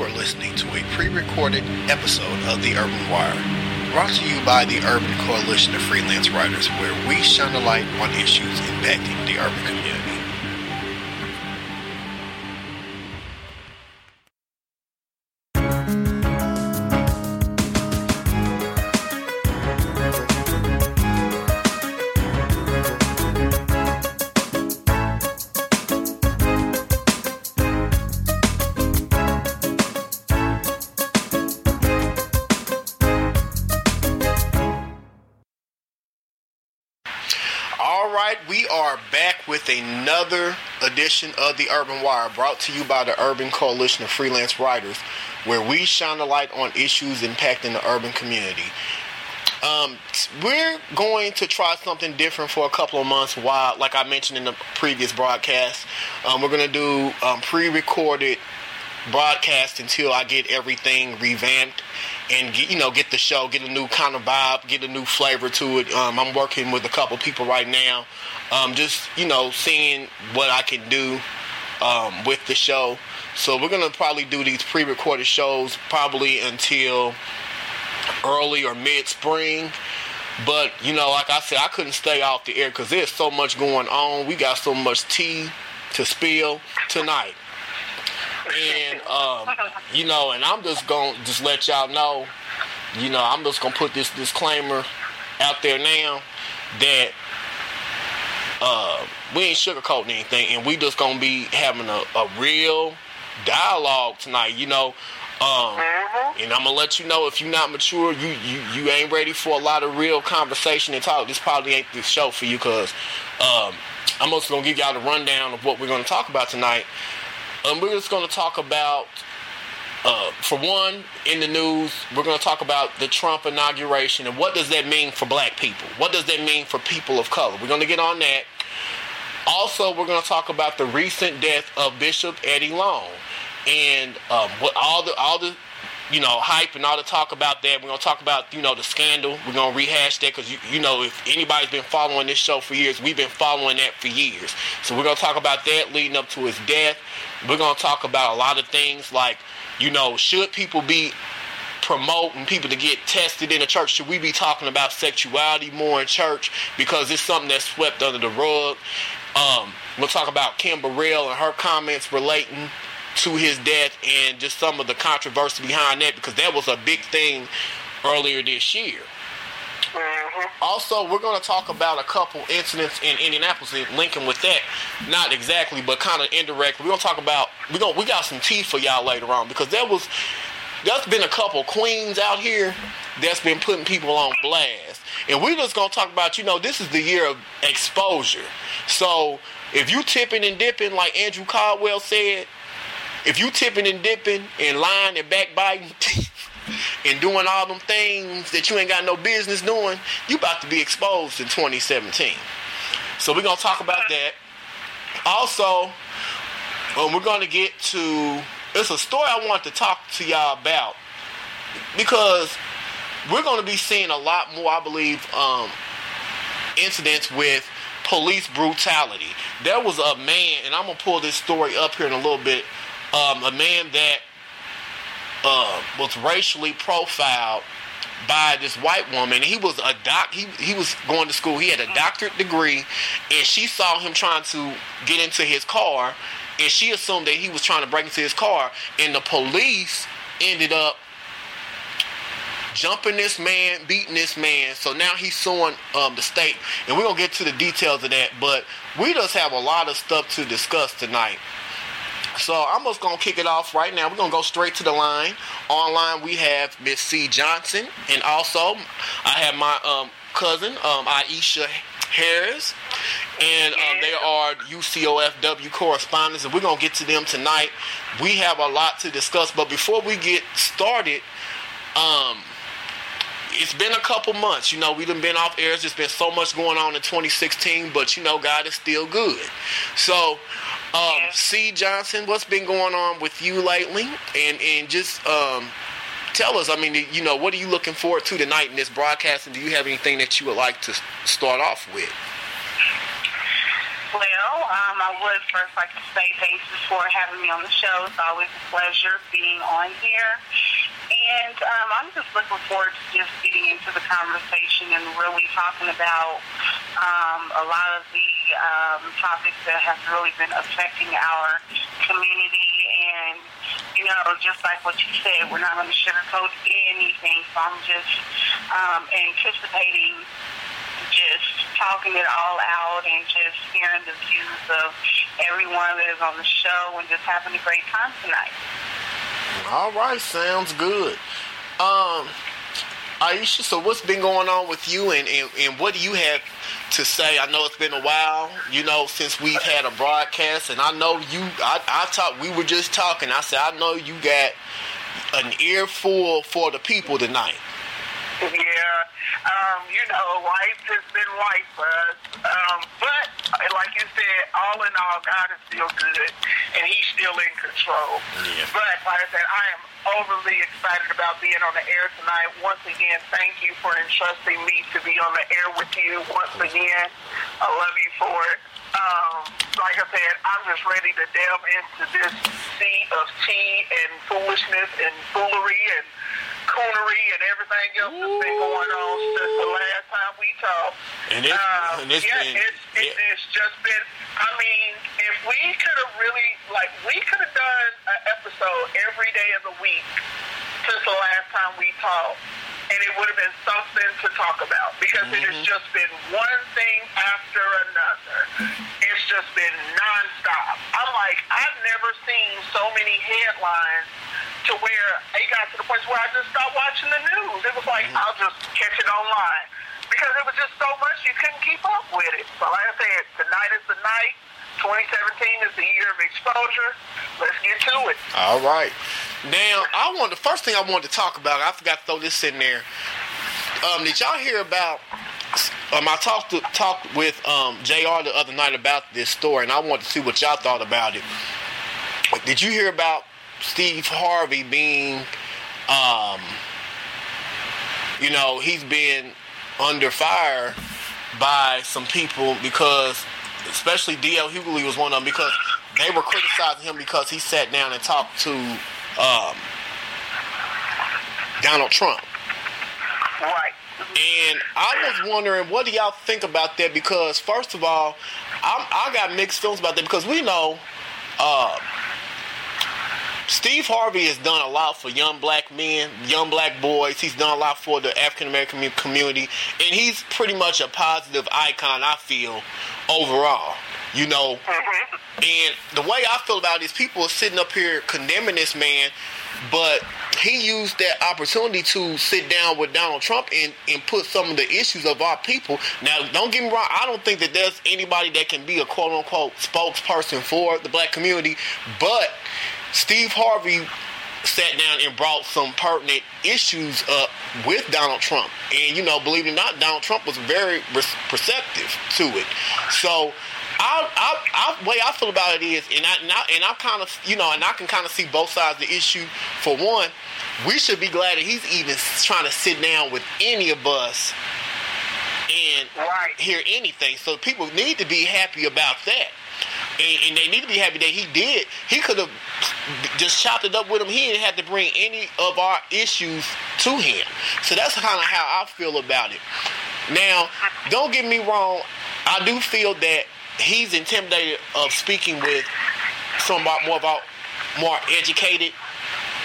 You are listening to a pre recorded episode of The Urban Wire, brought to you by the Urban Coalition of Freelance Writers, where we shine a light on issues impacting the urban community. Another edition of the Urban Wire, brought to you by the Urban Coalition of Freelance Writers, where we shine a light on issues impacting the urban community. Um, we're going to try something different for a couple of months. While, like I mentioned in the previous broadcast, um, we're going to do um, pre-recorded broadcast until I get everything revamped and get, you know get the show, get a new kind of vibe, get a new flavor to it. Um, I'm working with a couple people right now, um, just you know seeing what I can do um, with the show. So we're gonna probably do these pre-recorded shows probably until early or mid-spring. But you know, like I said, I couldn't stay off the air because there's so much going on. We got so much tea to spill tonight and um, you know, and I'm just gonna just let y'all know, you know, I'm just gonna put this disclaimer out there now that uh, we ain't sugarcoating anything, and we just gonna be having a, a real dialogue tonight. You know, um, and I'm gonna let you know if you're not mature, you, you you ain't ready for a lot of real conversation and talk. This probably ain't the show for you, cause um, I'm just gonna give y'all the rundown of what we're gonna talk about tonight. Um, we're just gonna talk about. Uh, for one, in the news, we're going to talk about the Trump inauguration and what does that mean for black people? What does that mean for people of color? We're going to get on that. Also, we're going to talk about the recent death of Bishop Eddie Long and um, what all the all the you know hype and all the talk about that. We're going to talk about you know the scandal. We're going to rehash that because you, you know if anybody's been following this show for years, we've been following that for years. So we're going to talk about that leading up to his death. We're going to talk about a lot of things like you know should people be promoting people to get tested in the church? Should we be talking about sexuality more in church because it's something that's swept under the rug? Um, we'll talk about Kim Burrell and her comments relating to his death and just some of the controversy behind that because that was a big thing earlier this year. Mm-hmm. Also, we're going to talk about a couple incidents in Indianapolis linking with that. Not exactly, but kind of indirectly. We're going to talk about we going we got some tea for y'all later on because there was there's been a couple queens out here that's been putting people on blast. And we're just gonna talk about, you know, this is the year of exposure. So if you tipping and dipping, like Andrew Caldwell said, if you tipping and dipping and lying and backbiting and doing all them things that you ain't got no business doing, you about to be exposed in 2017. So we're gonna talk about that. Also, um, we're gonna get to it's a story I want to talk to y'all about because we're to be seeing a lot more, I believe, um, incidents with police brutality. There was a man, and I'm gonna pull this story up here in a little bit. Um, a man that uh, was racially profiled by this white woman. He was a doc. He he was going to school. He had a doctorate degree, and she saw him trying to get into his car, and she assumed that he was trying to break into his car, and the police ended up jumping this man, beating this man. So now he's suing um, the state, and we're gonna get to the details of that. But we just have a lot of stuff to discuss tonight. So I'm just gonna kick it off right now. We're gonna go straight to the line. Online we have Miss Cie Johnson, and also I have my um, cousin um, Aisha Harris, and um, they are UCOFW correspondents, and we're gonna get to them tonight. We have a lot to discuss, but before we get started, um, it's been a couple months. You know, we've been off air. There's been so much going on in 2016, but you know, God is still good. So, um, Cie Johnson, what's been going on with you lately? And and just um, tell us. I mean, you know, what are you looking forward to tonight in this broadcast? And do you have anything that you would like to start off with? Well, um, I would first like to say thanks for having me on the show. It's always a pleasure being on here. And um, I'm just looking forward to just getting into the conversation and really talking about um, a lot of the um, topics that have really been affecting our community. And, you know, just like what you said, we're not going to sugarcoat anything. So I'm just um, anticipating just talking it all out and just hearing the views of everyone that is on the show and just having a great time tonight. All right, sounds good. Um, Aisha, so what's been going on with you and, and, and what do you have to say? I know it's been a while, you know, since we've had a broadcast, and I know you, I, I talked, we were just talking. I said, I know you got an earful for the people tonight. Yeah, um, you know, life has been life for us. Um, but like you said, all in all, God is still good, and He's still in control. Yeah. But like I said, I am overly excited about being on the air tonight. Once again, thank you for entrusting me to be on the air with you once again. I love you for it. Um, like I said, I'm just ready to delve into this sea of tea and foolishness and foolery and coonery and everything else that's been going on since the last time we talked. And it's, Um, and it's yeah, been, it's, it, yeah. it's just been. I mean, if we could have really, like, we could have done an episode every day of the week since the last time we talked, and it would have been something to talk about because it has mm-hmm. just been one thing after another. It's just been nonstop. I'm like, I've never seen so many headlines to where it got to the point where I just stopped watching the news. It was like mm-hmm. I'll just catch it online because it was just so much you couldn't keep up with it. So like I said, tonight is the night. 2017 is the year of exposure. Let's get to it. All right. Now, I want the first thing I wanted to talk about. I forgot to throw this in there. Um, did y'all hear about? Um, I talked to, talked with um, Jr. the other night about this story, and I wanted to see what y'all thought about it. Did you hear about Steve Harvey being, um, you know, he's been under fire by some people because, especially D.L. Hughley was one of them because they were criticizing him because he sat down and talked to um, Donald Trump. Right. And I was wondering, what do y'all think about that? Because first of all, I'm, I got mixed feelings about that because we know uh, Steve Harvey has done a lot for young black men, young black boys. He's done a lot for the African American community, and he's pretty much a positive icon. I feel overall, you know. Mm-hmm. And the way I feel about it is people are sitting up here condemning this man, but he used that opportunity to sit down with Donald Trump and, and put some of the issues of our people. Now, don't get me wrong, I don't think that there's anybody that can be a quote unquote spokesperson for the black community, but Steve Harvey sat down and brought some pertinent issues up with Donald Trump. And, you know, believe it or not, Donald Trump was very receptive to it. So, I, I, I, way I feel about it is, and I, and I, and I kind of, you know, and I can kind of see both sides of the issue. For one, we should be glad that he's even trying to sit down with any of us and Right. hear anything. So people need to be happy about that. And, and they need to be happy that he did. He could have just chopped it up with him. He didn't have to bring any of our issues to him. So that's kind of how I feel about it. Now, don't get me wrong. I do feel that he's intimidated of speaking with some more about more educated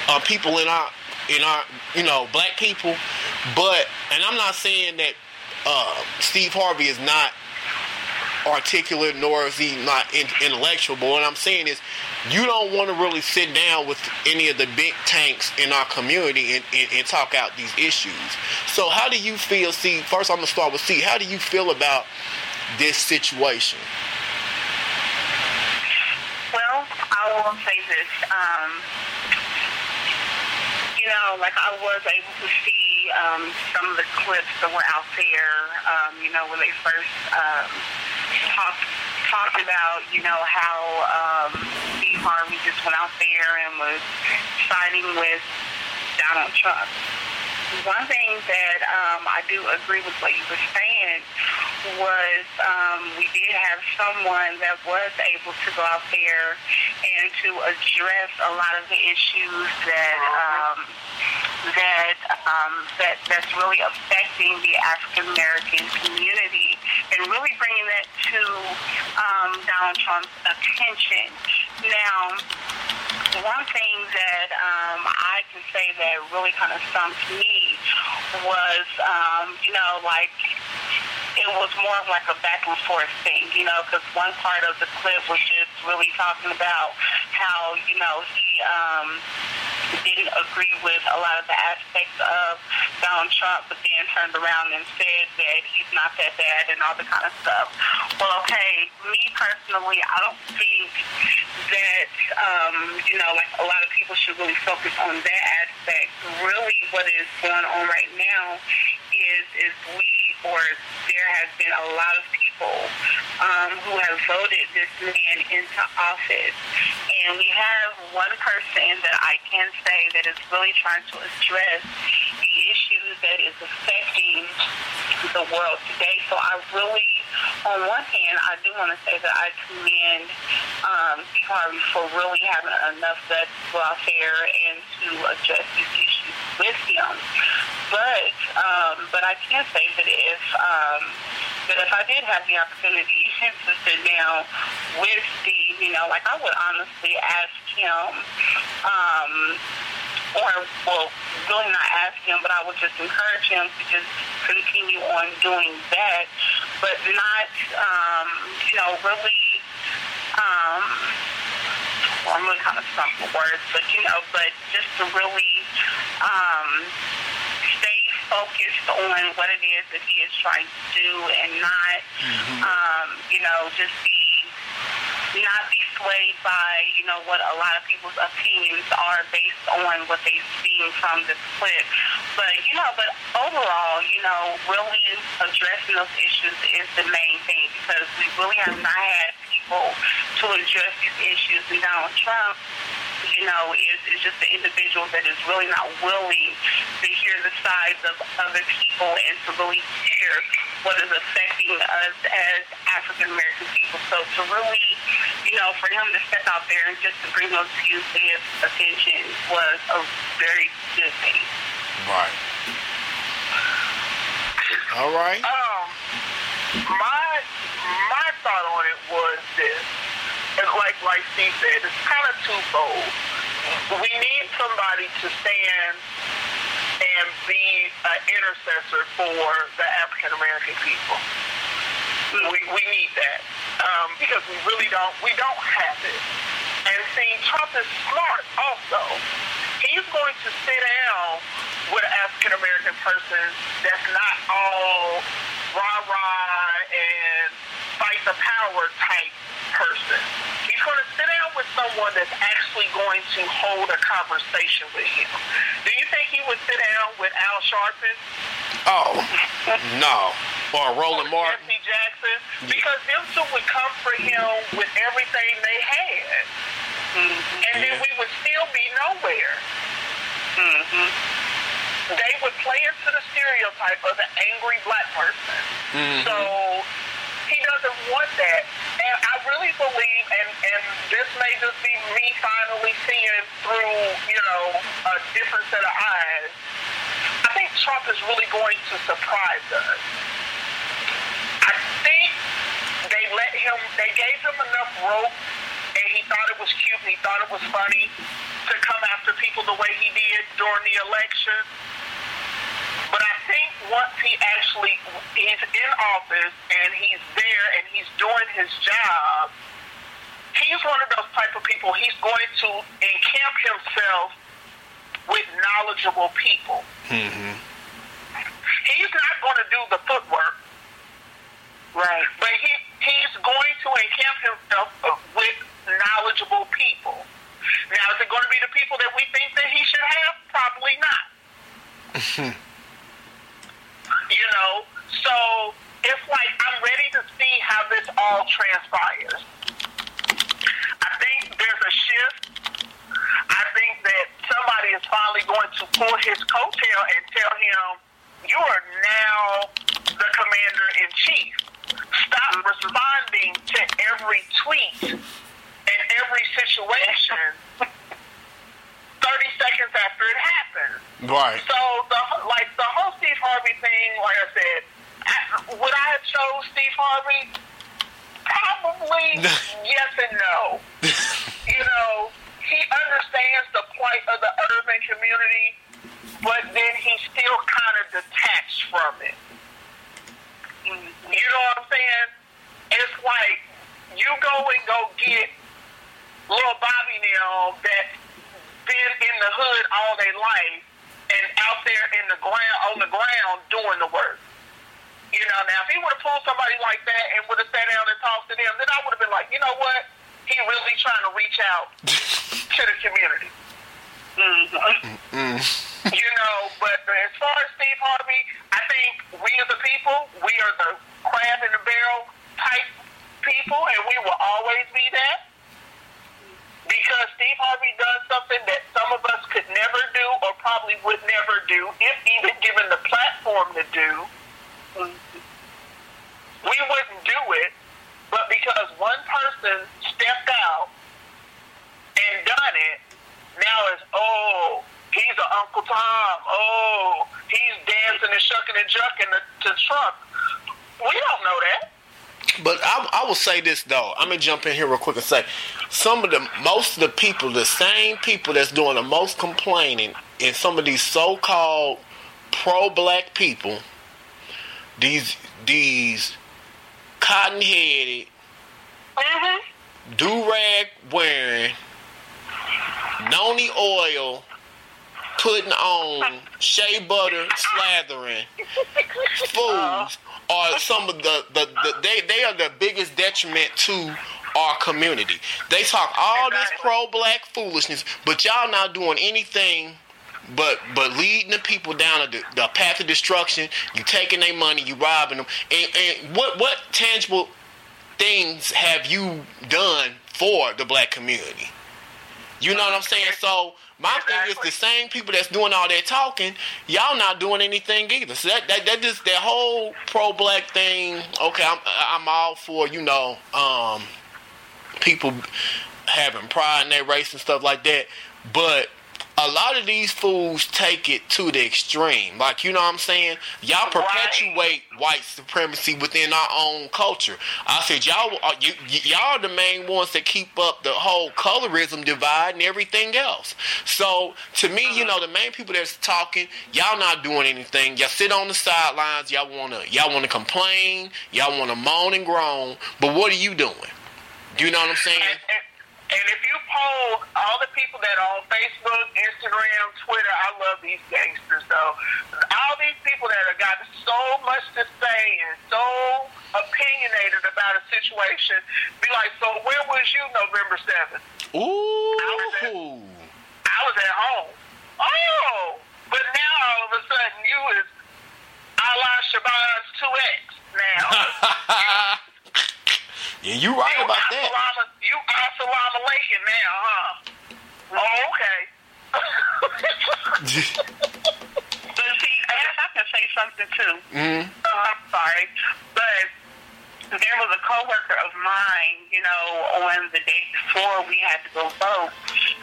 uh, people in our in our you know black people. But and I'm not saying that uh, Steve Harvey is not articulate nor is he not in, intellectual. But what I'm saying is, you don't want to really sit down with any of the big tanks in our community and, and, and talk out these issues. So how do you feel? See, first I'm gonna start with Cie. How do you feel about this situation? Well, I will say this. Um, you know, like I was able to see um, some of the clips that were out there. Um, you know, when they first um, talked talked about, you know, how um, Steve Harvey just went out there and was siding with Donald Trump. One thing that um, I do agree with what you were saying was um, we did have someone that was able to go out there and to address a lot of the issues that um, that um, that that's really affecting the African American community and really bringing that to um, Donald Trump's attention. Now, one thing that um, I can say that really kind of stumped me was, um, you know, like it was more of like a back and forth thing, you know, because one part of the clip was just really talking about how, you know, he um, didn't agree with a lot of the aspects of Donald Trump, but then turned around and said that he's not that bad and all the kind of stuff. Well, okay, me personally, I don't think that, um, you know, like a lot of people should really focus on that aspect. Really, what is going on right now is is we or there has been a lot of people um, who have voted this man into office. And we have one person that I can say that is really trying to address the issues that is affecting the world today. So I really, on one hand, I do want to say that I commend um, Harvey for really having enough guts to go out there and to address these issues with him. But um, but I can say that if um, that if I did have the opportunity to sit down with Steve, you know, like I would honestly ask him, um, or well, really not ask him, but I would just encourage him to just continue on doing that, but not, um, you know, really. Um, well, I'm really kind of stumped for words, but you know, but just to really um, focused on what it is that he is trying to do and not, mm-hmm. um, you know, just be not be swayed by, you know, what a lot of people's opinions are based on what they've seen from this clip. But, you know, but overall, you know, really addressing those issues is the main thing because we really have not had people to address these issues. And Donald Trump you know, is, is just an individual that is really not willing to hear the sides of other people and to really hear what is affecting us as African American people. So to really, you know, for him to step out there and just to bring those views to his attention was a very good thing. Right. All right. Um, my my thought on it was this and like like Steve said, it's kind of twofold. We need somebody to stand and be an intercessor for the African American people. We, we need that um, because we really don't we don't have it. And see, Trump is smart also. He's going to sit down with an African American person that's not all rah rah and fight the power type person. He's going to sit down with someone that's actually going to hold a conversation with him. Do you think he would sit down with Al Sharpton? Oh, no. Or Roland or Martin. Jesse Jackson? Because them two would come for him with everything they had. Mm-hmm. And then we would still be nowhere. Mm-hmm. They would play into the stereotype of the angry black person. Mm-hmm. So he doesn't want that. And I really believe, and, and this may just be me finally seeing through, you know, a different set of eyes. I think Trump is really going to surprise us. I think they let him, they gave him enough rope, and he thought it was cute, and he thought it was funny to come after people the way he did during the election. But I think once he actually he's in office and he's there and he's doing his job, he's one of those type of people. He's going to encamp himself with knowledgeable people. Mm-hmm. He's not going to do the footwork. Right. But he, he's going to encamp himself with knowledgeable people. Now, is it going to be the people that we think that he should have? Probably not. You know, so it's like I'm ready to see how this all transpires. I think there's a shift. I think that somebody is finally going to pull his coattail and tell him, you are now the commander in chief. Stop responding to every tweet and every situation 30 seconds after it happened. Right. So the like the whole Steve Harvey thing, like I said, I, would I have chose Steve Harvey? Probably yes and no. you know, he understands the plight of the urban community, but then he's still kind of detached from it. You know what I'm saying? It's like you go and go get little Bobby now that's been in the hood all their life and out there in the ground on the ground doing the work. You know, now if he would have pulled somebody like that and would have sat down and talked to them, then I would have been like, you know what? He really trying to reach out to the community. Mm. you know, but as far as Steve Harvey, I think we as a people, we are the crab in the barrel type people, and we will always be that. Because Steve Harvey does something that some of us could never do or probably would never do, if even given the platform to do. We wouldn't do it, but because one person stepped out and done it, now it's, oh, he's an Uncle Tom. Oh, he's dancing and shucking and jucking to, to Trump. We don't know that. But I, I will say this though. I'm gonna jump in here real quick and say, some of the most of the people, the same people that's doing the most complaining, and some of these so-called pro-black people, these these cotton-headed, Mm-hmm. do-rag wearing, noni oil putting on, shea butter slathering fools are some of the, the, the they they are the biggest detriment to our community. They talk all this pro black foolishness, but y'all not doing anything but but leading the people down the, the path of destruction. You taking their money, you robbing them, and, and what what tangible things have you done for the black community? You know what I'm saying? So my thing is the same people that's doing all that talking, y'all not doing anything either. So that that, that just that whole pro black thing. Okay, I'm I'm all for you know um people having pride in their race and stuff like that, but a lot of these fools take it to the extreme. Like, you know what I'm saying? Y'all perpetuate white supremacy within our own culture. I said, y'all, uh, are, y- y'all are the main ones that keep up the whole colorism divide and everything else. So, to me, you mm-hmm. know, the main people that's talking, y'all not doing anything. Y'all sit on the sidelines. Y'all wanna, y'all wanna complain. Y'all wanna moan and groan. But what are you doing? Do you know what I'm saying? And, if you poll all the people that are on Facebook, Instagram, Twitter, I love these gangsters though. All these people that have got so much to say and so opinionated about a situation, be like, so where was you November 7th? Ooh. I was at home. Oh, but now all of a sudden you is a la Shabazz 2X now. yeah, you right you about that. Assalamu, you assalamu alaikum now, huh? Oh, okay. But see, I guess I can say something too. hmm Oh, I'm sorry, but there was a coworker of mine, you know, on the day before we had to go vote,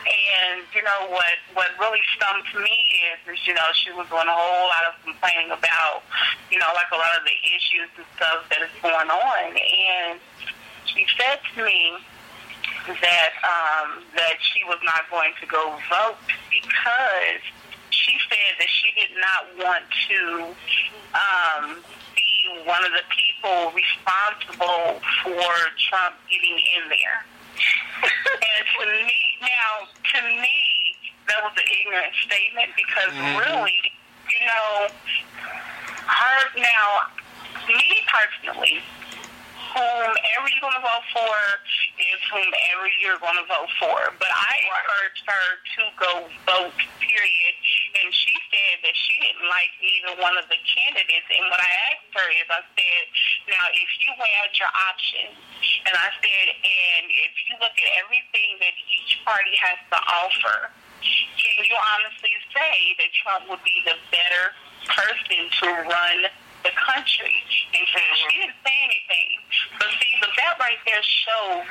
and you know what? What really stumped me is, is you know, she was doing a whole lot of complaining about, you know, like a lot of the issues and stuff that is going on, and she said to me that um, that she was not going to go vote because she said that she did not want to um, be one of the people responsible for Trump getting in there. and to me, now, to me, that was an ignorant statement because Mhm. really, you know, her now, me personally, whomever you're going to vote for is whomever you're going to vote for. But I encouraged her to go vote, period. And she said that she didn't like either one of the candidates. And what I asked her is, I said, now, if you weigh out your options, and I said, and if you look at everything that each party has to offer, can you honestly say that Trump would be the better person to run the country. And she, she didn't say anything. But see, but that right there shows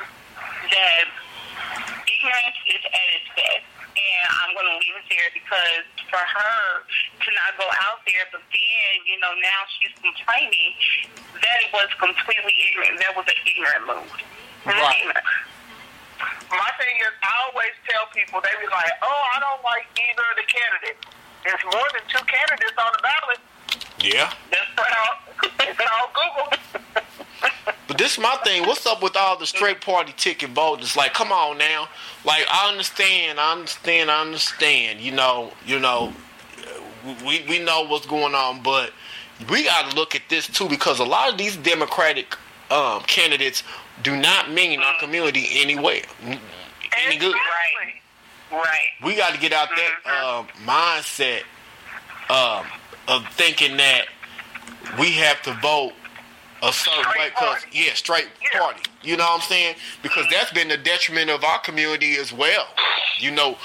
that ignorance is at its best. And I'm going to leave it there because for her to not go out there, but then, you know, now she's complaining, that it was completely ignorant. That was an ignorant move. It Right. ignorant. My thing is, I always tell people, they be like, oh, I don't like either of the candidates. There's more than two candidates on the ballot. Yeah. That's all, it's all Google. But this is my thing. What's up with all the straight party ticket voters? Like, come on now. Like, I understand, I understand, I understand. You know, you know, we we know what's going on, but we got to look at this too because a lot of these Democratic um, candidates do not mean our community anyway, any good. Exactly. Right. We got to get out that um, mindset um, of thinking that we have to vote a certain Straight way. Cause party. yeah, straight Yeah. party. You know what I'm saying? Because that's been the detriment of our community as well. You know,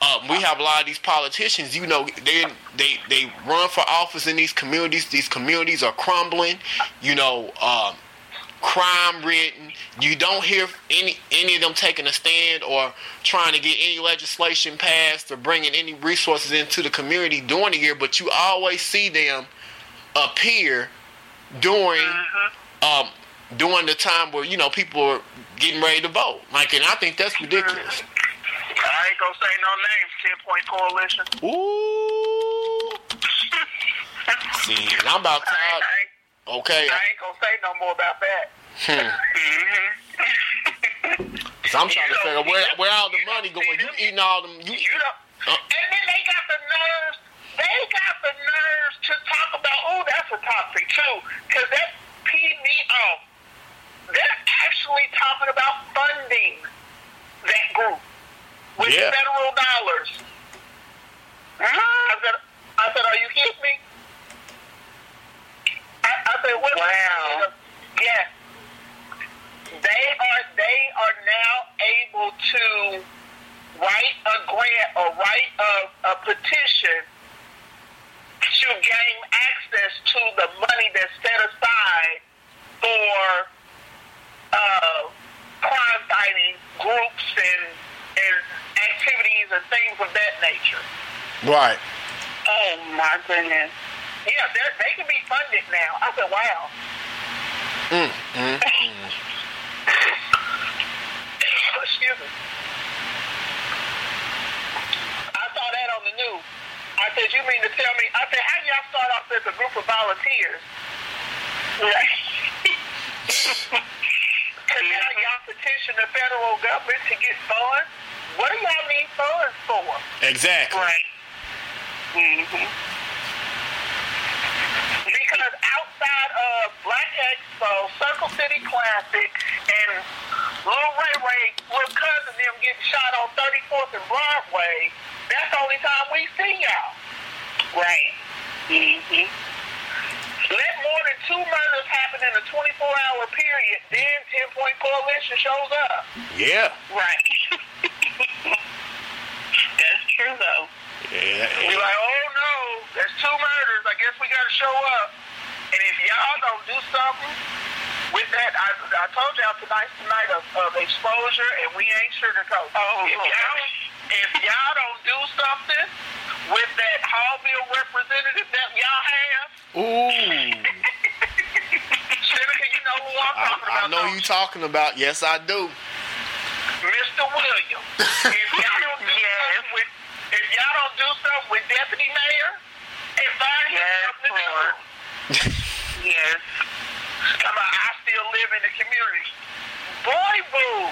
um, we have a lot of these politicians. You know, they they they run for office in these communities. These communities are crumbling. You know. Um, crime ridden. You don't hear any any of them taking a stand or trying to get any legislation passed or bringing any resources into the community during the year. But you always see them appear during um, during the time where you know people are getting ready to vote. Like, and I think that's ridiculous. I ain't gonna say no names. Ten Point Coalition. Ooh. See, and I'm about I tired. I ain't, Okay, I ain't gonna say no more about that. hmm. So I'm trying to figure out where where all the money going. You eating all them? You, You know, Uh. and then they got the nerves. They got the nerves to talk about. Oh, that's a topic too, because that peed me off. They're actually talking about funding that group with Yeah. federal dollars. I said, I said, are you kidding me? I, I said, what? Wow. Yes. They are. They are now able to write a grant or write a, a petition to gain access to the money that's set aside for uh, crime fighting groups and and activities and things of that nature. right. Oh my goodness. Yeah, they can be funded now. I said, wow. Mm, mm, mm. Excuse me. I saw that on the news. I said, you mean to tell me? I said, how y'all start off as a group of volunteers? Because now y'all petition the federal government to get funds. What do y'all need funds for? Exactly. Right. Mm-hmm. Because outside of Black Expo, Circle City Classic, and Lil Ray Ray, Lil Cousin them getting shot on 34th and Broadway, that's the only time we see y'all. Right. Mm-hmm. Let more than two murders happen in a 24-hour period, then 10 Point Coalition shows up. Yeah. Right. That's true though. Yeah. We're like, oh no, there's two murders. I guess we got to show up. And if y'all don't do something with that, I, I told y'all tonight's the night of, of exposure, and we ain't sugarcoat. Oh, if Lord. y'all, if y'all don't do something with that Haughville representative that y'all have, Ooh. Senator, you know who I'm I, talking I about. know don't you talking about. Yes, I do. Mr. Williams. if y'all don't do Yes. something with, if y'all don't do something with Deputy Mayor, and find him Yes, something to do. Yes. Come on, I still live in the community. Boy, boo.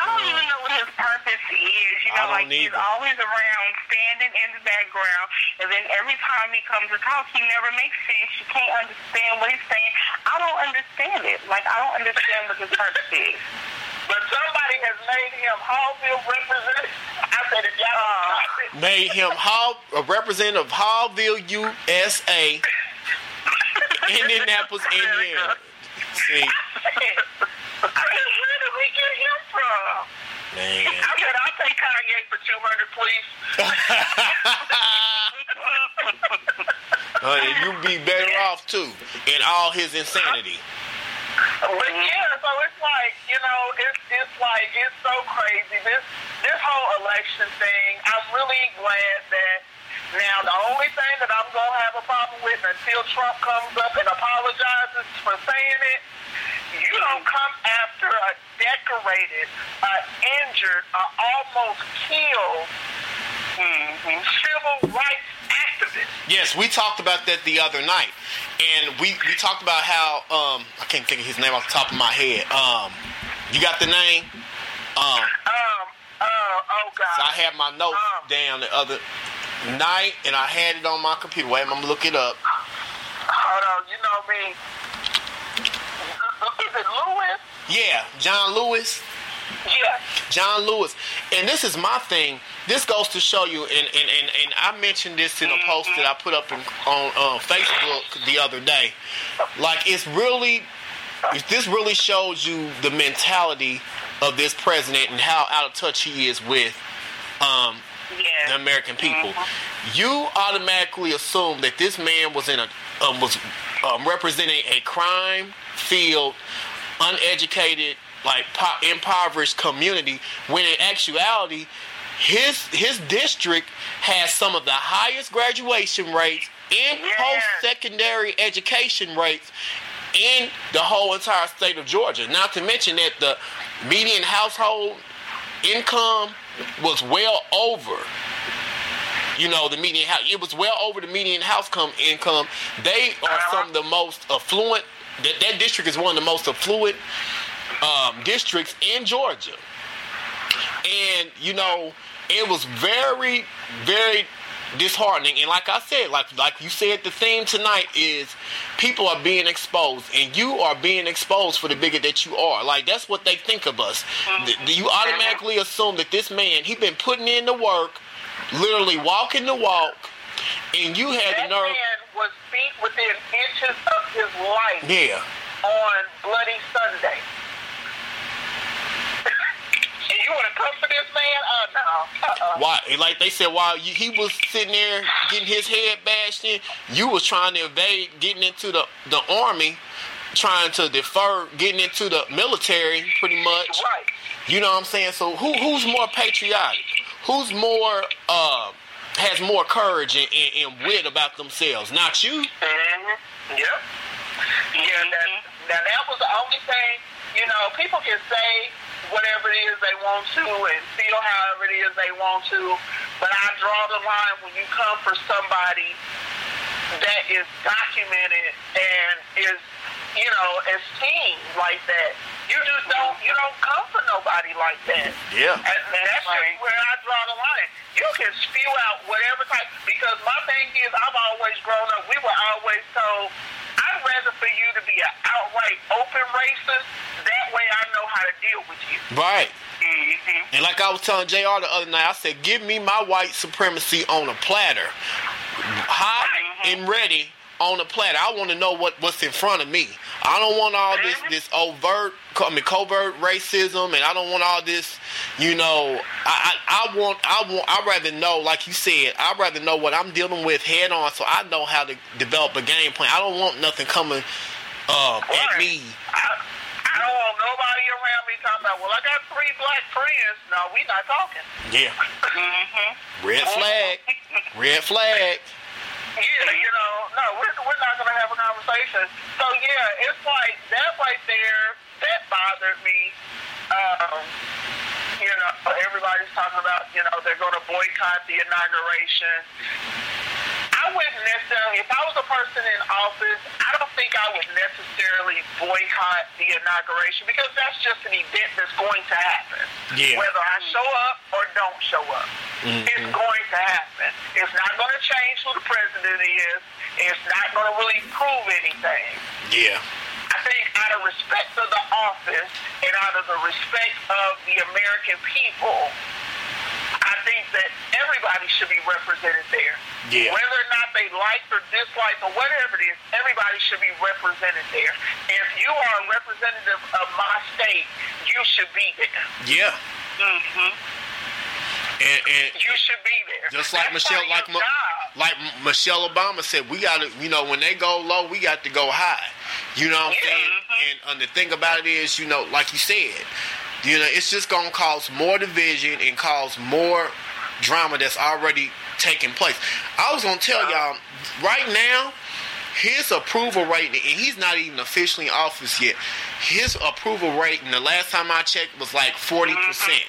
I don't even know what his purpose is. You know, don't like he's always around, standing in the background, and then every time he comes to talk, he never makes sense. You can't understand what he's saying. I don't understand it. Like I don't understand what his purpose is. But somebody has made him Haughville representative. I said, if y'all Uh. Made him Hall, a representative of Haughville, USA, Indianapolis, Indiana. See, where did we get him from? man. I said, I'll take Kanye for 200, please. Uh, you'd be better off too in all his insanity. But yeah, so it's like you know, it's it's like it's so crazy. This this whole election thing. I'm really glad that now the only thing that I'm gonna have a problem with until Trump comes up and apologizes for saying it, you don't come after a decorated, a injured, a almost killed civil rights activist. Yes, we talked about that the other night, and we, we talked about how um I can't think of his name off the top of my head. Um, you got the name? Um, Um, uh, oh God. so I had my notes Um, down the other night, and I had it on my computer. Wait, I'm gonna look it up. Hold on, you know me. Is it Lewis? Yeah, John Lewis. Yeah. John Lewis. And this is my thing. This goes to show you, and, and, and, and I mentioned this in a post that I put up in, on uh, Facebook the other day. Like, it's really, this really shows you the mentality of this president and how out of touch he is with um, the American people. You automatically assume that this man was in a um, was um, representing a crime-filled, uneducated, like po- impoverished community. When in actuality, his his district has some of the highest graduation rates and Yes. post-secondary education rates in the whole entire state of Georgia. Not to mention that the median household income was well over you know the median house. It was well over the median house come income. They are some of the most affluent. That, that district is one of the most affluent um, districts in georgia. And you know it was very very disheartening. And like i said like like you said the theme tonight is people are being exposed and you are being exposed for the bigot that you are. Like that's what they think of us. Mm-hmm. Th- you automatically assume that this man he been putting in the work literally walking the walk and you had That the nerve man was beat within inches of his life yeah. on Bloody Sunday. And you want to come for this man? Oh, no. Uh-uh. why like they said while you, he was sitting there getting his head bashed in you was trying to evade getting into the the army trying to defer getting into the military pretty much Right. You know what I'm saying? So who who's more patriotic? Who's more uh has more courage and, and, and wit about themselves? Not you. Mm-hmm. Yep. Yeah, that, now that was the only thing, you know, people can say whatever it is they want to and feel however it is they want to, but I draw the line when you come for somebody that is documented and is, you know, esteemed like that. You just don't, you don't come for nobody like that. Yeah. And that's just where I draw the line. You can spew out whatever type, because my thing is, I've always grown up, we were always told, I'd rather for you to be an outright open racist. That way I know how to deal with you. Right. Mm-hmm. And like I was telling JR the other night, I said, give me my white supremacy on a platter. Hot and ready on a platter. I want to know what, what's in front of me. I don't want all this this overt, I mean covert racism, and I don't want all this. You know, I I, I want I want I rather know, like you said, I rather know what I'm dealing with head on, so I know how to develop a game plan. I don't want nothing coming uh, at me. I, I don't want nobody around me talking about, well, I got three black friends. No, we not talking. Yeah, Mm-hmm. red flag, red flag. Yeah, you know, no, we're, we're not going to have a conversation. So, yeah, it's like that right there, that bothered me. Um, you know, everybody's talking about, you know, they're going to boycott the inauguration. I wouldn't necessarily, if I was a person in office, I don't think I would necessarily boycott the inauguration because that's just an event that's going to happen. Yeah. Whether I show up or don't show up, Mhm. it's going to happen. It's not going to change who the president is. It's not going to really prove anything. Yeah. I think out of respect for the office and out of the respect of the American people, I think that everybody should be represented there. Yeah. Whether or not they like or dislike or whatever it is, everybody should be represented there. If you are a representative of my state, you should be there. Yeah. Mm-hmm. And, and you should be there. Just like That's Michelle, like like Michelle Obama said, we got to, you know, when they go low, we got to go high. You know what I'm saying? And, and the thing about it is, you know, like you said, you know, it's just gonna cause more division and cause more drama that's already taking place. I was gonna tell y'all right now, his approval rating, and he's not even officially in office yet. His approval rating, the last time I checked, was like forty percent.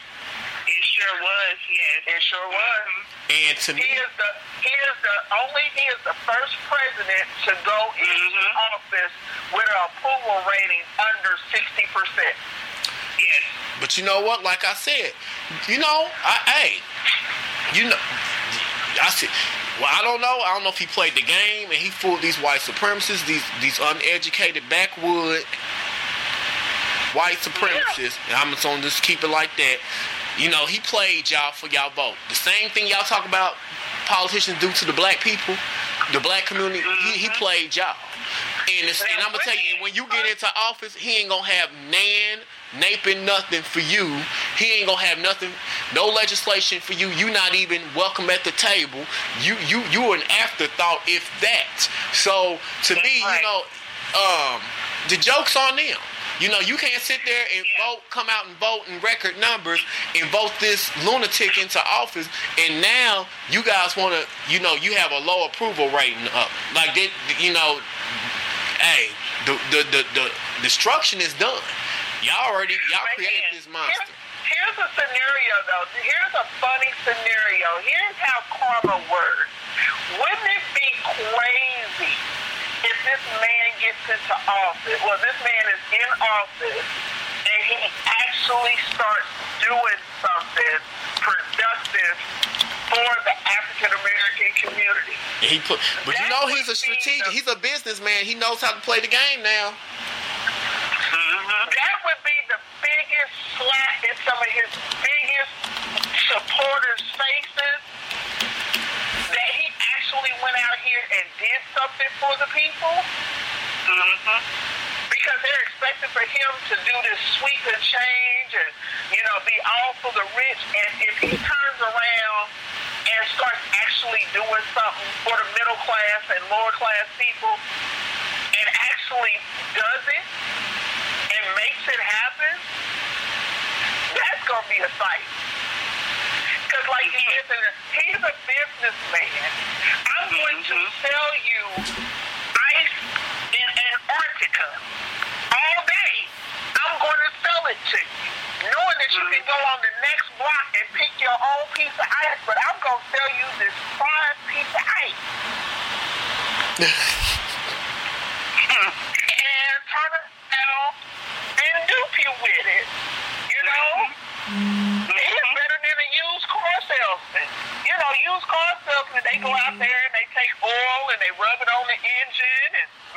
It sure was, yes. It sure was. And to me, He is the he is the only he is the first president to go into Mhm. office with an approval rating under sixty percent. Yes. But you know what? Like I said, you know, I hey, you know, I said. Well, I don't know. I don't know if he played the game and he fooled these white supremacists, these these uneducated backwood white supremacists. And I'm just gonna just keep it like that. You know, he played y'all for y'all vote. The same thing y'all talk about politicians do to the black people, the black community. He, he mm-hmm. played y'all. And, it's, and I'm gonna tell you, when you get into office, he ain't gonna have nan, naping nothing for you. He ain't gonna have nothing, no legislation for you. You not even welcome at the table. You you you are an afterthought, if that. So to me, you know, um, the joke's on them. You know, you can't sit there and Yeah. vote, come out and vote in record numbers and vote this lunatic into office, and now you guys want to, you know, you have a low approval rating up. Like, they, you know, hey, the the, the the destruction is done. Y'all already, y'all Right created this monster. Here's, here's a scenario though. Here's a funny scenario. Here's how karma works. Wouldn't it be crazy if this man gets into office? Well, this man is in office he actually starts doing something productive for the African American community. He put, but you know, he's a would strategic. the- He's a businessman. He knows how to play the game now. Mm-hmm. That would be the biggest slap in some of his biggest supporters' faces. That he actually went out here and did something for the people. Mm-hmm. Because they're expecting for him to do this sweep and change and, you know, be all for the rich. And if he turns around and starts actually doing something for the middle class and lower class people and actually does it and makes it happen, that's going to be a fight. Because, like he mm-hmm. is, a, he's a businessman. I'm going to mm-hmm. sell you ice in Antarctica all day. I'm going to sell it to you, knowing that you can go on the next block and pick your own piece of ice, but I'm going to sell you this fine piece of ice. and turn around and dupe you with it. You know? Mm-hmm. It's mm-hmm. better than a used car salesman. You know, used car salesmen, they go out mm-hmm. there and they take oil and they rub it on the engine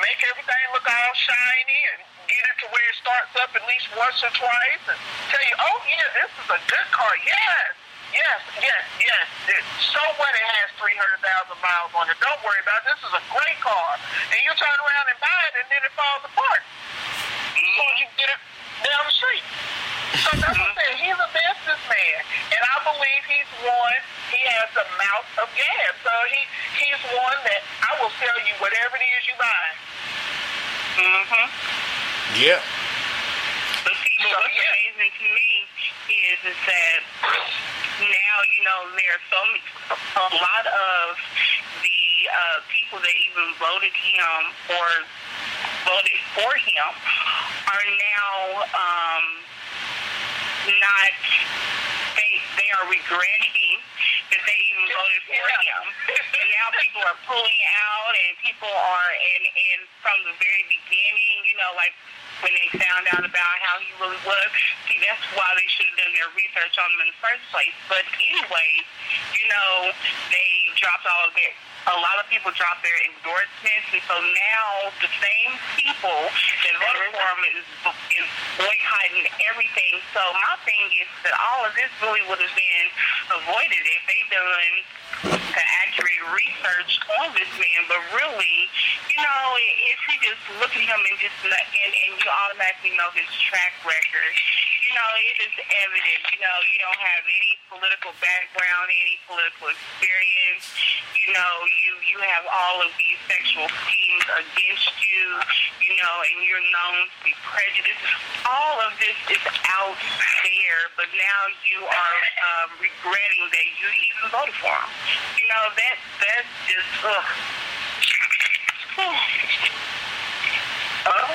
make everything look all shiny and get it to where it starts up at least once or twice and tell you, oh, yeah, this is a good car. Yes. Yes, yes, yes. So what it has 300,000 miles on it. Don't worry about it. This is a great car. And you turn around and buy it and then it falls apart. Mm-hmm. So you get it down the street. So that's what I'm mm-hmm. saying. He's a businessman. And I believe he's one, he has a mouth of gas. So he he's one that I will sell you whatever it is you buy. Mm-hmm. Yeah. But see, but what's yeah. amazing to me is is that now you know there's so many, a lot of the uh, people that even voted him or voted for him are now um, not they they are regretting that they even voted for Yeah. him. And now people are pulling out, and people are, and and from the very beginning, you know, like when they found out about how he really was. See, that's why they should have done their research on him in the first place. But anyway, you know, they dropped all of their. A lot of people dropped their endorsements, and so now the same people that voted for him is, is boycotting everything. So my thing is that all of this really would have been avoided if they done the accurate research on this man. But really, you know, if you just look at him and just and, and you automatically know his track record, you know, it is evident. You know, you don't have any political background, any political experience. You know, you you have all of these sexual schemes against you. You know, and you're known to be prejudiced. All of this is out there, but now you are um, regretting that you even voted for him. You know, that that's just ugh. Uh,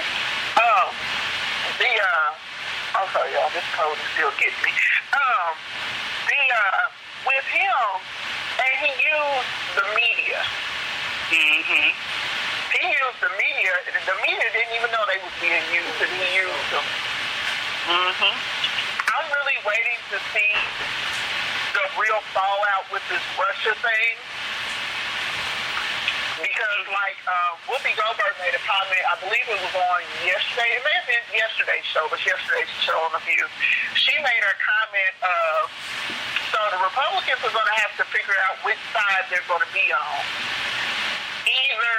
oh, the uh, I'm sorry, y'all. This code is still getting me. Um, the uh, with him, and he used the media. Mm-hmm. He used the media. The media didn't even know they was being used, and he used them. Mm-hmm. I'm really waiting to see the real fallout with this Russia thing. Because, like, uh, Whoopi Goldberg made a comment, I believe it was on yesterday, it may have been yesterday's show, but yesterday's show on The View. She made a comment of, so the Republicans are going to have to figure out which side they're going to be on. Either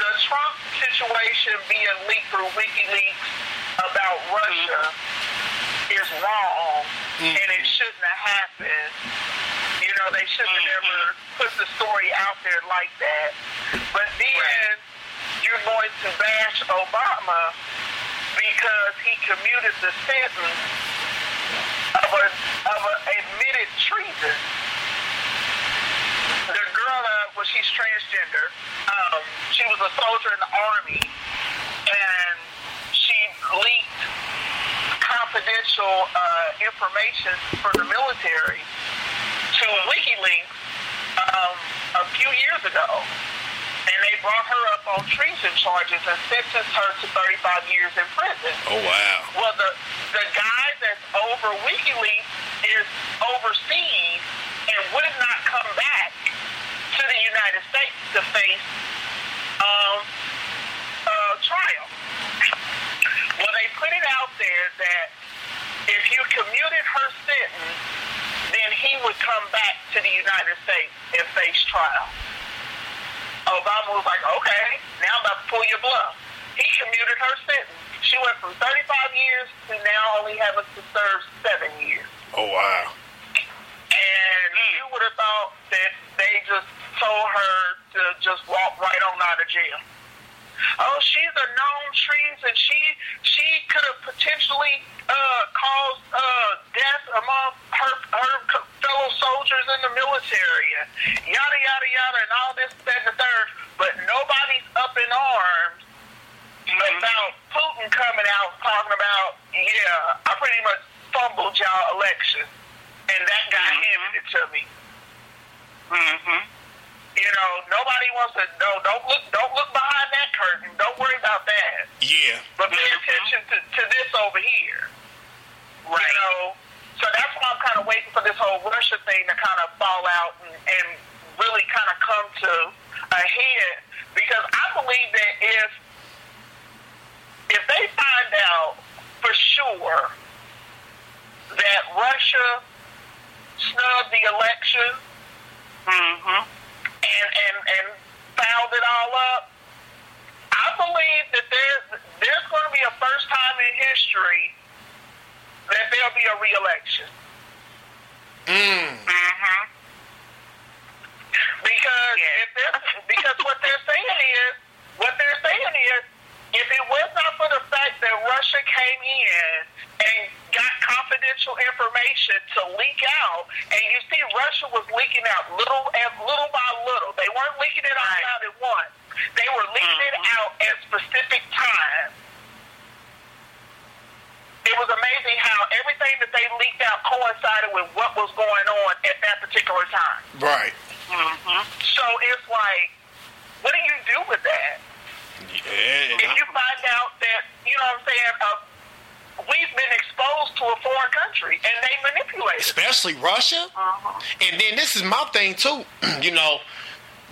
the Trump situation being leaked through WikiLeaks about Russia is wrong and it shouldn't have happened. You know, they shouldn't have ever put the story out there like that. But then you're going to bash Obama because he commuted the sentence of a of a admitted treason. The girl, uh, well, she's transgender. Um, she was a soldier in the army, and she leaked confidential uh, information for the military to WikiLeaks um, a few years ago. And they brought her up on treason charges and sentenced her to 35 years in prison. Oh wow. Well, the the guy that's over WikiLeaks is overseas and would not come back to the United States to face um, a trial. Well, they put it out there that if you commuted her sentence, he would come back to the United States and face trial. Obama was like, okay, now I'm about to pull your bluff. He commuted her sentence. She went from 35 years to now only having to serve seven years. Oh wow. And you hmm. would have thought that they just told her to just walk right on out of jail. Oh, she's a known treason. She she could have potentially uh, caused uh, death among her her fellow soldiers in the military. and Yada yada yada, and all this that and the third. But nobody's up in arms about Putin coming out talking about, yeah, I pretty much fumbled y'all election, and that guy handed it to me. Mm-hmm. You know, nobody wants to. No, don't look. Don't look behind that curtain. Don't worry about that. Yeah. But pay attention to, to this over here. You know, so that's why I'm kind of waiting for this whole Russia thing to kind of fall out and, and really kind of come to a head because I believe that if if they find out for sure that Russia snubbed the election Mm-hmm. And, and, and fouled it all up, I believe that there, there's going to be a first time in history that there'll be a re-election. Mm. Mm-hmm. Because if because what they're saying is what they're saying is if it was not for the fact that Russia came in and got confidential information to leak out, and you see Russia was leaking out little and little by little. They weren't leaking it all out at once. They were leaking it out at specific times. It was amazing how everything that they leaked out coincided with what was going on at that particular time. Right. Mm-hmm. So it's like, what do you do with that? Yeah. If you find out that, you know what I'm saying, uh, we've been exposed to a foreign country and they manipulate. Especially Russia. Uh-huh. And then this is my thing too. you know,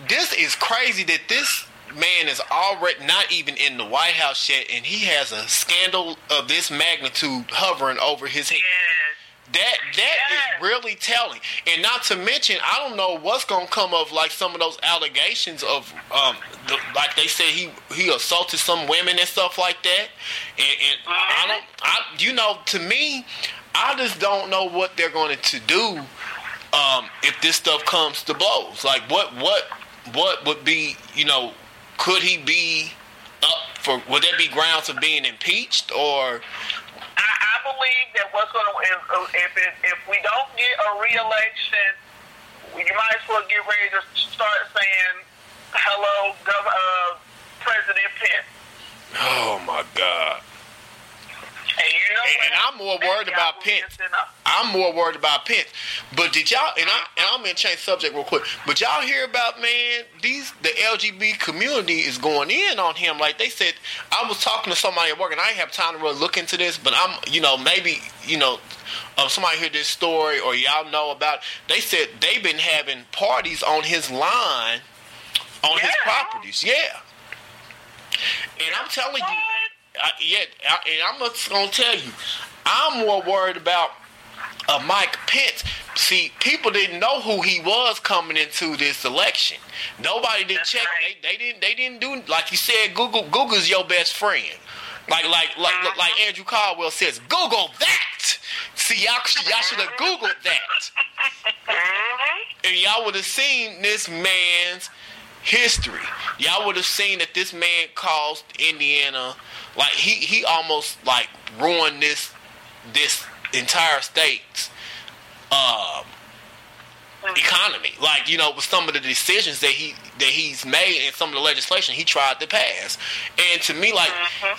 this is crazy that this man is already not even in the White House yet, and he has a scandal of this magnitude hovering over his head. Yes. That that is Yes. really telling, and not to mention, I don't know what's gonna come of like some of those allegations of, um, the, like they said he he assaulted some women and stuff like that, and, and I don't, I you know, to me, I just don't know what they're going to do um, if this stuff comes to blows. Like, what what what would be you know? Could he be up for? Would there be grounds of being impeached or? I, I believe that what's going to if if, it, if we don't get a reelection, you might as well get ready to start saying hello, Gov- uh, President Pence. Oh my God. And you know, And, and I'm more worried about Pence. I'm more worried about Pence. But did y'all? And, I, and I'm gonna change subject real quick. But y'all hear about man? These the LGBT community is going in on him. Like they said, I was talking to somebody at work, and I didn't have time to really look into this. But I'm, you know, maybe you know, um, somebody heard this story or y'all know about. They said they've been having parties on his line, on his properties. Yeah. And I'm telling you. I, yeah, I, and I'm just gonna tell you, I'm more worried about uh, Mike Pence. See, people didn't know who he was coming into this election. Nobody didn't That's check. right. They, they didn't. They didn't do like you said. Google. Google's your best friend. Like like like Uh-huh. like Andrew Caldwell says. Google that. See, y'all y'all should have Googled that Mm-hmm. and y'all would have seen this man's history. Y'all would have seen that this man caused Indiana like he he almost like ruined this this entire state's um economy. Like, you know, with some of the decisions that he that he's made and some of the legislation he tried to pass. And to me, like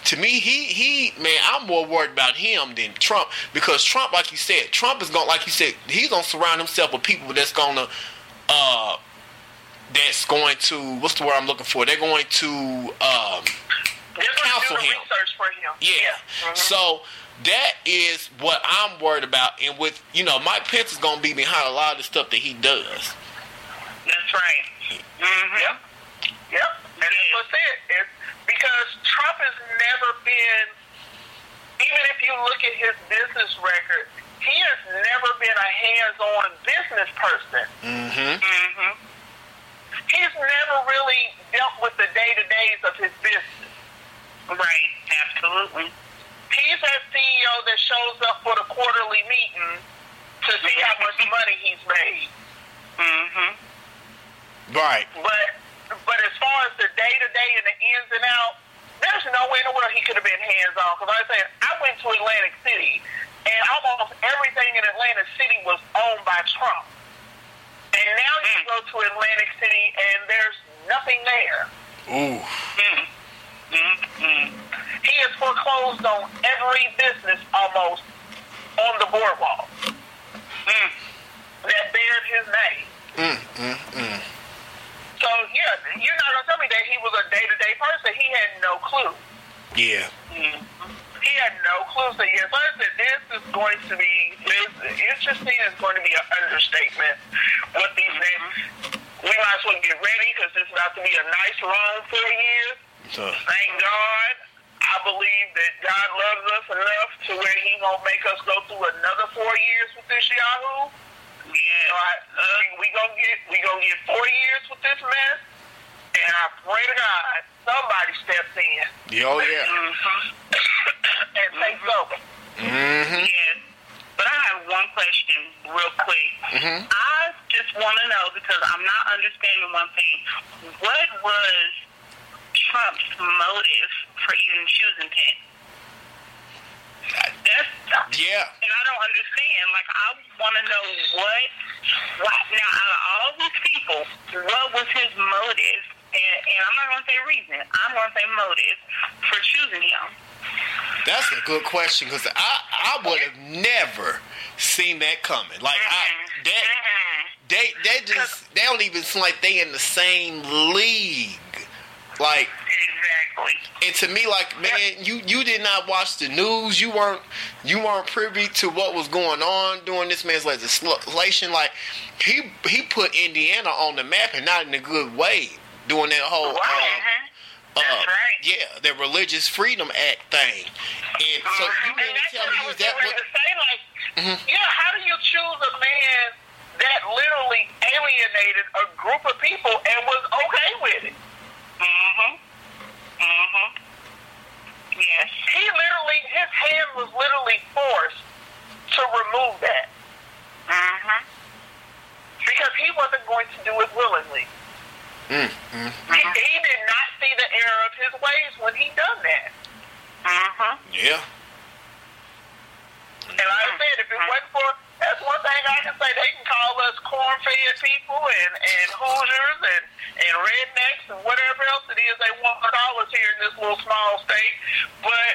to me, he he man, I'm more worried about him than Trump because Trump, like you said, Trump is gonna like you said, he's gonna surround himself with people that's gonna uh that's going to what's the word I'm looking for? They're going to um They're going to Counsel do the him. research for him. yeah. Mhm. So that is what I'm worried about. And with you know, Mike Pence is gonna be behind a lot of the stuff that he does. That's right. Mm-hmm. Yep. Yep. And that's what's it. It's because Trump has never been, even if you look at his business record, he has never been a hands-on business person. Mm-hmm. Mm-hmm. He's never really dealt with the day-to-days of his business. Right. Absolutely. He's that CEO that shows up for the quarterly meeting to see how much money he's made. Mm-hmm. Right. But but as far as the day to day and the ins and outs, there's no way in the world he could have been hands on. Because like I said, I went to Atlantic City, and almost everything in Atlantic City was owned by Trump. And now you Mm. go to Atlantic City, and there's nothing there. Ooh. Mm. Mm-hmm. He has foreclosed on every business almost on the boardwalk Mm. that bears his name. Mm, mm, mm. So yeah, you're not gonna tell me that he was a day to day person. He had no clue. Yeah. Mm. He had no clue. So yes, I said this is going to be this interesting. Is going to be an understatement. What these mm-hmm. next, we might as well get ready because it's about to be a nice long four years. So, Thank God. I believe that God loves us enough to where He gonna make us go through another four years with this Yahoo. Yeah. So I, we, we gonna get we gonna get four years with this mess, and I pray to God somebody steps in oh yeah. Mm-hmm. and takes over. Mm-hmm. Yes. But I have one question real quick. Mm-hmm. I just want to know because I'm not understanding one thing. What was Trump's motive for even choosing Pence? That's Yeah. and I don't understand. Like, I want to know what, why. Now, out of all these people, what was his motive? And, and I'm not going to say reason. I'm going to say motive for choosing him. That's a good question because I I would have never seen that coming. Like I that Mhm. they they just they don't even seem like they in the same league. Like Exactly. and to me, like man, you you did not watch the news. You weren't you weren't privy to what was going on during this man's legislation. Like he he put Indiana on the map and not in a good way doing that whole. Right. Uh, Mhm. uh, right. Yeah, the Religious Freedom Act thing. And so you And mean to tell me was that what? say. Like, mm-hmm. yeah, how do you choose a man that literally alienated a group of people and was okay with it? Mm Mhm. Mm Mhm. Yes. He literally, his hand was literally forced to remove that. Mhm. Because he wasn't going to do it willingly. Mm, mm. He, he did not see the error of his ways when he done that. Mhm. Yeah. And like I said, if it wasn't for that's one thing I can say. They can call us corn-fed people and and Hoosiers and and rednecks and whatever else it is they want to call us here in this little small state. But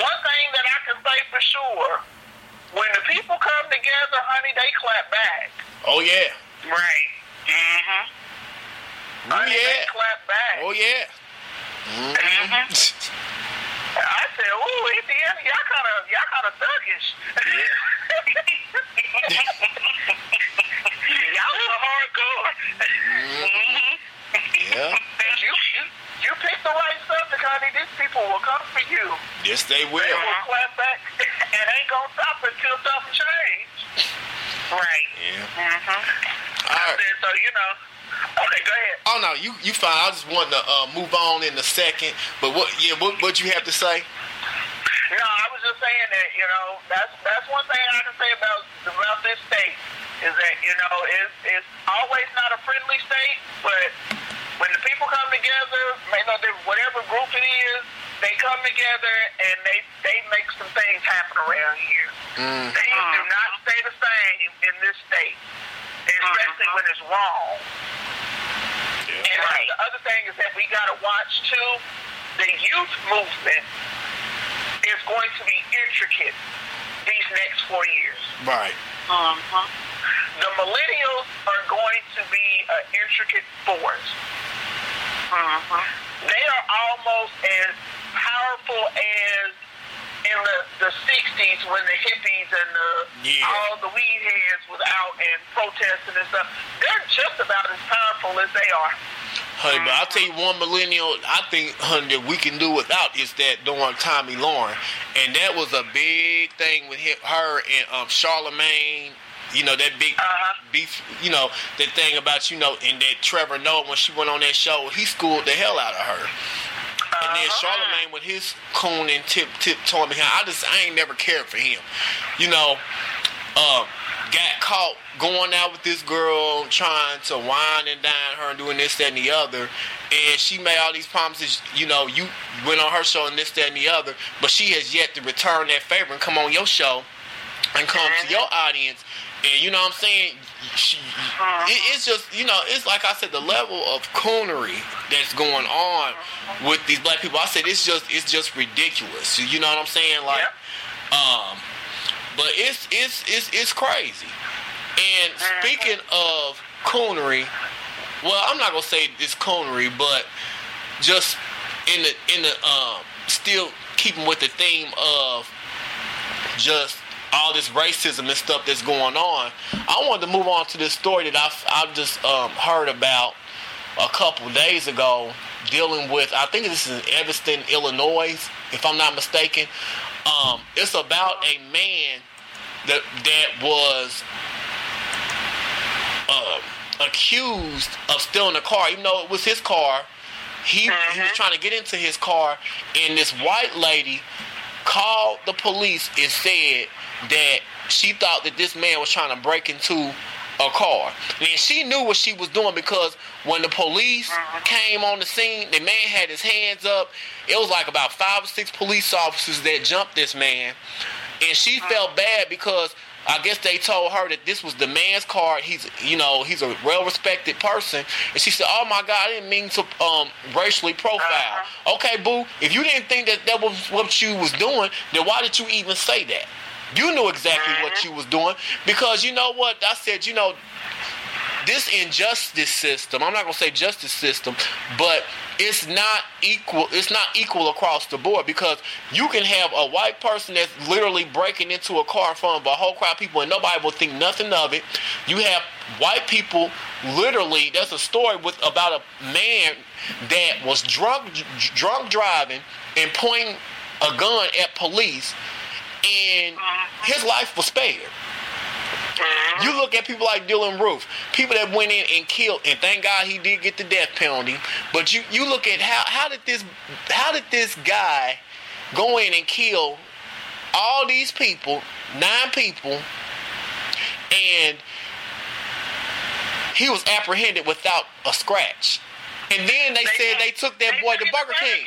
one thing that I can say for sure, when the people come together, honey, they clap back. Oh yeah. Right. Mhm. Oh Honey, yeah. they clap back. Oh yeah. Mhm. I said, "Ooh, Indiana, y'all kind of y'all kind of thuggish." Yeah. y'all are hardcore. Mhm. yeah. And you, you, you pick the right subject, honey. These people will come for you. Yes, they will. They will clap back and ain't gonna stop until something changes. Right. Yeah. Mhm. All I said, so you know. Okay, go ahead. Oh no, you you fine. I just wanted to uh, move on in a second. But what? Yeah. What? What you have to say? No, I was just saying that you know that's that's one thing I can say about about this state is that you know it's it's always not a friendly state, but when the people come together, you know, whatever group it is, they come together and they they make some things happen around here. Mm. Things do not stay the same in this state, especially when it's wrong. Yeah. And Right. the other thing is that we got to watch too. The youth movement is going to be intricate these next four years. Right. Mhm. The millennials are going to be an intricate force. Mhm. They are almost as powerful as in the, the 60s when the hippies and the Yeah. all the weed heads was out and protesting and stuff. They're just about as powerful as they are. Honey, but I'll tell you one millennial I think, honey, that we can do without is that during Tomi Lahren. And that was a big thing with him, her and um, Charlemagne. You know, that big Uh-huh. beef, you know, that thing about, you know, and that Trevor Noah, when she went on that show, he schooled the hell out of her. And then Uh-huh. Charlemagne with his coon and tip tip told me, I just I ain't never cared for him. You know, uh, got caught going out with this girl, trying to wine and dine her and doing this, that, and the other. And she made all these promises, you know, you went on her show and this, that, and the other, but she has yet to return that favor and come on your show and come to your audience. And you know what I'm saying? She, it, it's just, you know, it's like I said, the level of coonery that's going on with these black people. I said it's just, it's just ridiculous. You know what I'm saying? Like, Yep. um, but it's it's it's it's crazy. And speaking of coonery, well, I'm not gonna say it's coonery, but just in the in the um still keeping with the theme of just all this racism and stuff that's going on. I wanted to move on to this story that I I just um, heard about a couple days ago, dealing with I think this is in Evanston, Illinois, if I'm not mistaken. Um, it's about a man that that was uh, accused of stealing a car, even though it was his car. He, he was trying to get into his car, and this white lady called the police and said that she thought that this man was trying to break into a car. And she knew what she was doing because when the police came on the scene, the man had his hands up. It was like about five or six police officers that jumped this man. And she felt bad because I guess they told her that this was the man's car. He's, you know, he's a well-respected person, and she said, "Oh my God, I didn't mean to um, racially profile." Okay, boo. If you didn't think that that was what you was doing, then why did you even say that? You knew exactly what you was doing because you know what I said. You know, this injustice system. I'm not gonna say justice system, but it's not equal. It's not equal across the board because you can have a white person that's literally breaking into a car of a whole crowd of people and nobody will think nothing of it. You have white people literally. That's a story with about a man that was drunk, drunk driving and pointing a gun at police, and his life was spared. You look at people like Dylann Roof, people that went in and killed, and thank God he did get the death penalty. But you, you look at how how did this how did this guy go in and kill all these people, nine people, and he was apprehended without a scratch. And then they, They said they took that boy to Burger King.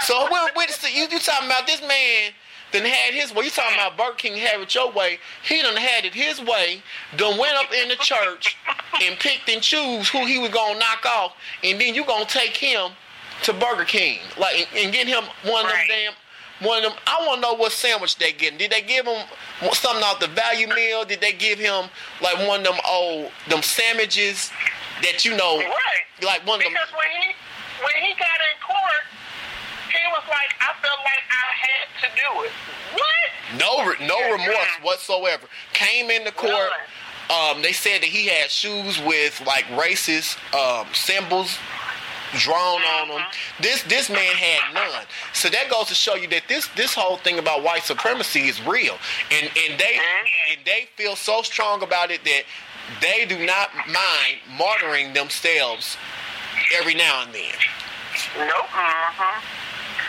So what, what, so you, you talking about this man done had his way. You talking about Burger King have it your way. He done had it his way. Done went up in the church and picked and choose who he was gonna knock off, and then you gonna take him to Burger King, like and, and get him one of them damn. One of them. I want to know what sandwich they getting. Did they give him something off the value meal? Did they give him like one of them old them sandwiches that you know, Right. like one of them? Because when he when he got in court, he was like, I felt like I had to do it. What? No, no remorse whatsoever. Came into court. Um, they said that he had shoes with like racist um, symbols drawn on them. This this man had none. So that goes to show you that this this whole thing about white supremacy is real, and and they and they feel so strong about it that they do not mind martyring themselves every now and then. Nope. Mm-hmm.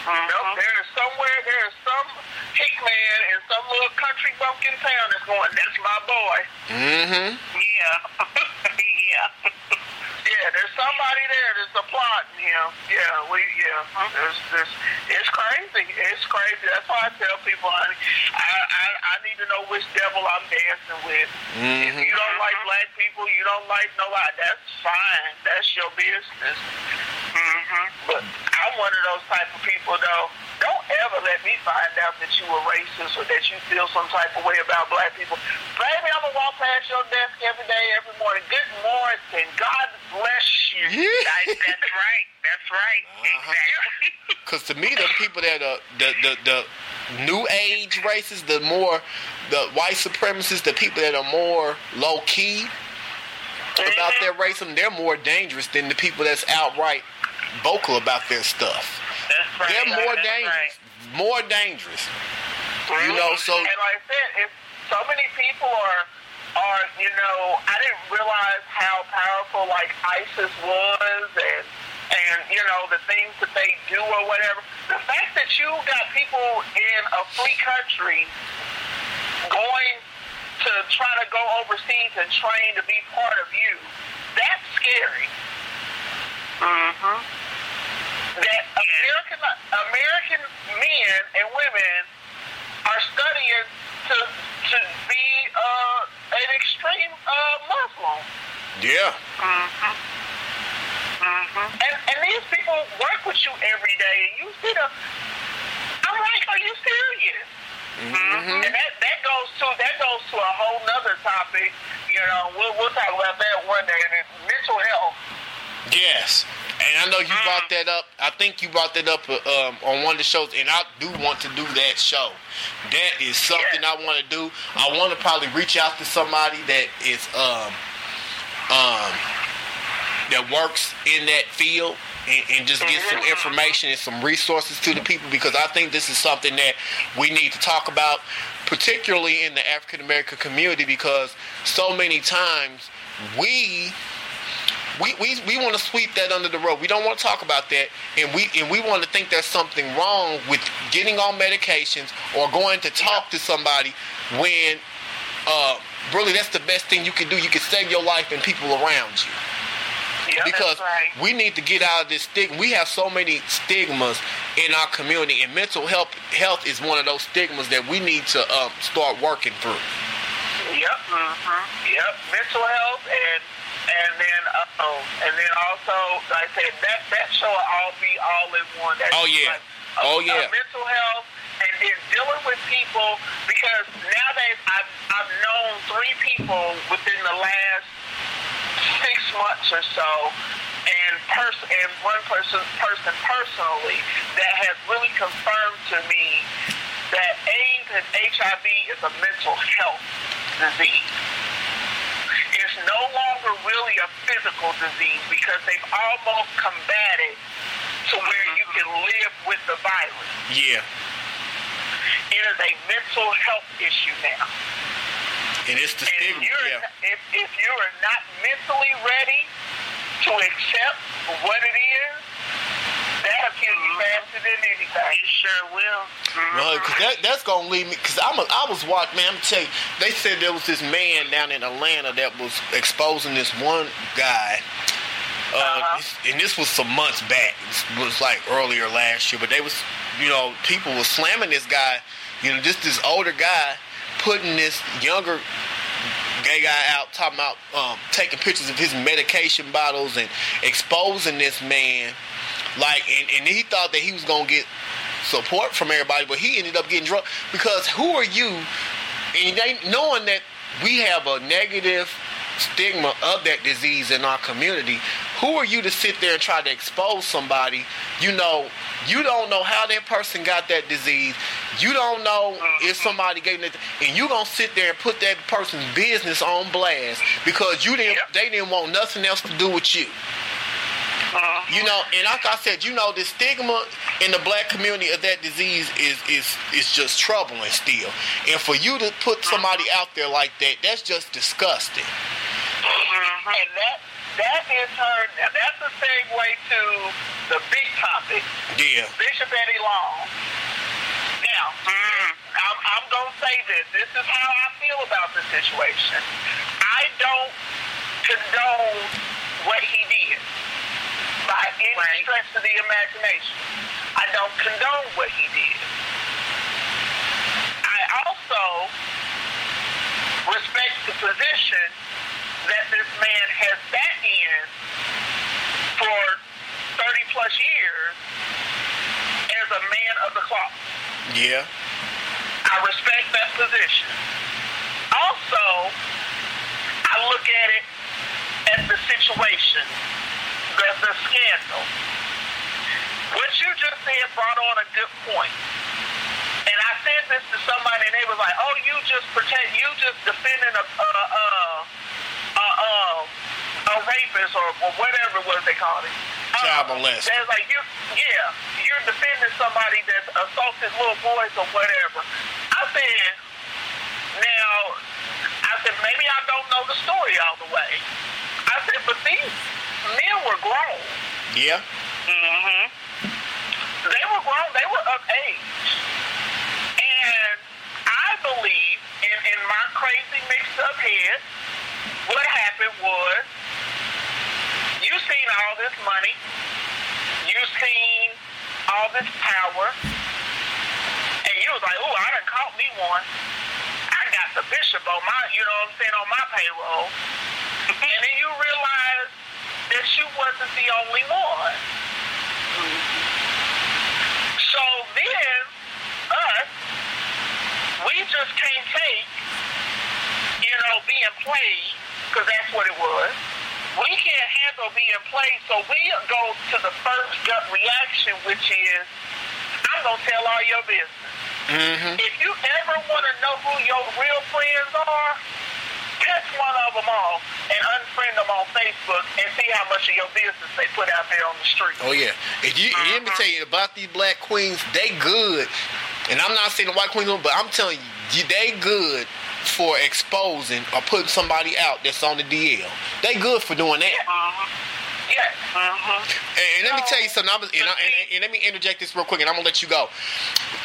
Nope. There is somewhere, there is some hickman in some little country bumpkin town that's going, that's my boy. Mm-hmm. Yeah. yeah. Yeah, there's somebody there that's applauding him. Yeah, we yeah. There's, there's, it's crazy. It's crazy. That's why I tell people, honey, I, I I need to know which devil I'm dancing with. If Mhm. you don't like black people, you don't like nobody. That's fine. That's your business. Mm-hmm. But I'm one of those type of people, though. Don't ever let me find out that you were racist or that you feel some type of way about black people. Baby, I'm gonna walk past your desk every day, every morning. Good morning. God bless you. That, that's right. That's right. Uh-huh. Exactly. Because to me, the people that are the, the the new age racists, the more the white supremacists, the people that are more low key about their racism, they're more dangerous than the people that's outright vocal about their stuff. That's right. They're more That's dangerous. right. More dangerous. You know, so And like I said, if so many people are, are you know, I didn't realize how powerful like ISIS was, and and you know the things that they do or whatever. The fact that you got people in a free country going to try to go overseas and train to be part of you, that's scary. Mm-hmm. That American American men and women are studying to to be uh, an extreme uh, Muslim, yeah, Mm-hmm. Mm-hmm. and and these people work with you every day, and you see them. I'm like, are you serious? Mm-hmm. And that that goes to that goes to a whole nother topic. You know, we'll we'll talk about that one day. And it's mental health. yes. And I know you brought that up. I think you brought that up uh, um, on one of the shows, and I do want to do that show. That is something I want to do. I want to probably reach out to somebody that is um, um, that works in that field and, and just get some information and some resources to the people because I think this is something that we need to talk about, particularly in the African American community because so many times we we, we, we want to sweep that under the rug. We don't want to talk about that, and we and we want to think there's something wrong with getting on medications or going to talk to somebody when uh, really that's the best thing you can do. You can save your life and people around you Yeah, because right. we need to get out of this stigma. We have so many stigmas in our community, and mental health health is one of those stigmas that we need to um, start working through. Yep. Mm-hmm. Yep. Mental health and and then uh, oh, and then also like I said that that should all be all in one. That's Oh, yeah. like, uh, Oh, yeah. uh, mental health and then dealing with people because nowadays I've I've known three people within the last six months or so. And person and one person person personally that has really confirmed to me that AIDS and HIV is a mental health disease no longer really a physical disease because they've almost combated to where you can live with the virus. Yeah, It is a mental health issue now. and it's the And if you're, Yeah, if, if you are not mentally ready to accept what it is, That'll kill you faster than anything. It sure will. Well, cause that, that's gonna leave me. Cause I'm a, I was watching. Man, I'm tell you, they said there was this man down in Atlanta that was exposing this one guy. Uh, Uh-huh. this- and this was some months back. It was like earlier last year, but they was, you know, people was slamming this guy. You know, just this older guy putting this younger gay guy out talking about um, taking pictures of his medication bottles and exposing this man like and, and he thought that he was gonna get support from everybody but he ended up getting drunk. Because who are you and they knowing that we have a negative stigma of that disease in our community who are you to sit there and try to expose somebody? You know you don't know how that person got that disease. You don't know if somebody gave it and you gonna sit there and put that person's business on blast because you didn't they didn't want nothing else to do with you Uh-huh. you know, and like I said, you know, the stigma in the black community of that disease is is is just troubling still. And for you to put uh-huh. somebody out there like that, that's just disgusting. Mm-hmm. And that that is her. Now that's a segue to the big topic, Yeah. Bishop Eddie Long. Now, mm-hmm. I'm, I'm gonna say this. This is how I feel about the situation. I don't condone what he did by any Right. stretch of the imagination. I don't condone what he did. I also respect the position that this man has sat in for 30 plus years as a man of the cloth. Yeah. I respect that position. Also, I look at it as the situation, the, a scandal. What you just said brought on a good point. And I said this to somebody, and they was like, "Oh, you just pretend, you just defending a a a a, a, a rapist or, or whatever it was they called it." Child Uh, molester. They're like, "You, yeah, you're defending somebody that's assaulted little boys or whatever." I said, "Now, I said maybe I don't know the story all the way." I said, "But these men were grown." Yeah. Mm-hmm. They were grown. They were of age. And I believe, in, in my crazy mixed up head, what happened was you seen all this money. You seen all this power. And you was like, oh, I done caught me one. I got the bishop on my, you know what I'm saying, on my payroll. and then you realize that you wasn't the only one. So then, us, we just can't take, you know, being played, because that's what it was. We can't handle being played, so we go to the first gut reaction, which is, I'm going to tell all your business. Mm-hmm. If you ever want to know who your real friends are, catch one of them off and unfriend them on Facebook and see how much of your business they put out there on the street. Oh yeah. If you and let me mm-hmm. tell you about these black queens, they good. And I'm not saying the white queens, but I'm telling you, they good for exposing or putting somebody out that's on the DL. They good for doing that. Mm-hmm. Yes. Mm-hmm. And, and let me tell you something. I was, and, I, and, and let me interject this real quick, and I'm gonna let you go.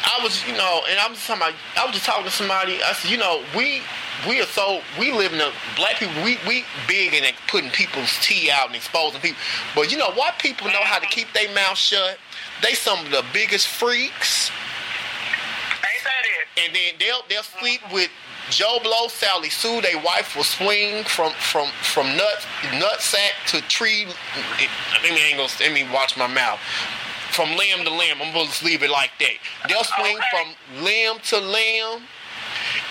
I was, you know, and I was talking about, I was just talking to somebody. I said, you know, we we are so we live in a black people. We we big in putting people's tea out and exposing people. But you know, white people know how to keep their mouth shut. They some of the biggest freaks, Ain't that it? And then they'll they'll sleep with. Joe Blow, Sally Sue, they wife will swing from from from nut nutsack to tree. Let me gonna let me watch my mouth. From limb to limb, I'm gonna just leave it like that. They'll swing Okay. from limb to limb,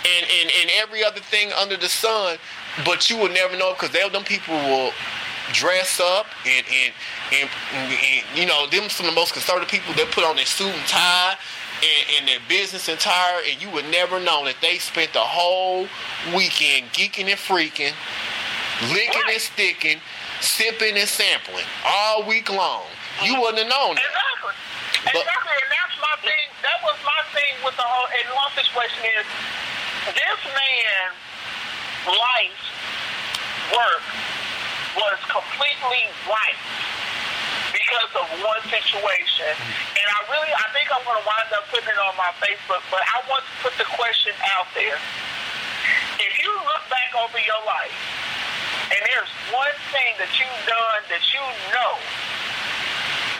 and, and and every other thing under the sun. But you will never know because they them people will dress up and and, and and you know them some of the most conservative people that put on their suit and tie and, and their business entire, and you would never know that they spent the whole weekend geeking and freaking licking and sticking sipping and sampling all week long you mm-hmm. wouldn't have known that Exactly. But- exactly. And that's my thing. That was my thing with the whole. And one situation is this man's life work was completely right because of one situation. And I really, I think I'm going to wind up putting it on my Facebook, but I want to put the question out there. If you look back over your life, and there's one thing that you've done that you know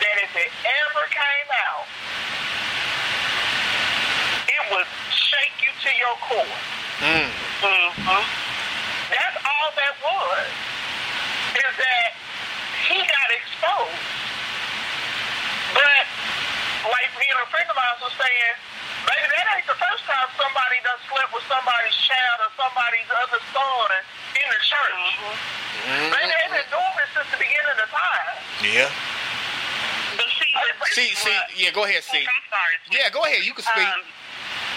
that if it ever came out, it would shake you to your core. Mm. Mm-hmm. That's all that was. Is that he got exposed. But like me and a friend of mine was saying, baby, that ain't the first time somebody done slept with somebody's child or somebody's other son in the church. Mm-hmm. Baby, they've been doing this since the beginning of time. Yeah. But see, this See, see, yeah, go ahead, see. I'm sorry. Sweet. Yeah, go ahead. You can speak. Um,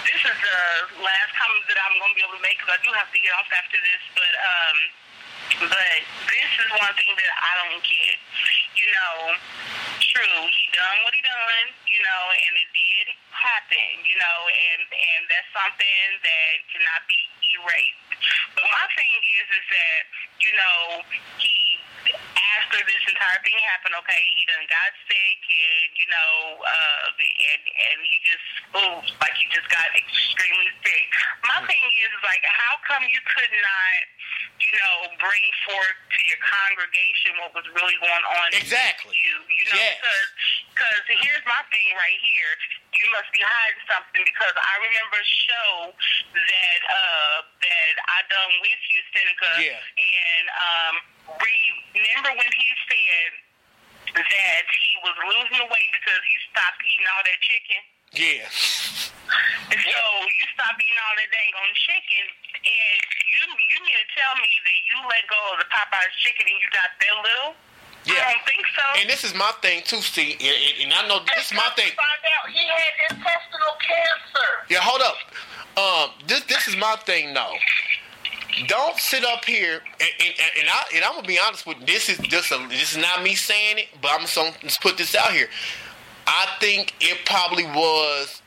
this is the last comment that I'm going to be able to make because I do have to get off after this. But um, but this is one thing that I don't get. You know, true, he done what he done. You know, and it did happen. You know, and and that's something that cannot be erased. But my thing is, is that you know he after this entire thing happened, okay, he done got sick and you know, uh and and he just ooh, like he just got extremely sick. My thing is like how come you could not, you know, bring forth to your congregation what was really going on Exactly. you. You know, Yes. because because here's my thing right here. You must be hiding something because I remember a show that uh that I done with you, Senica. Yeah. And um remember when he said that he was losing the weight because he stopped eating all that chicken? Yeah. And so you stop eating all that dang on chicken and you you mean to tell me that you let go of the Popeye's chicken and you got that little? Yeah. I don't think so. And this is my thing too, see, and, and- I know this is my thing. Find out he had intestinal cancer. Yeah, hold up. Um, this this is my thing though. Don't sit up here and, and, and I and I'm gonna be honest with you. This is just a, this is not me saying it, but I'm just gonna just put this out here. I think it probably was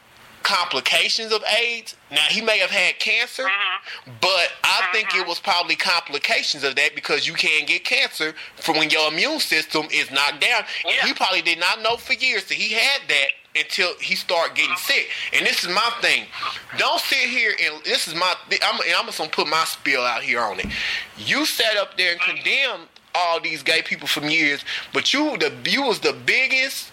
complications of AIDS. Now he may have had cancer, mm-hmm. but I mm-hmm. think it was probably complications of that because you can't get cancer from when your immune system is knocked down. And he probably did not know for years that he had that until he started getting mm-hmm. sick. And this is my thing. Don't sit here and this is my. I'm, and I'm just gonna put my spill out here on it. You sat up there and condemned all these gay people from years, but you the you was the biggest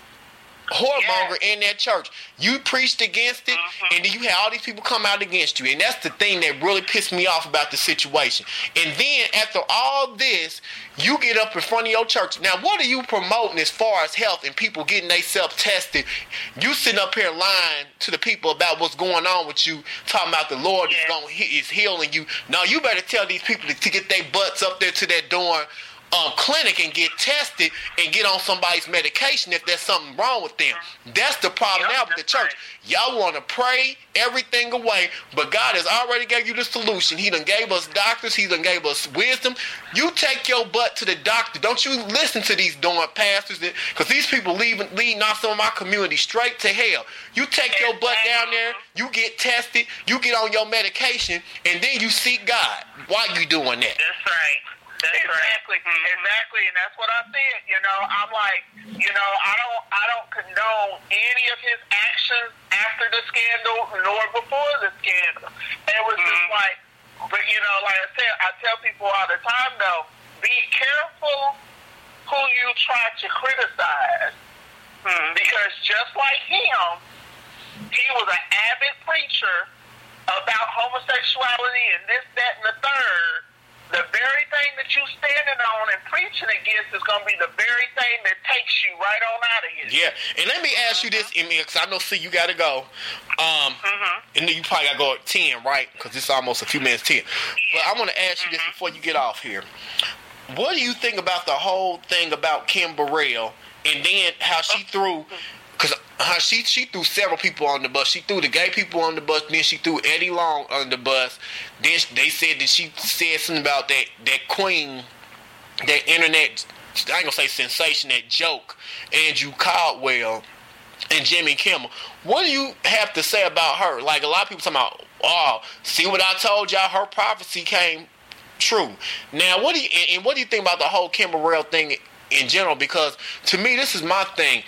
whoremonger in that church. You preached against it, mm-hmm. and then you had all these people come out against you. And that's the thing that really pissed me off about the situation. And then after all this, you get up in front of your church. Now, what are you promoting as far as health and people getting themselves tested? You sitting up here lying to the people about what's going on with you, talking about the Lord is going is healing you. Now you better tell these people to, to get their butts up there to that door um, clinic and get tested and get on somebody's medication if there's something wrong with them. That's the problem Yep, now with the church. Y'all want to pray everything away, but God has already gave you the solution. He done gave us doctors. He done gave us wisdom. You take your butt to the doctor. Don't you listen to these darn pastors because these people leaving, leading off some of my community straight to hell. You take your butt down there. You get tested. You get on your medication, and then you seek God. Why you doing that? That's right. That's Exactly, right. Mhm. exactly, and that's what I said. You know, I'm like, you know, I don't, I don't condone any of his actions after the scandal nor before the scandal. It was just Mhm. like, but you know, like I said, I tell people all the time though, be careful who you try to criticize Mhm. because just like him, he was an avid preacher about homosexuality and this, that, and the third. The very thing that you're standing on and preaching against is going to be the very thing that takes you right on out of here. Yeah, and let me ask you this, because I know, see, you got to go. Um, And then you probably got to go at 10, right? Because it's almost a few minutes 10. But I want to ask you this before you get off here. What do you think about the whole thing about Kim Burrell and then how she threw, because how uh, she, she threw several people on the bus. She threw the gay people on the bus, then she threw Eddie Long on the bus. Then they said that she said something about that, that queen that internet, I ain't gonna say sensation, that joke, Andrew Caldwell and Jimmy Kimmel. What do you have to say about her? Like a lot of people talking about, oh, see what I told y'all, her prophecy came true. Now, what do you and, what do you think about the whole Kim Burrell thing in general because to me this is my thing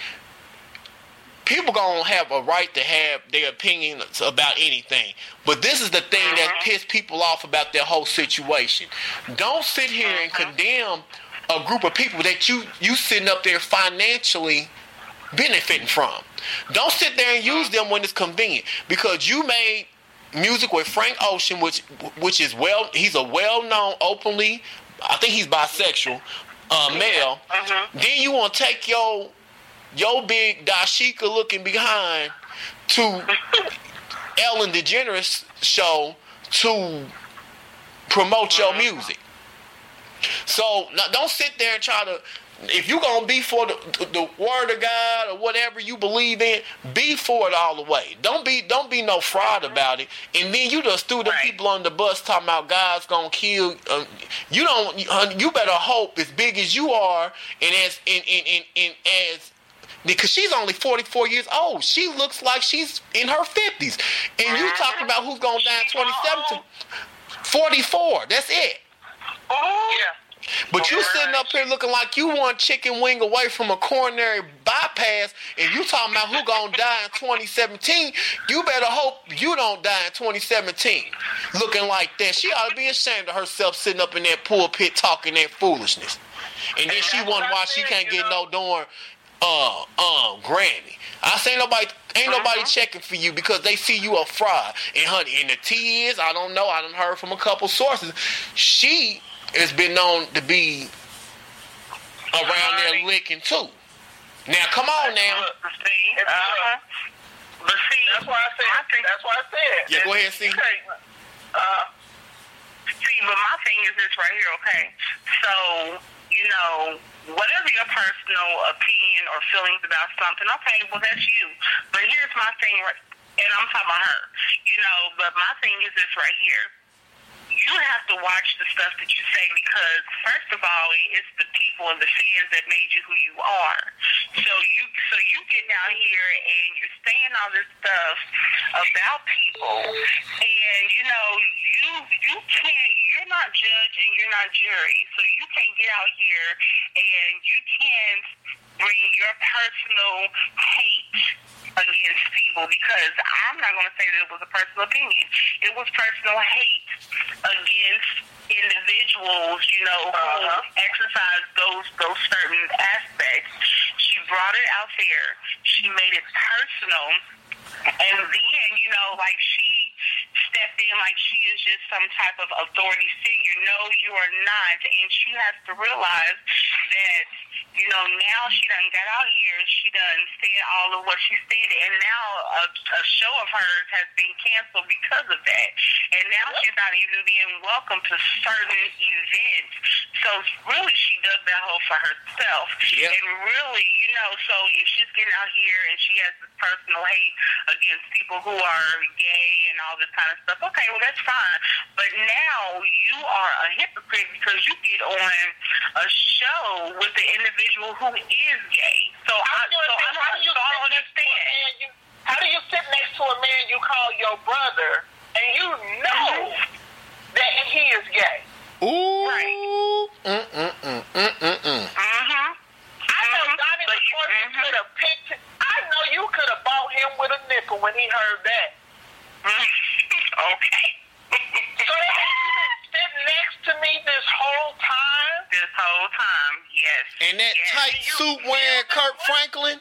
people gonna have a right to have their opinions about anything but this is the thing that Mm-hmm. pisses people off about their whole situation don't sit here and Mm-hmm. condemn a group of people that you you sitting up there financially benefiting from don't sit there and use them when it's convenient because you made music with Frank Ocean which which is well he's a well-known openly I think he's bisexual uh, male Mhm. then you want to take your your big dashika looking behind to Ellen DeGeneres show to promote your music. So now, don't sit there and try to. If you're gonna be for the, the word of God or whatever you believe in, be for it all the way. Don't be don't be no fraud about it. And then you just threw the Right. people on the bus talking about God's gonna kill. Um, you don't. You, you better hope as big as you are and as and and, and, and as because she's only 44 years old. She looks like she's in her 50s. And you talking about who's going to die in She how 2017. 44. That's it. Yeah. But you sitting up here looking like you one chicken wing away from a coronary bypass, and you talking about who gonna die in 2017. You better hope you don't die in 2017. Looking like that, she ought to be ashamed of herself sitting up in that pulpit talking that foolishness. And then she wonder why she can't get no darn uh uh Grammy. I say nobody ain't nobody checking for you because they see you a fraud. And honey, and the T is, I don't know, I done heard from a couple sources. She has been known to be around there licking too. Now come on now. But see, uh-huh. But see, That's why I said. my thing, That's why I said. Yeah, go ahead, see. Okay. Uh, see, but my thing is this right here, okay? So, you know, whatever your personal opinion or feelings about something, okay, well, that's you. But here's my thing, and I'm talking about her, you know, but my thing is this right here. You have to watch the stuff that you say because, first of all, it's the people and the fans that made you who you are. So you, so you getting out here and you're saying all this stuff about people, and you know you you can't. You're not judge and you're not jury, so you can't get out here and you can't bring your personal hate against people because I'm not going to say that it was a personal opinion. It was personal hate against individuals, you know, who Uh-huh. exercise those those certain aspects. She brought it out there. She made it personal. And then, you know, like she stepped in like she is just some type of authority figure. No, you are not. And she has to realize that, you know, now she done got out here. She done said all of what she said. And now a, a show of hers has been canceled because of that. And now she's not even being welcome to certain events. So really, she does that whole for herself. Yep. And really, you know, so if she's getting out here and she has this personal hate against people who are gay and all this kind of stuff, okay, well that's fine. But now you are a hypocrite because you get on a show with the individual who is gay. So I, how do you, so I, how do you so I don't sit next understand. man you, how do you sit next to a man you call your brother and you know that he is gay? Ooh. Right. Mm mm mm mm mm mm. Mm-hmm. I know Mhm. Donnie But you- McCoy mhm. could have picked. I know you could have bought him with a nickel when he heard that. okay. So that means you've been sitting next to me this whole time. This whole time, yes. And that yes. tight suit wearing Kirk Franklin.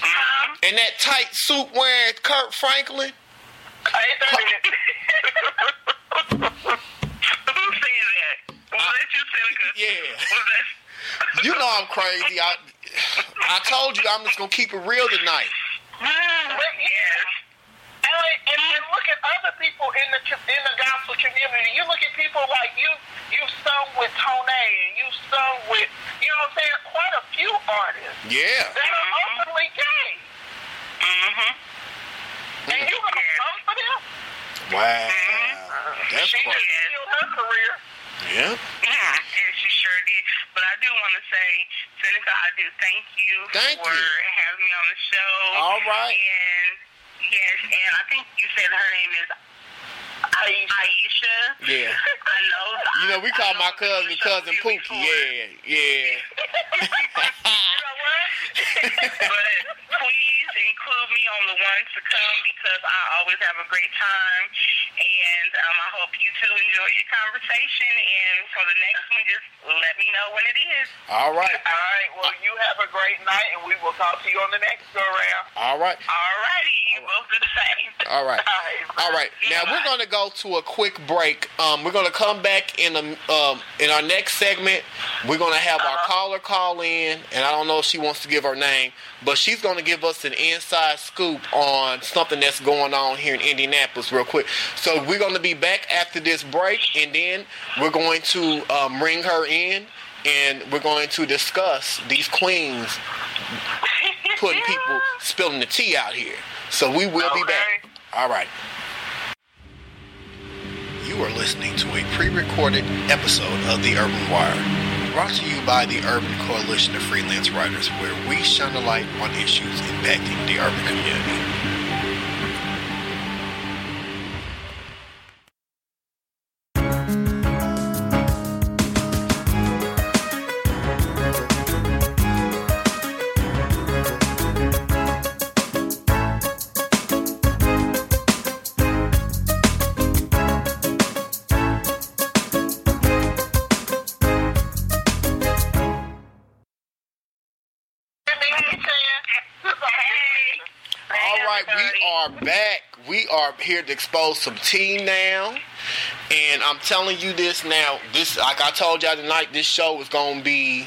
Mhm. And that tight suit wearing Kirk Franklin. Who said that? Was that you, Senica? Yeah. You know I'm crazy. I I told you I'm just gonna keep it real tonight. Mm, yes. And, and, and look at other people in the in the gospel community. You look at people like you. You've sung with Tone, and you've sung with you know what I'm saying. Quite a few artists Yeah. that are Mhm. openly gay, Mm-hmm. and you gonna Yes. come for them? Wow. That's She crazy. just killed her career. Yeah. Yeah, and she sure did. But I do want to say, Senica, I do thank you Thank for you. having me on the show. All right. And yes, and I think you said her name is Aisha. Aisha. Yeah. I know. You know know, we call my cousin cousin Pookie. Yeah, yeah. you know what? but please include me on the ones to come because I always have a great time. And um, I hope you two enjoy your conversation. And for the next one, just let me know when it is. All right. All right. Well, you have a great night, and we will talk to you on the next go round. All right. All righty. You both do the same. All right. All right. Now we're going to go to a quick break. Um, we're going to come back in a, um, in our next segment. We're going to have our caller call in, and I don't know if she wants to give her name, but she's going to give us an inside scoop on something that's going on here in Indianapolis, real quick. So we're going to be back after this break, and then we're going to um, ring her in, and we're going to discuss these queens putting people spilling the tea out here. So we will be back. All right. You are listening to a pre-recorded episode of The Urban Wire, brought to you by the Urban Coalition of Freelance Writers, where we shine a light on issues impacting the urban community. Are here to expose some tea now. And I'm telling you this now, this like I told y'all tonight, this show is gonna be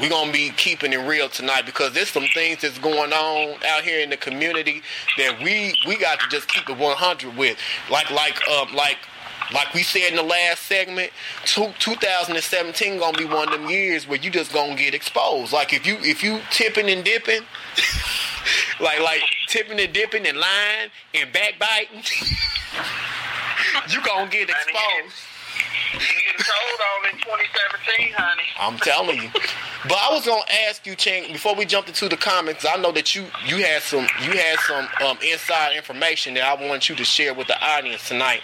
we're gonna be keeping it real tonight because there's some things that's going on out here in the community that we we got to just keep it 100 with. Like like um like like we said in the last segment, two, 2017 gonna be one of them years where you just gonna get exposed. Like if you if you tipping and dipping, like like tipping and dipping and lying and backbiting, you gonna get exposed. You getting told on in 2017, honey. I'm telling you. But I was gonna ask you, Chan, before we jumped into the comments, I know that you you had some you had some um, inside information that I want you to share with the audience tonight.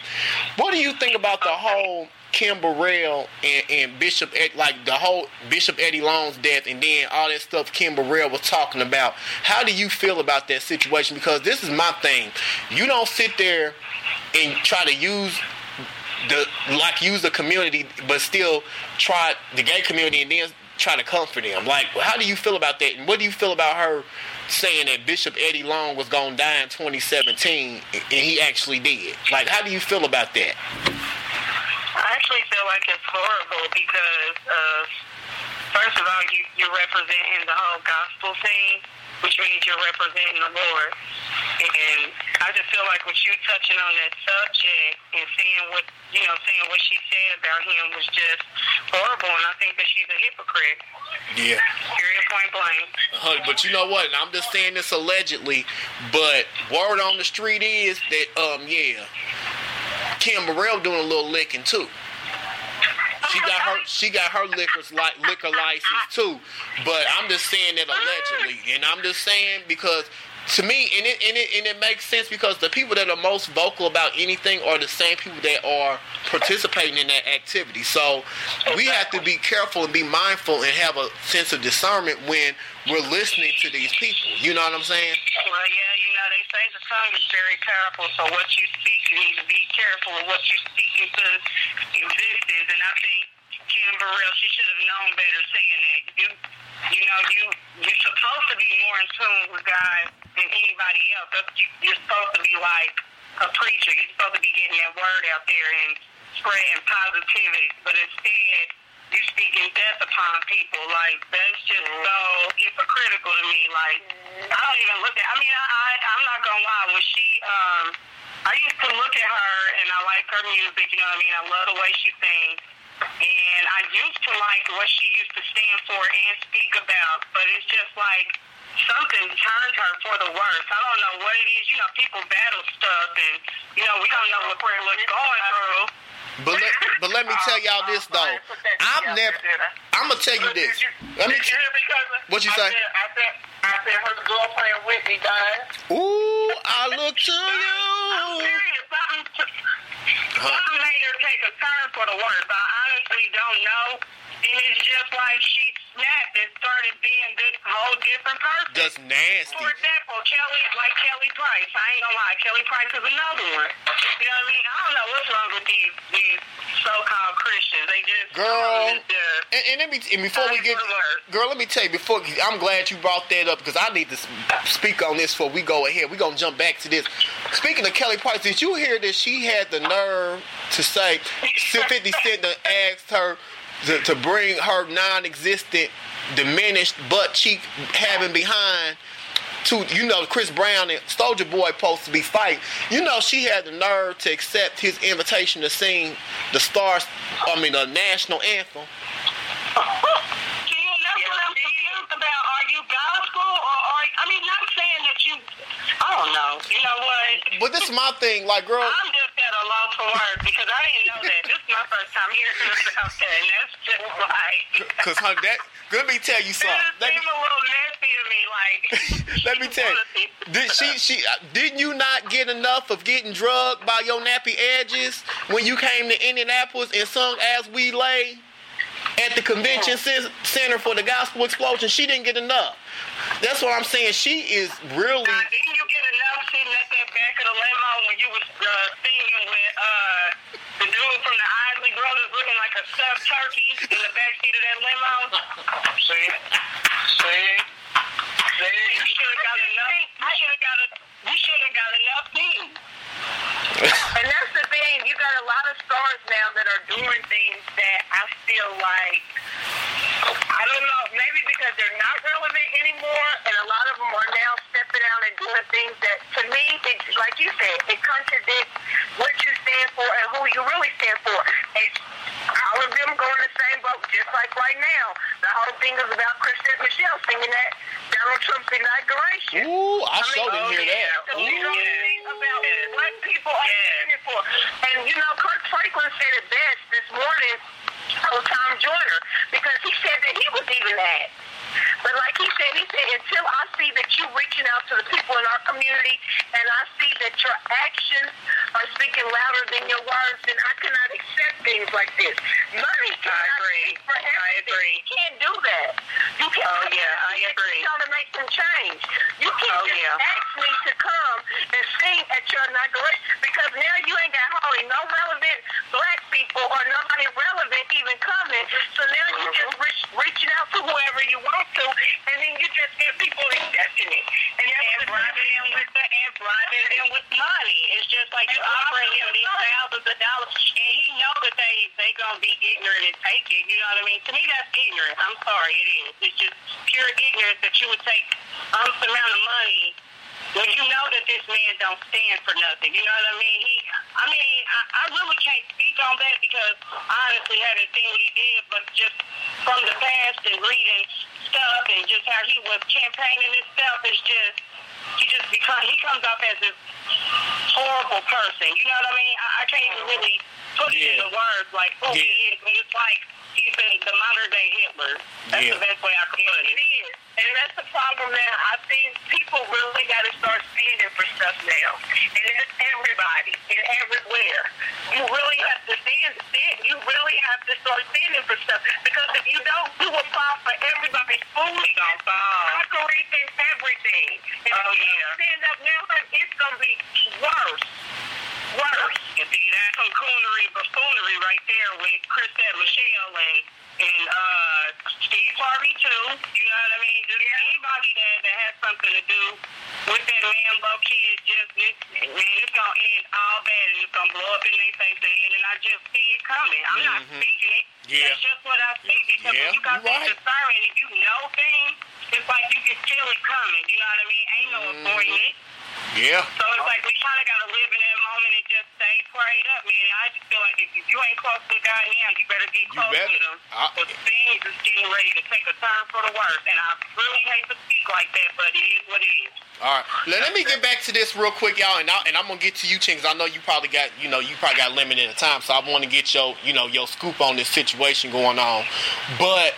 What do you think about the whole Kim Burrell and, and Bishop Ed, like the whole Bishop Eddie Long's death and then all that stuff Kim Burrell was talking about? How do you feel about that situation? Because this is my thing. You don't sit there and try to use the like use the community, but still try the gay community and then try to comfort them. Like, how do you feel about that? And what do you feel about her saying that Bishop Eddie Long was gonna die in 2017 and he actually did? Like, how do you feel about that? I actually feel like it's horrible because, uh, first of all, you, you're representing the whole gospel thing, which means you're representing the Lord. And I just feel like with you touching on that subject and saying what, you know, saying what she said about him was just horrible. And I think that she's a hypocrite. Yeah. Period, point blank. Uh, but you know what? And I'm just saying this allegedly, but word on the street is that um yeah, Kim Burrell doing a little licking too. She got her she got her liquor's li- liquor license too. But I'm just saying that allegedly, and I'm just saying because to me, and it, and it and it makes sense because the people that are most vocal about anything are the same people that are participating in that activity. So we have to be careful and be mindful and have a sense of discernment when we're listening to these people. You know what I'm saying? Well, yeah, you know, they say the tongue is very powerful, so what you speak, you need to be careful of what you speak into existence. And I think Kim Burrell, she should have known better saying that. You, you know, you, you're supposed to be more in tune with God than anybody else. That's, you, you're supposed to be like a preacher. You're supposed to be getting that word out there and spreading positivity. But instead, you speaking death upon people. Like, that's just so hypocritical to me. Like, I don't even look at, I mean, I, I, I'm not to lie. When she, um, I used to look at her and I like her music, you know what I mean? I love the way she sings. And I used to like what she used to stand for and speak about, but it's just like something turned her for the worse. I don't know what it is. You know, people battle stuff, and you know, we don't know what we're going through. But let, but let me tell y'all this though. I've never. I'm gonna tell you this. Let me. Did you hear? What you I say? Said, I said, I said her girlfriend Whitney died. Ooh, I look to I'm you. serious. Something, something made her take a turn for the worse. I honestly don't know. And it's just like she snapped and started being this whole different person. Just nasty. For example, Kelly, like Kelly Price. I ain't gonna lie, Kelly Price is another one. You know what I mean? I don't know what's wrong with these these so-called Christians. They just Girl, and, and, let me, and before we get, girl, let me tell you before I'm glad you brought that up because I need to speak on this before we go ahead. We're gonna jump back to this. Speaking of Kelly Price, did you hear that she had the nerve to say 50 Cent asked her to, to bring her non-existent, diminished butt cheek having behind to you know Chris Brown and Soulja Boy supposed to be fight. You know she had the nerve to accept his invitation to sing the stars. I mean the national anthem. See, and that's what About. Are you gospel or are I mean, not saying that you. I don't know. You know what? But this is my thing, like girl. I'm just at a loss for words because I didn't know that. This is my first time hearing about that, and that's just like. Cause honey, that let me tell you something. just Let me, a little messy to me, like. let me tell you. Did she she uh, didn't you not get enough of getting drugged by your nappy edges when you came to Indianapolis and sung "As We Lay" at the convention cen- center for the Gospel Explosion? She didn't get enough. That's what I'm saying. She is really. Now, didn't you get enough sitting at that back of the limo when you was uh, singing with uh, the dude from the Isley Brothers looking like a stuffed turkey in the back seat of that limo? See? See? See? You should have got enough. You should have got a. You should have got enough things. And that's the thing. You got a lot of stars now that are doing things that I feel like I don't know, maybe because they're not relevant anymore, and a lot of them are now stepping out and doing things that, to me, it, like you said, it contradicts what you stand for and who you really stand for. And all of them go in the same boat, just like right now. The whole thing is about Chrisette Michele singing that Donald Trump's inauguration. Ooh, I, sure mean, didn't oh, hear yeah. that. So Ooh. these are the things about Yeah. What people are Yeah. standing for. And you know, Kirk Franklin said it best this morning on Tom Joyner because he said that he was even that. But like he said, he said, until I see that you reaching out to the people in our community and I see that your actions are speaking louder than your words, then I cannot accept things like this. Money cannot agree. speak for I agree. You can't do that. You can't. Oh, yeah, I agree. Trying to make some change. You can't Oh, just yeah. ask me to come and sing at your inauguration because now you ain't got hardly no relevant black people or nobody relevant even coming. So now you just reach, reaching out to whoever you want to, and then you just get people accepting it. And And bribing them with the and bribing them with money. It's just like you offering him these thousands of dollars, and he know that they they gonna be ignorant and take it. You know what I mean? To me, that's ignorant. I'm sorry, it is. It's just pure ignorance that you would take um amount of money when you know that this man don't stand for nothing. You know what I mean? He, I mean, I, I really can't speak on that because I honestly haven't seen what he did, but just from the past and reading stuff and just how he was campaigning and stuff, it's just he just become he comes off as this horrible person. You know what I mean? I, I can't even really put it Yeah. into words like oh, who he is, but it's like he's the, the modern day Hitler. That's Yeah. the best way I can put It it. is. And that's the problem now. I think people really got to start standing for stuff now. And that's everybody and everywhere. You really have to stand, stand. You really have to start standing for stuff. Because if you don't, you will fall for everybody's food. He. Mockery and everything. And Oh, if you yeah. don't stand up now, it's going to be worse. Worse. You see, that's some coonery buffoonery right there with Chrisette Michele and and uh Steve Harvey too. You know what I mean? Just anybody that that has something to do with that man low kid just it's man, it's gonna end all bad and it's gonna blow up in their face again and I just see it coming. I'm not Mhm. speaking it. Yeah. That's just what I see because Yeah, when you got you that right. discernment and you know things, it's like you can feel it coming. You know what I mean? Ain't no Mm-hmm. avoiding it. Yeah. So it's like we kind of got to live in that moment and just stay prayed up, man. I just feel like if you ain't close to God now, you better get You close better. with Him. Because things is getting ready to take a turn for the worse. And I really hate to speak like that, but it is what it is. All right. Let, let me get back to this real quick, y'all, and I, and I'm gonna get to you, Ching, because I know you probably got you know you probably got limited time, so I want to get your you know your scoop on this situation going on. But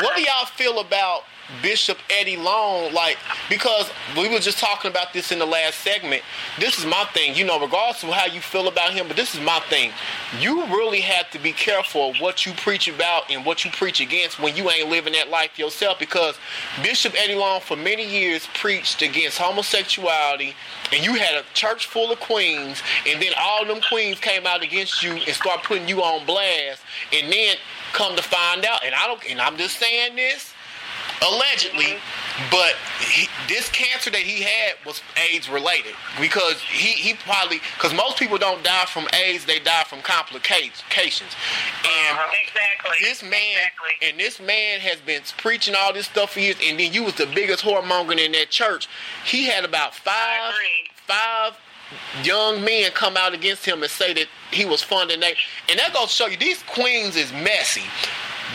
what do y'all feel about Bishop Eddie Long, like because we were just talking about this in the last segment. This is my thing, you know, regardless of how you feel about him, but this is my thing. You really have to be careful of what you preach about and what you preach against when you ain't living that life yourself. Because Bishop Eddie Long, for many years, preached against homosexuality, and you had a church full of queens, and then all them queens came out against you and start putting you on blast, and then come to find out, and I don't, and I'm just saying this allegedly, but he, this cancer that he had was AIDS related because he, he probably because most people don't die from AIDS, they die from complications. And Uh-huh. Exactly. this man Exactly. and this man has been preaching all this stuff for years, and then you was the biggest whoremonger in that church. He had about five five young men come out against him and say that he was funding that, and that goes to show you these queens is messy.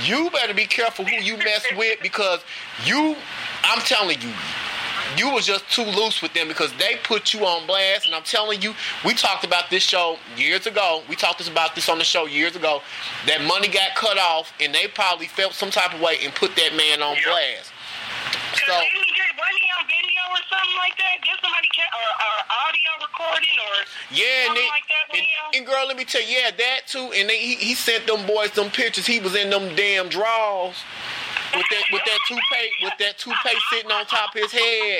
You better be careful who you mess with because you, I'm telling you, you was just too loose with them because they put you on blast. And I'm telling you, we talked about this show years ago. We talked about this on the show years ago. That money got cut off, and they probably felt some type of way and put that man on Yep. blast. So didn't he get wasn't he on video or something like that? Did somebody ca- or, or audio recording or yeah, and, something then, like that? and, and girl, let me tell you, yeah, that too. And they, he, he sent them boys some pictures. He was in them damn draws with that with that toupee with that toupee sitting on top of his head.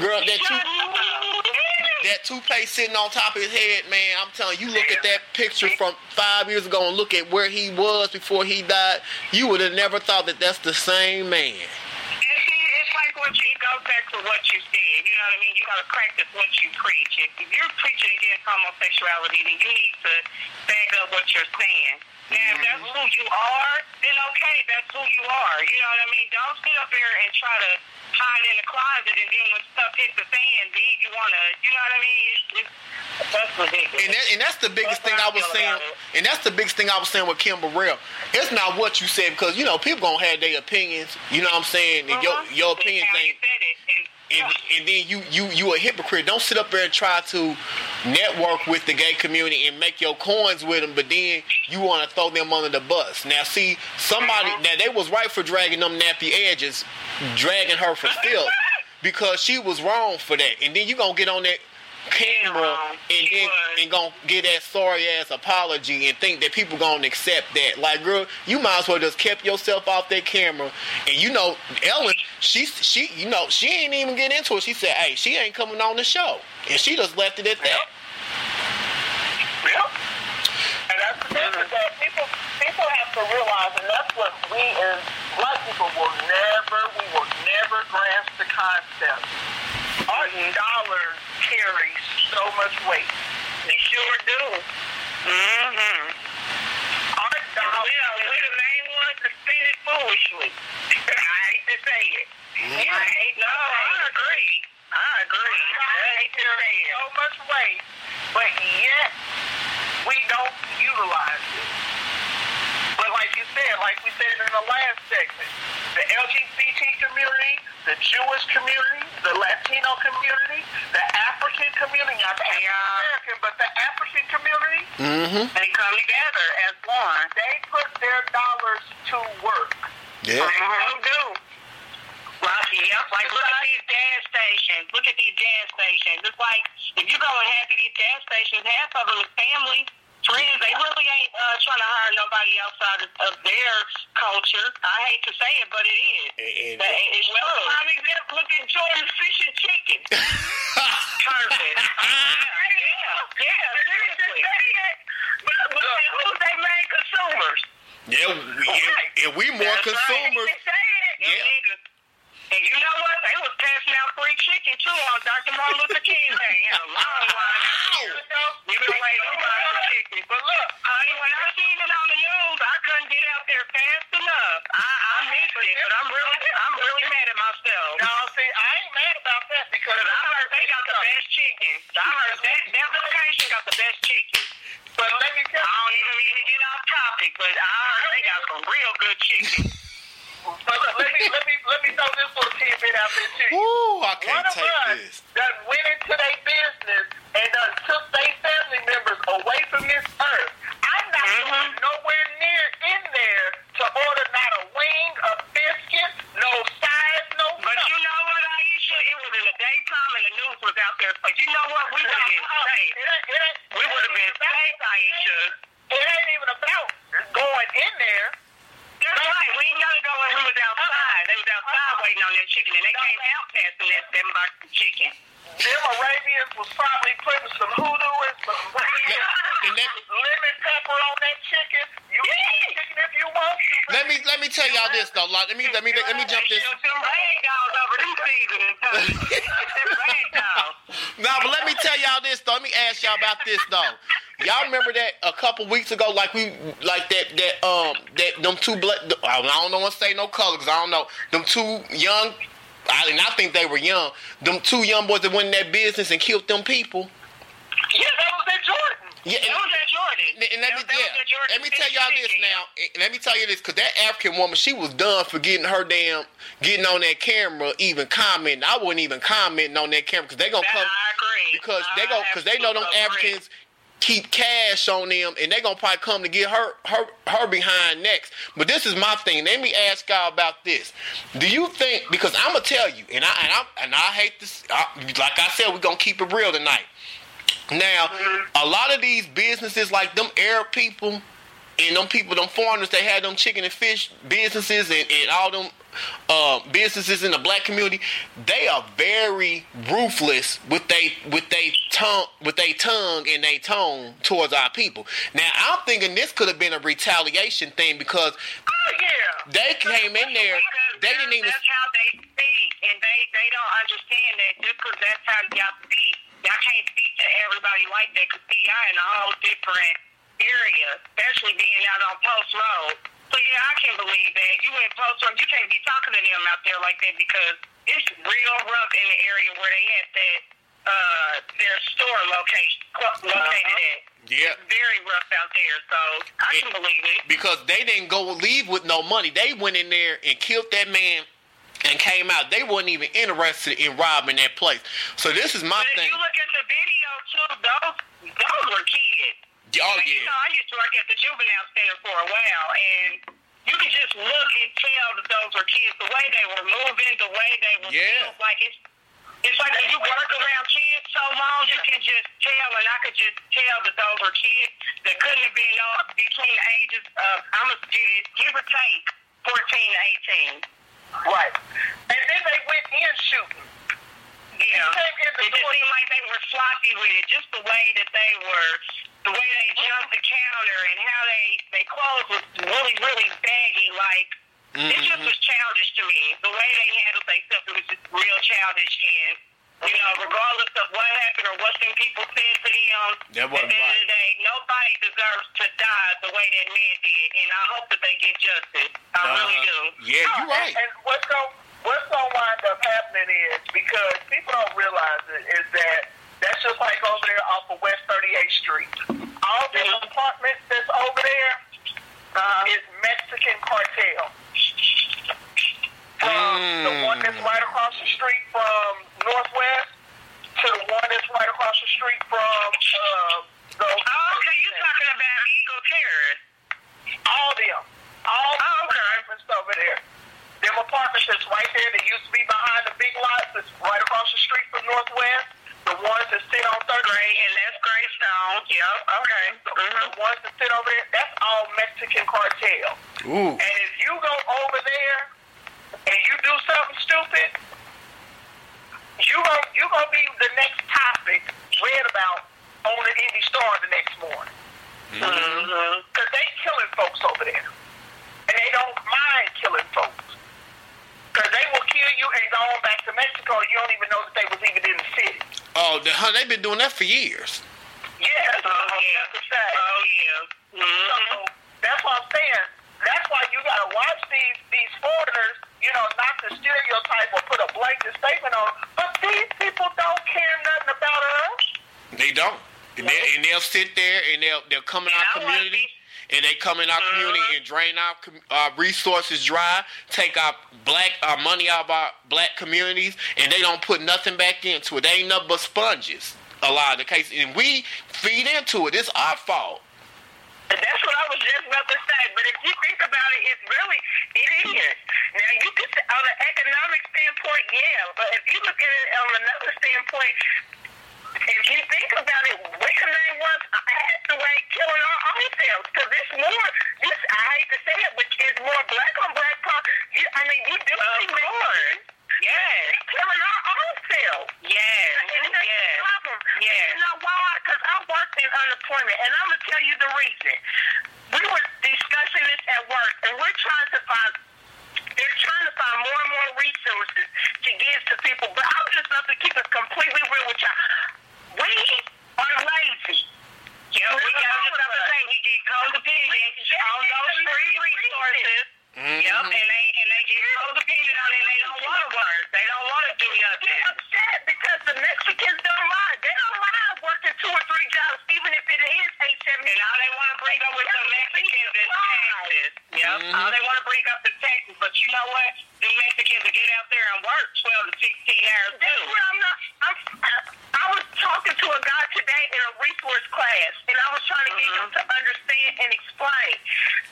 Girl, that toupee. that toupee sitting on top of his head, man. I'm telling you, look at that picture from five years ago and look at where he was before he died. You would have never thought that that's the same man. And see, it's like what you, it goes back to what you said. You know what I mean? You got to practice what you preach. If you're preaching against homosexuality, then you need to back up what you're saying. Now, if that's who you are, then okay, that's who you are. You know what I mean? Don't sit up there and try to hide in the closet, and then when stuff hits the fan, then you want to, you know what I mean? It's, it's, that's ridiculous. And that, and that's the biggest That's thing I was saying. And that's the biggest thing I was saying with Kim Burrell. It's not what you said because you know people gonna have their opinions. You know what I'm saying? And Uh-huh. your your opinions how you ain't. said it. And, And, and then you you you a hypocrite. Don't sit up there and try to network with the gay community and make your coins with them, but then you want to throw them under the bus. Now, see, somebody now they was right for dragging them nappy edges, dragging her for filth because she was wrong for that. And then you gonna get on that camera wrong. Um, and then and gonna get that sorry ass apology and think that people gonna accept that. Like, girl, you might as well just kept yourself off that camera. And you know, Ellen, she she you know she ain't even get into it. She said, "Hey, she ain't coming on the show," and she just left it at that. Yep. And that's the thing is that people people have to realize, and that's what we as black people will never, we will never grasp the concept. Our dollars carry so much weight. They sure do. Mm-hmm. Our We dollars. are we're the main ones to spend it foolishly. I hate to say it. Mm-hmm. I hate no, I agree. I agree. I hate to say it. so much weight, but yet we don't utilize it. But like you said, like we said in the last segment, the LGBT community, the Jewish community, the Latino community, the African community, not the African American, but the African community, Mm-hmm. They come together as one. they put their dollars to work. Yeah. They do. Like, yep, like look at these gas stations. Look at these gas stations. It's like if you go in half of these gas stations, half of them is family, friends. They really ain't uh, trying to hire nobody outside of, of their culture. I hate to say it, but it is. And- and- But it- it's Well, true. prime example, look at Jordan's Fish and Chicken. Perfect. yeah, yeah, yeah, seriously. But, but who's they main consumers? Yeah, we, and, and we more That's consumers. They say it. Them Yeah. And you know what? They was passing out free chicken too on Dr. Martin Luther King Day. In a long line. Them box of chicken. But look, honey, when I seen it on the news, I couldn't get out there fast enough. I, I missed it, but I'm really, I'm really mad at myself. No, see, I ain't mad about that because Because I heard they got the best chicken. I heard that that location got the best chicken. But let me tell you, I don't even mean to get off topic, but I heard they got some real good chicken. Let me let me let me throw this little tidbit out there too. Ooh, One of us. That went into their business and took their family members away from this earth. I'm not mm-hmm. nowhere near in there to order not a wing, a biscuit, no sides, no. But you know what, Aisha, it was in the daytime and the news was out there. But you know what, we would have been we would have been safe, Aisha. It ain't even about going in there. Right. We go when was outside. They was outside waiting on that chicken, and they came out that box of chicken. Was probably putting some and some lemon pepper on that chicken. Yeah. chicken if you want to. Let me let me tell y'all this though. Let me let me let me jump this. now, but let me tell y'all this though. Let me ask y'all about this though. Y'all remember that a couple weeks ago, like we, like that, that, um, that them two black. I don't know what to say no color, cause I don't know them two young. I, and I think they were young. Them two young boys that went in that business and killed them people. Yeah, that was at Jordan. Yeah, That was at Jordan. And, and let me That- that was yeah, at Jordan let me tell y'all this now. And let me tell you this, cause that African woman, she was done for getting her damn getting on that camera, even commenting. I wouldn't even comment on that camera, cause they gonna That come I agree. because they I go because they know them. Africans keep cash on them, and they gonna probably come to get her her her behind next. But this is my thing. Let me ask y'all about this. Do you think? Because I'm gonna tell you, and I and I and I hate this. I, like I said, we're gonna keep it real tonight. Now, a lot of these businesses, like them Arab people and them people, them foreigners, they had them chicken and fish businesses and, and all them uh, businesses in the black community. They are very ruthless with they with they tongue with they tongue and they tone towards our people. Now, I'm thinking this could have been a retaliation thing because Oh yeah. they came in there, they didn't even. That's how they speak, and they they don't understand that just because that's how y'all speak, y'all can't speak to everybody like that. Cause see, y'all in a whole different area, especially being out on Post Road. So yeah, I can believe that. You in Post Road, you can't be talking to them out there like that because it's real rough in the area where they at that uh their store location located at. Yeah. It's very rough out there, so I can believe it. because they didn't go leave with no money. They went in there and killed that man and came out. They weren't even interested in robbing that place. So this is my But if thing. you look at the video too, those those were kids. Oh Like, You know, I used to work at the juvenile center for a while, and you could just look and tell that those were kids. The way they were moving, the way they were Yeah. built, like it's it's like when you work around kids so long, you can just tell, and I could just tell that those were kids that couldn't have been uh, between the ages of I'm gonna give, give or take fourteen to eighteen. Right. And then they went in shooting. Yeah. In the It just seemed like they were sloppy with it. Just the way that they were, the way they jumped the counter and how they they clothes was really really baggy. Like it just was childish to me. The way they handled themselves it was just real childish. And you know, regardless of what happened or what some people said to them, That at wasn't the end of the day, nobody deserves to die the way that man did. And I hope that they get justice. I really do. Uh-huh. Yeah, you And- right. And what's going what's going to wind up happening is because people don't realize it is that that's just like over there off of West 38th Street. All the Mhm. apartments that's over there Uh, is Mexican cartel. From the Mm. one that's right across the street from Northwest to the one that's right across the street from uh, the oh, okay, you're talking about Eagle Terrace. all them. All the Oh, okay. apartments over there. Them apartments that's right there that used to be behind the big lots that's right across the street from Northwest. The ones that sit on third Great, and that's Greystone. Yep. Okay. the, Mhm. the ones that sit over there, that's all Mexican cartel. Ooh. And if you go over there and you do something stupid, you gonna you gonna be the next topic read about on the Indy Star the next morning. Because they killing folks over there. And they don't mind killing folks. Because they will kill you and go on back to Mexico. You don't even know that they was even in the city. Oh, the, huh, they've been doing that for years. Yeah, that's Oh, what I'm yeah. to say. Oh, yeah. Mhm. So that's what I'm saying. That's why you gotta watch these these foreigners, you know, not to stereotype or put a blanket statement on, but these people don't care nothing about us. They don't. And, they, and they'll sit there and they'll they'll come in Yeah, our I like community these- and they come in our community and drain our uh, resources dry, take our black our money out of our black communities, and they don't put nothing back into it. They ain't nothing but sponges. A lot of the cases, and we feed into it. It's our fault. That's what I was just about to say. But if you think about it, it's really, it is. Now, you could, on an economic standpoint, yeah. But if you look at it on another standpoint, if you think about it, what's her name was? I had to wait killing our own selves because it's more, this, I hate to say it, but it's more black on black pop. You, I mean, you do of see course. Yes. Killing our own selves. Yes. And that's yes. the problem. Yes. And you know why? Because I worked in unemployment, and I'm going to tell you the reason. We were discussing this at work, and we're trying to find they're trying to find more and more resources to give to people. But I'm just love to keep it completely real with y'all. We are lazy. Yeah, we got to stop the thing. We get codependent on those free resources. Mhm. Yep, and they and they get codependent on it. and They don't want to work. They don't want to do They nothing. upset because the Mexicans don't two or three jobs, even if it is eight seventy. And all they want to bring up with the Mexicans is taxes. Yep. Mhm. All they want to bring up is taxes. But you know what? The Mexicans will get out there and work 12 to 16 hours too. That's where I'm not. I'm, I was talking to a guy today in a resource class, and I was trying to get him to understand and explain.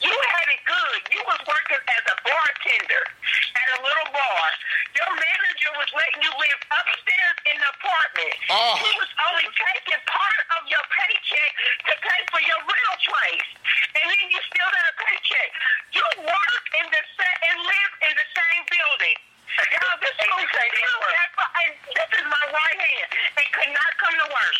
You had it good. You was working as a bartender at a little bar. Your manager was letting you live upstairs in the apartment. Oh. He was only taking part of your paycheck to pay for your rental place, and then you still got a paycheck. You work in the sa- and live in the same building. Y'all, this fool say and this is my right hand and could not come to work.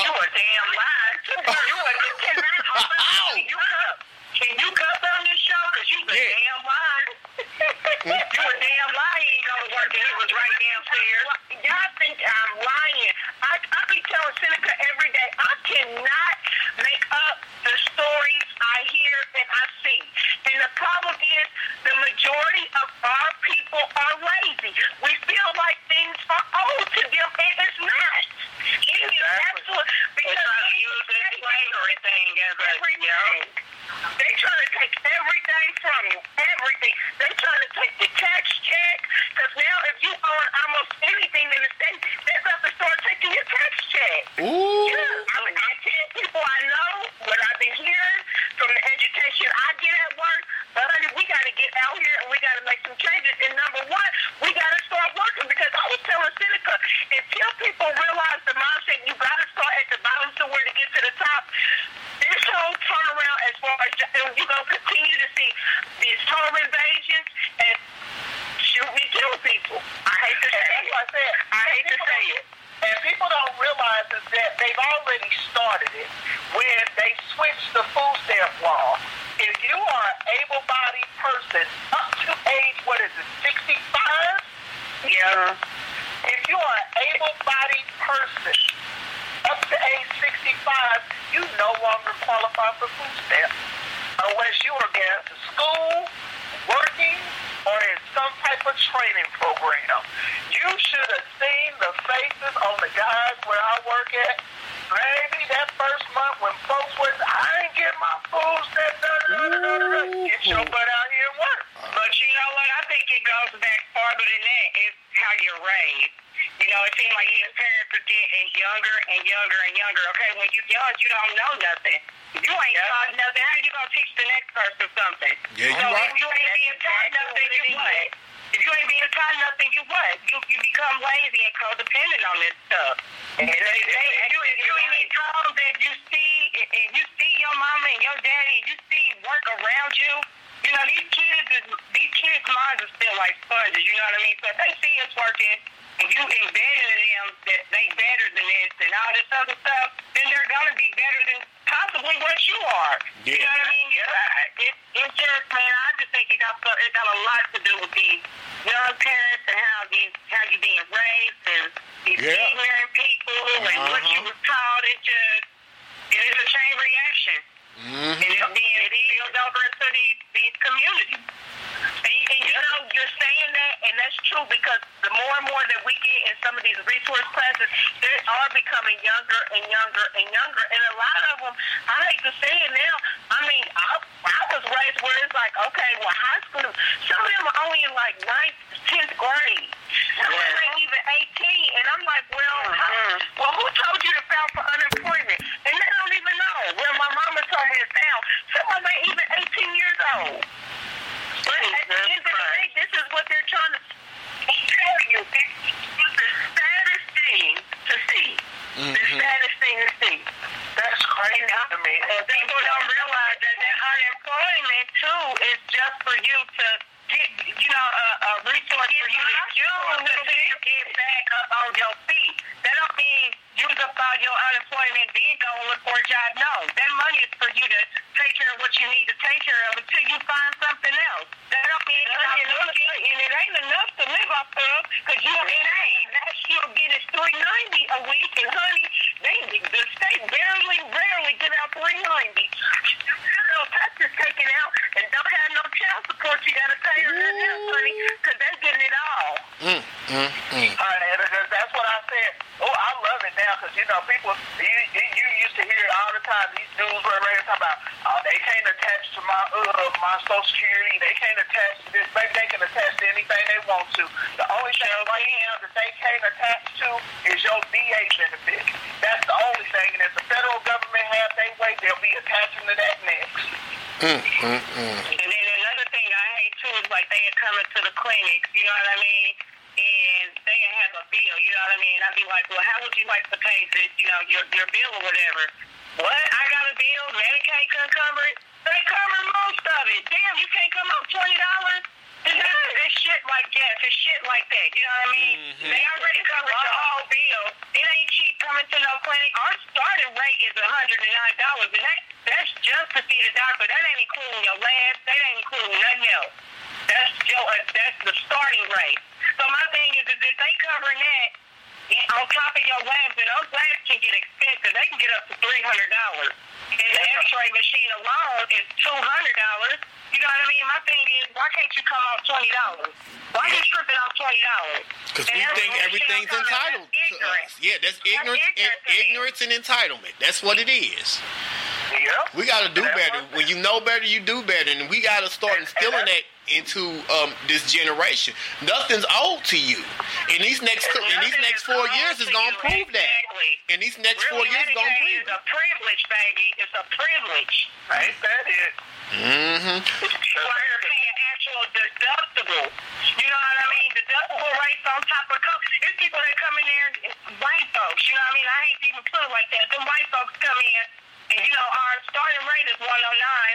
You a damn lie. You a you cannot Ow. You cup. Can you cup on this show? Cause you a Yeah. damn lie. You a damn lie. He ain't gonna work and he was right downstairs. Y'all think I'm lying. I, I be telling Senica every day, I cannot make up the stories I hear and I see. And the problem is the majority of our people are lazy. We feel like things are owed to them and it's not. It is absolute They because try to use this slavery thing as a, you know. they trying to take everything from you. Everything. They trying to take the tax check. Because now if you own almost anything in the state, they have to start taking your tax check. Ooh. Yeah, I mean, I tell people I know what I've been hearing from the education I get at work. But honey, we got to get out here and we got to make some changes. And number one, we got to start working because I was telling Senica, until people realize the mindset, you got to start at the bottom somewhere to get to the top. This whole turnaround, as far as you're gonna continue to see these home invasions and shoot me, kill people. I hate to say it. I said, I hate to say it. and people don't realize is that they've already started it when they switched the food stamp law. If you are an able-bodied person up to age, what is it, 65? Yeah. If you are an able-bodied person up to age 65, you no longer qualify for food stamps unless you are going to school, working, or in some type of training program. You should have seen the faces on the guys where I work at. Baby, that first month when folks was, I ain't getting my food stamps. Da, da, da, da, da, da. Get your butt out here and work. But you know what? I think it goes back farther than that. It's how you're raised. You know, it seems like these parents are getting younger and younger and younger. Okay, when you're young, you don't know nothing. You ain't taught nothing, how you gonna teach the next person something? Yeah, you so right. if you ain't being taught nothing, you what? If you taught nothing, you what? You you become lazy and codependent on this stuff. And they, they, if you if you in these homes that you see and you see your mama and your daddy, and you see work around you. You know, these kids is these kids' minds are still like sponges, you know what I mean? So if they see us working and you embedded in them that they better than this and all this other stuff, then they're gonna be better than possibly what you are. You Yeah. know what I mean? That's what it is. Yeah. We got to do better. When you know better, you do better, and we got to start instilling that into um, this generation. Nothing's old to you. In these next in these next four years is gonna prove exactly. that. In these next really, four years is gonna prove it. It's a privilege, baby. It's a privilege. Ain't that it? Mm-hmm. You're paying actual deductible. You know what I mean? Deductible rates on top of coke. There's people that come in there, white folks. You know what I mean? I hate to even put it like that. Them white folks come in and you know, our starting rate is 109.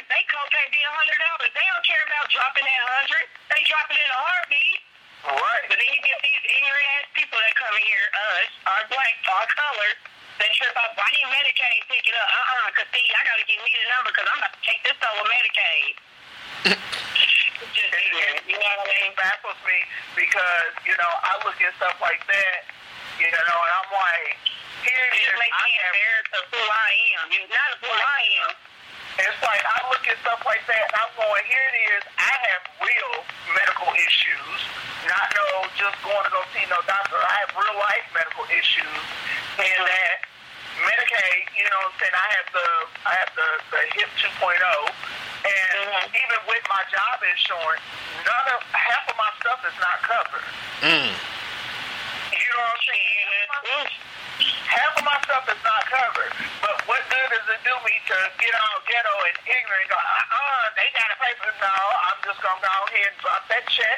They copay be $100. They don't care about dropping that 100 They drop it in a heartbeat. Right. But then you get these ignorant ass people that come in here, us, our black, our color, that trip out, why didn't Medicaid pick it up? Uh-uh, because see, I got to give me the number because I'm about to take this over Medicaid. you know what I mean? baffles me because, you know, I look at stuff like that, you know, and I'm like, here it is. Make me embarrassed of who I am. You're not who I am. It's like I look at stuff like that and I'm going, here it is. I have real medical issues, not no just going to go see no doctor. I have real life medical issues, and mm-hmm. that Medicaid, you know what I'm saying? I have the I have the, the HIP 2.0, and mm-hmm. even with my job insurance, none of half of my stuff is not covered. Mm. You know what I'm saying? half of my stuff is not covered. But what good does it do me to get all ghetto and ignorant and go, uh-uh, they got to pay for No, I'm just going to go ahead and drop that check.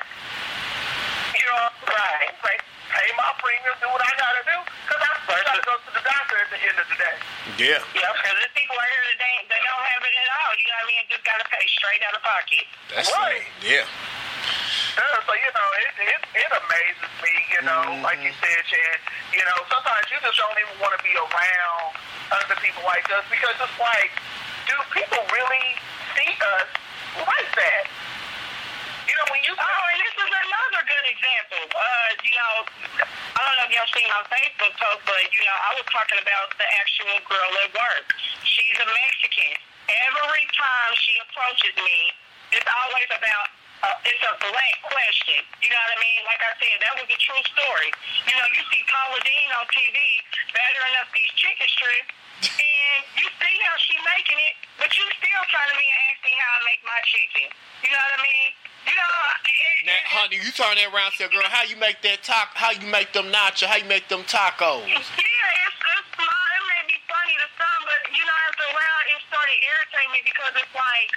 You know, right. Pay, pay my premium, do what I got to do, because I'm got to go to the doctor at the end of the day. Yeah. Yeah, because there's people out here today, they have it at all. You know what I mean? Just got to pay straight out of pocket. That's right. Yeah. Yeah, so you know, it it, it amazes me, you know, mm-hmm. like you said, Chad. You know, sometimes you just don't even want to be around other people like us because it's like, do people really see us like that? You know, when you oh, and this is another good example. Uh, you know, I don't know if y'all seen my Facebook post, but you know, I was talking about the actual girl at work. She's a Mexican. Every time she approaches me, it's always about uh, it's a black question. You know what I mean? Like I said, that was a true story. You know, you see Paula Deen on TV battering up these chicken strips, and you see how she making it, but you still trying to be asking how I make my chicken. You know what I mean? You know, it, now, it, honey, you turn that around, say, girl, how you make that taco? How you make them nachos? How you make them tacos? Yeah, it's, it's small. It may be funny to some, but you know, after a while, it started irritating me because it's like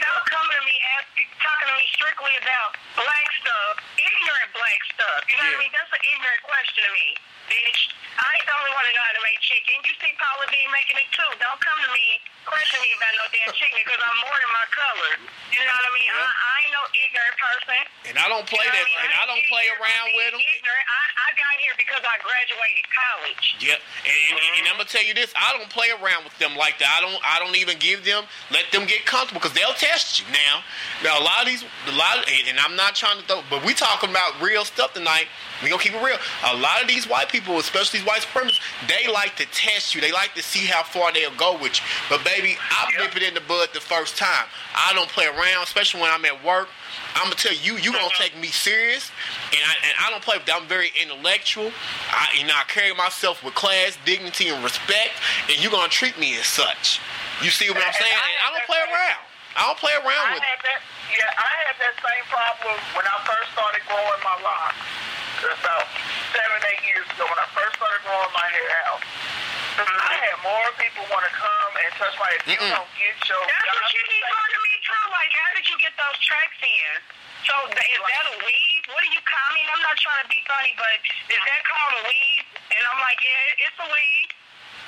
don't coming to me asking, talking to me strictly about black stuff, ignorant black stuff. You know yeah. what I mean? That's an ignorant question to me, bitch. I ain't the only one that know how to make chicken. You see Paula Deen making it too. Don't come to me question me about no damn chicken because I'm more than my color. You know what I mean? Yeah. I, I ain't no ignorant person. And I don't play you know that. I mean? And I, I don't play around with them. Ignorant. I, I got here because I graduated college. Yep, and, and, and, and I'm gonna tell you this: I don't play around with them like that. I don't. I don't even give them. Let them get comfortable because they'll test you. Now, now a lot of these, a lot, of, and I'm not trying to throw, but we talking about real stuff tonight. We gonna keep it real. A lot of these white people, especially these white supremacists, they like to test you. They like to see how far they'll go with you. But baby, I yep. nip it in the bud the first time. I don't play around, especially when I'm at work. I'm gonna tell you, you gonna uh-huh. take me serious, and I, and I don't play. I'm very intellectual. I, you know, I carry myself with class, dignity, and respect, and you gonna treat me as such. You see what I'm saying? I, I don't play around. I don't play around with that, Yeah, I had that same problem when I first started growing my locks. About seven, eight years ago, when I first started growing my hair out. Mm-hmm. I had more people want to come and touch my hair. You don't get your. That's what you keep talking to me too. Like, how did you get those tracks in? So is that a weave? What are you call? I mean, I'm not trying to be funny, but is that called a weave? And I'm like, yeah, it's a weave.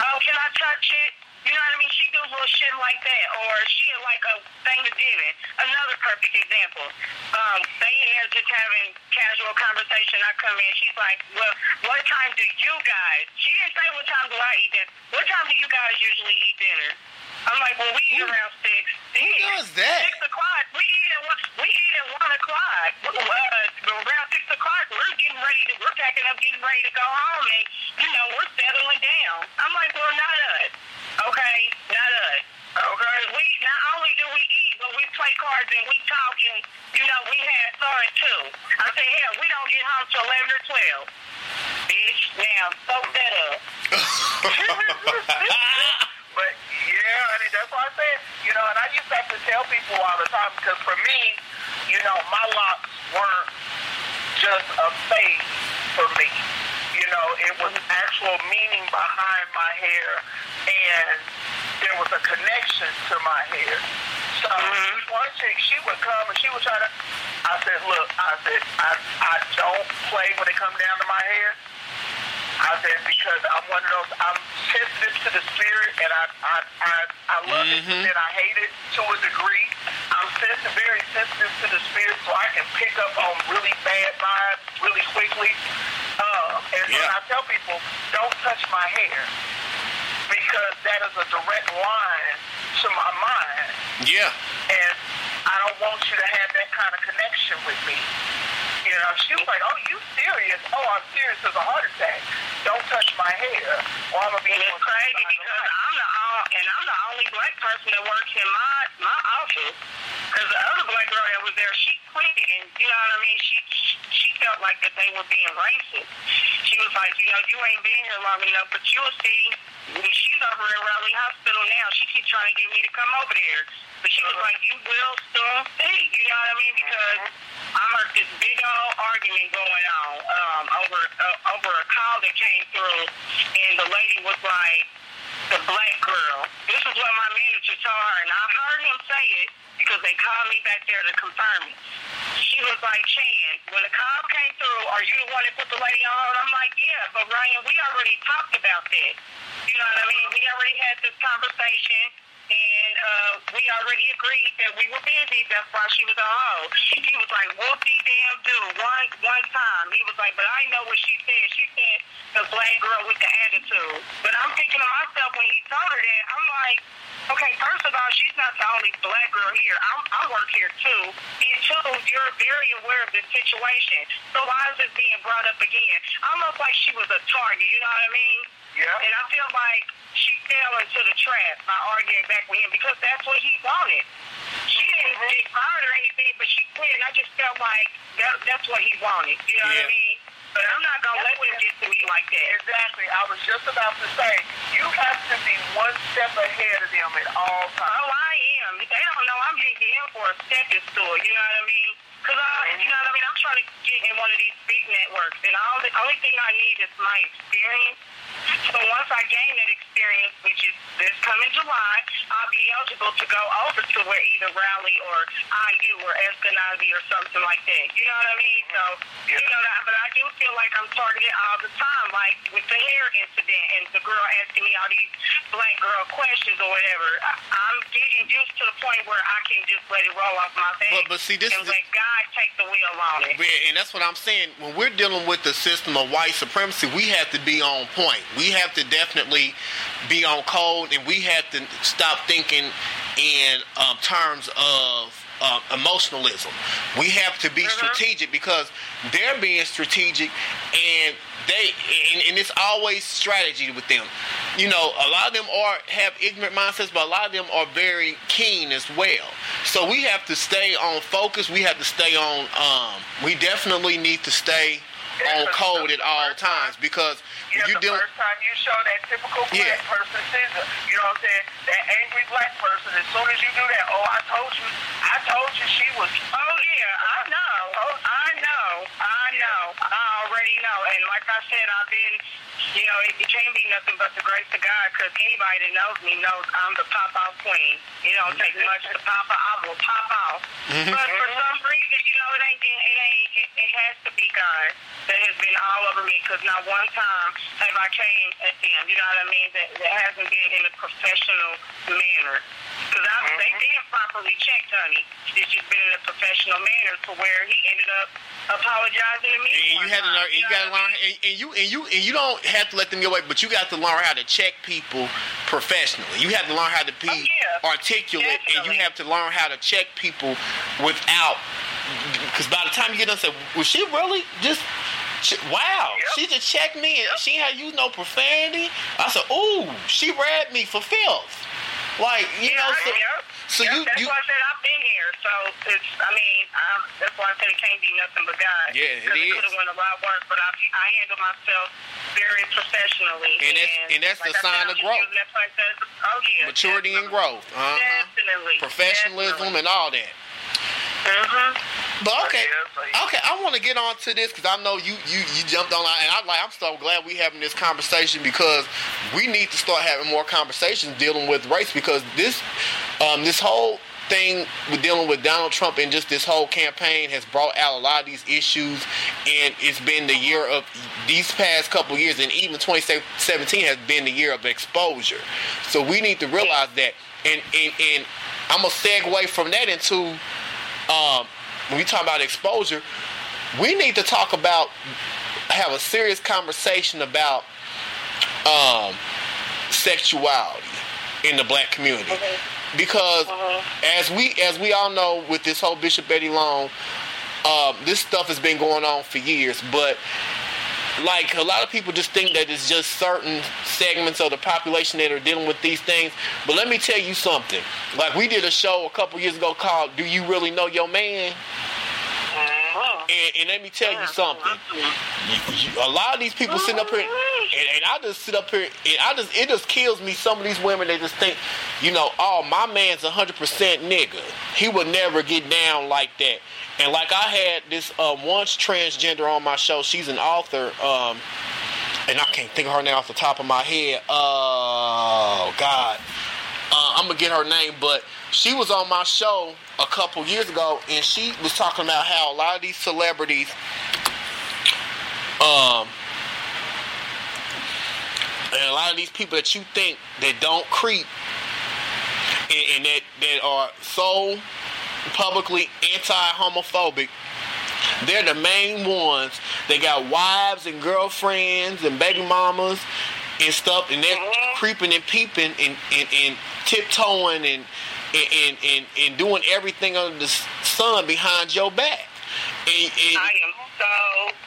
Oh, can I touch it? You know what I mean? She do little shit like that, or she like a Thanksgiving. Another perfect example. Um, they are just having casual conversation. I come in, she's like, "Well, what time do you guys?" She didn't say what time do I eat dinner. What time do you guys usually eat dinner? I'm like, "Well, we eat around six. Who does that? Six o'clock. We eat at one, we eat at one o'clock. Uh, around six o'clock, we're getting ready to we're packing up, getting ready to go home, and you know we're settling down like, "Well, not us." Okay, not us. Okay. We not only do we eat, but we play cards and we talk and you know we had fun too. I say, hell, we don't get home till eleven or twelve. Bitch, now soak that up. but yeah, I mean that's what I said. You know, and I used to have to tell people all the time because for me, you know, my locks weren't just a phase for me. You know, it was actual meaning behind my hair and there was a connection to my hair. So mm-hmm. one chick, she would come and she would try to. I said, look, I said, I I don't play when it comes down to my hair. I said because I'm one of those. I'm sensitive to the spirit, and I I I, I love mm-hmm. it, and I hate it to a degree. I'm sensitive, very sensitive to the spirit, so I can pick up on really bad vibes really quickly. Uh, and yeah. so I tell people, don't touch my hair because that is a direct line to my mind. Yeah. And I don't want you to have that kind of connection with me. You know, she was like, "Oh, you serious? Oh, I'm serious as a heart attack. Don't touch my hair, or I'm gonna be." And it's crazy because I'm the and I'm the only black person that works in my my office. Because the other black girl that was there, she quit, and you know what I mean. She she felt like that they were being racist. She was like, you know, you ain't been here long enough, but you'll see. She's over at Riley Hospital now. She keeps trying to get me to come over there. But she was like, you will soon see. You know what I mean? Because I heard this big old argument going on um, over uh, over a call that came through, and the lady was like, the black girl. This is what my manager told her, and I heard him say it because they called me back there to confirm it. She was like, Chan, when the call came through, are you the one that put the lady on? I'm like, yeah, but Ryan, we already talked about that. You know what I mean? We already had this conversation and uh, we already agreed that we were busy. That's why she was on hold. He was like, whoopty damn do one one time. He was like, but I know what she said. She said the black girl with the attitude. But I'm thinking to myself when he told her that, I'm like, okay, first of all, she's not the only black girl here. I'm, I work here too. And two, you're very aware of the situation. So why is this being brought up again? I'm almost like she was a target. You know what I mean? Yeah. And I feel like she fell into the trap by arguing back with him because that's what he wanted. She didn't mm-hmm. get fired or anything, but she quit, and I just felt like that, that's what he wanted. You know yeah. what I mean? But I'm not gonna let him get to me like that. Exactly. I was just about to say you have to be one step ahead of them at all times. Oh, I am. They don't know I'm using him for a stepping stool. You know what I mean? Cause I, you know what I mean. I'm trying to get in one of these big networks, and all the only thing I need is my experience so once I gain that experience, which is this coming July, I'll be eligible to go over to where either Riley or IU or Eskenazi or something like that. You know what I mean? So, mm-hmm. yeah. you know, that but I do feel like I'm targeted all the time, like with the hair incident and the girl asking me all these black girl questions or whatever. I, I'm getting used to the point where I can just let it roll off my back but, but see, this and is let God take the wheel on it. And that's what I'm saying. When we're dealing with the system of white supremacy, we have to be on point. We have to definitely be on code, and we have to stop thinking in um, terms of uh, emotionalism. We have to be mm-hmm. strategic because they're being strategic, and they and, and, it's always strategy with them. You know, a lot of them are have ignorant mindsets, but a lot of them are very keen as well. So we have to stay on focus. We have to stay on. Um, we definitely need to stay on code at all times because yeah, you the deal- first time you show that typical black yeah. person scissor, you know what I'm saying? That angry black person, as soon as you do that, oh, I told you, I told you she was. Oh yeah, I know, I know, I know, I already know. And like I said, I've been, you know, it, it can't be nothing but the grace of God, because anybody that knows me knows I'm the pop out queen. It don't take much to pop out. I will pop out. Mm-hmm. But for some reason, you know, it ain't, it ain't, it, it has to be God that has been all over me, because not one time have I came at them. You know what I mean? That, that hasn't been in a professional manner. Because mm-hmm. they did properly checked, honey. It's just been in a professional manner to where he ended up apologizing to me. And you had to learn. You, you got to learn. And, and you and you and you don't have to let them get away, but you got to learn how to check people professionally. You have to learn how to be oh, yeah. articulate, Definitely. and you have to learn how to check people without. Because by the time you get done, say, was she really just wow, yep. she just checked me and yep. she had used no profanity. I said, ooh, she read me for filth. Like, you yeah, know, so, yep. so you, that's you, why I said I've been here. So it's, I mean, um, that's why I said it can't be nothing but God. Yeah, it is. it could have went a lot worse, but I, I handle myself very professionally. And that's, and, and that's like the sign of growth. That oh, yeah. Maturity definitely. and growth. Uh-huh. Definitely. Professionalism definitely. and all that. Mm-hmm. But okay, okay, I want to get on to this because I know you you you jumped on, and I like I'm so glad we having this conversation because we need to start having more conversations dealing with race because this um, this whole thing with dealing with Donald Trump and just this whole campaign has brought out a lot of these issues, and it's been the year of these past couple years, and even 2017 has been the year of exposure. So we need to realize that, and and, and I'm gonna segue from that into um, when we talk about exposure, we need to talk about have a serious conversation about um, sexuality in the black community. Okay. Because uh-huh. as we as we all know with this whole Bishop Eddie Long, um, this stuff has been going on for years, but like a lot of people just think that it's just certain segments of the population that are dealing with these things. But let me tell you something. Like we did a show a couple years ago called "Do You Really Know Your Man?" Mm-hmm. Uh-huh. And, and, let me tell you something. You, you, a lot of these people sitting up here, and, and, I just sit up here, and I just it just kills me. Some of these women they just think, you know, oh my man's hundred percent nigga. He would never get down like that. And like I had this um, once transgender on my show. She's an author, um, and I can't think of her name off the top of my head. Oh God, uh, I'm gonna get her name, but she was on my show a couple years ago, and she was talking about how a lot of these celebrities, um, and a lot of these people that you think that don't creep, and, and that that are so publicly anti-homophobic. They're the main ones. They got wives and girlfriends and baby mamas and stuff, and they're mm-hmm. creeping and peeping and, and, and tiptoeing and, and, and, and doing everything under the sun behind your back. And, and I am so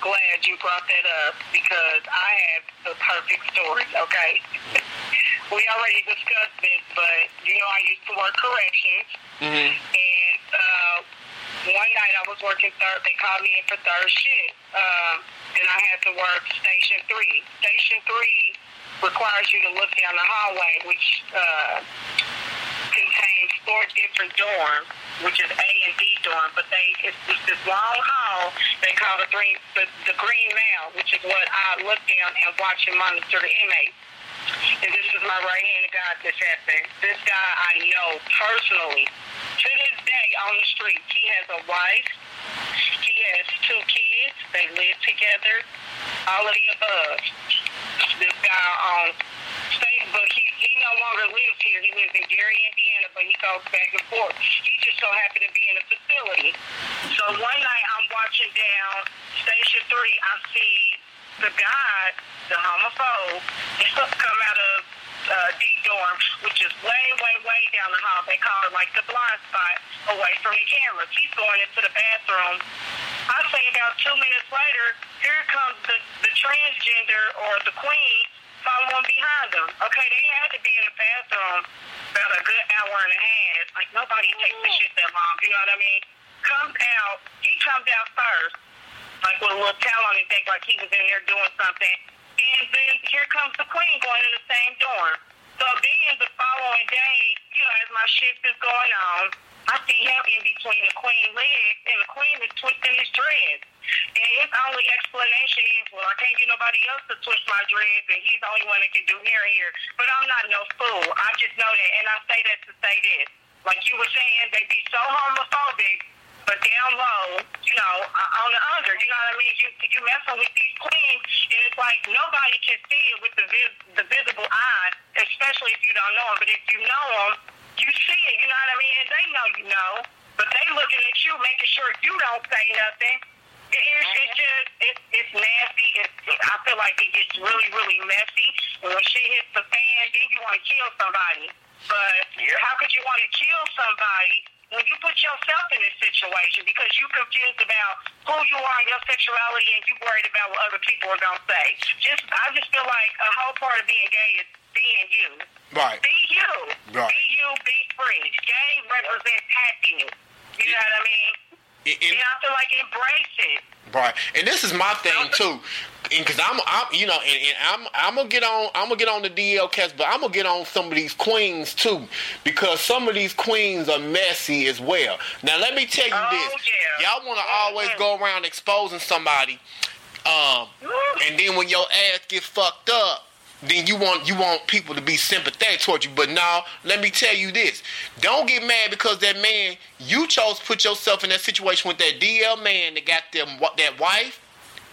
glad you brought that up because I have the perfect story, okay? we already discussed this, but you know I used to work corrections, mm-hmm. and uh, one night I was working third. They called me in for third shift, um, and I had to work station three. Station three requires you to look down the hallway, which uh, contains four different dorms, which is A and B dorm. But they it's, this long hall they call the green the, the green mile, which is what I look down and watch and monitor the inmates and this is my right hand God that's happened. This guy I know personally. To this day on the street, he has a wife. He has two kids. They live together. All of the above. This guy on Facebook, he, he no longer lives here. He lives in Gary, Indiana, but he goes back and forth. He just so happened to be in a facility. So one night I'm watching down Station 3, I see the guy, the homophobe, come out of uh, D dorm, which is way, way, way down the hall. They call it like the blind spot away from the cameras. He's going into the bathroom. I say about two minutes later, here comes the, the transgender or the queen following behind them. Okay, they had to be in the bathroom about a good hour and a half. Like nobody takes the shit that long. You know what I mean? Comes out. He comes out first, like with a little towel on his neck, like he was in there doing something. And then here comes the queen going in the same dorm. So then the following day, you know, as my shift is going on, I see him in between the queen legs, and the queen is twisting his dreads. And his only explanation is, well, I can't get nobody else to twist my dreads, and he's the only one that can do hair here. But I'm not no fool. I just know that, and I say that to say this. Like you were saying, they be so homophobic, but down low, you know, uh, on the under, you know what I mean? You you messing with these queens, and it's like nobody can see it with the vis- the visible eye, especially if you don't know them. But if you know them, you see it. You know what I mean? And they know you know, but they looking at you, making sure you don't say nothing. It, it's, it's just it's it's nasty. It's, it, I feel like it gets really really messy. And when shit hits the fan, then you want to kill somebody. But Yeah. how could you want to kill somebody when you put yourself in this situation because you're confused about who you are and your sexuality and you're worried about what other people are gonna say? Just I just feel like a whole part of being gay is being you. Right. Be you. Right. Be you, be free. Gay represents happiness. You know what I mean? And- and- And I feel like embrace it. Right, and this is my thing too, because I'm, I'm, you know, and, and I'm, I'm gonna get on, I'm gonna get on the DL cast, but I'm gonna get on some of these queens too, because some of these queens are messy as well. Now, let me tell you Oh, this: yeah. y'all want to always Mhm. go around exposing somebody, um, and then when your ass get fucked up, then you want you want people to be sympathetic towards you. But now, let me tell you this: don't get mad because that man you chose put yourself in that situation with that DL man that got them that wife.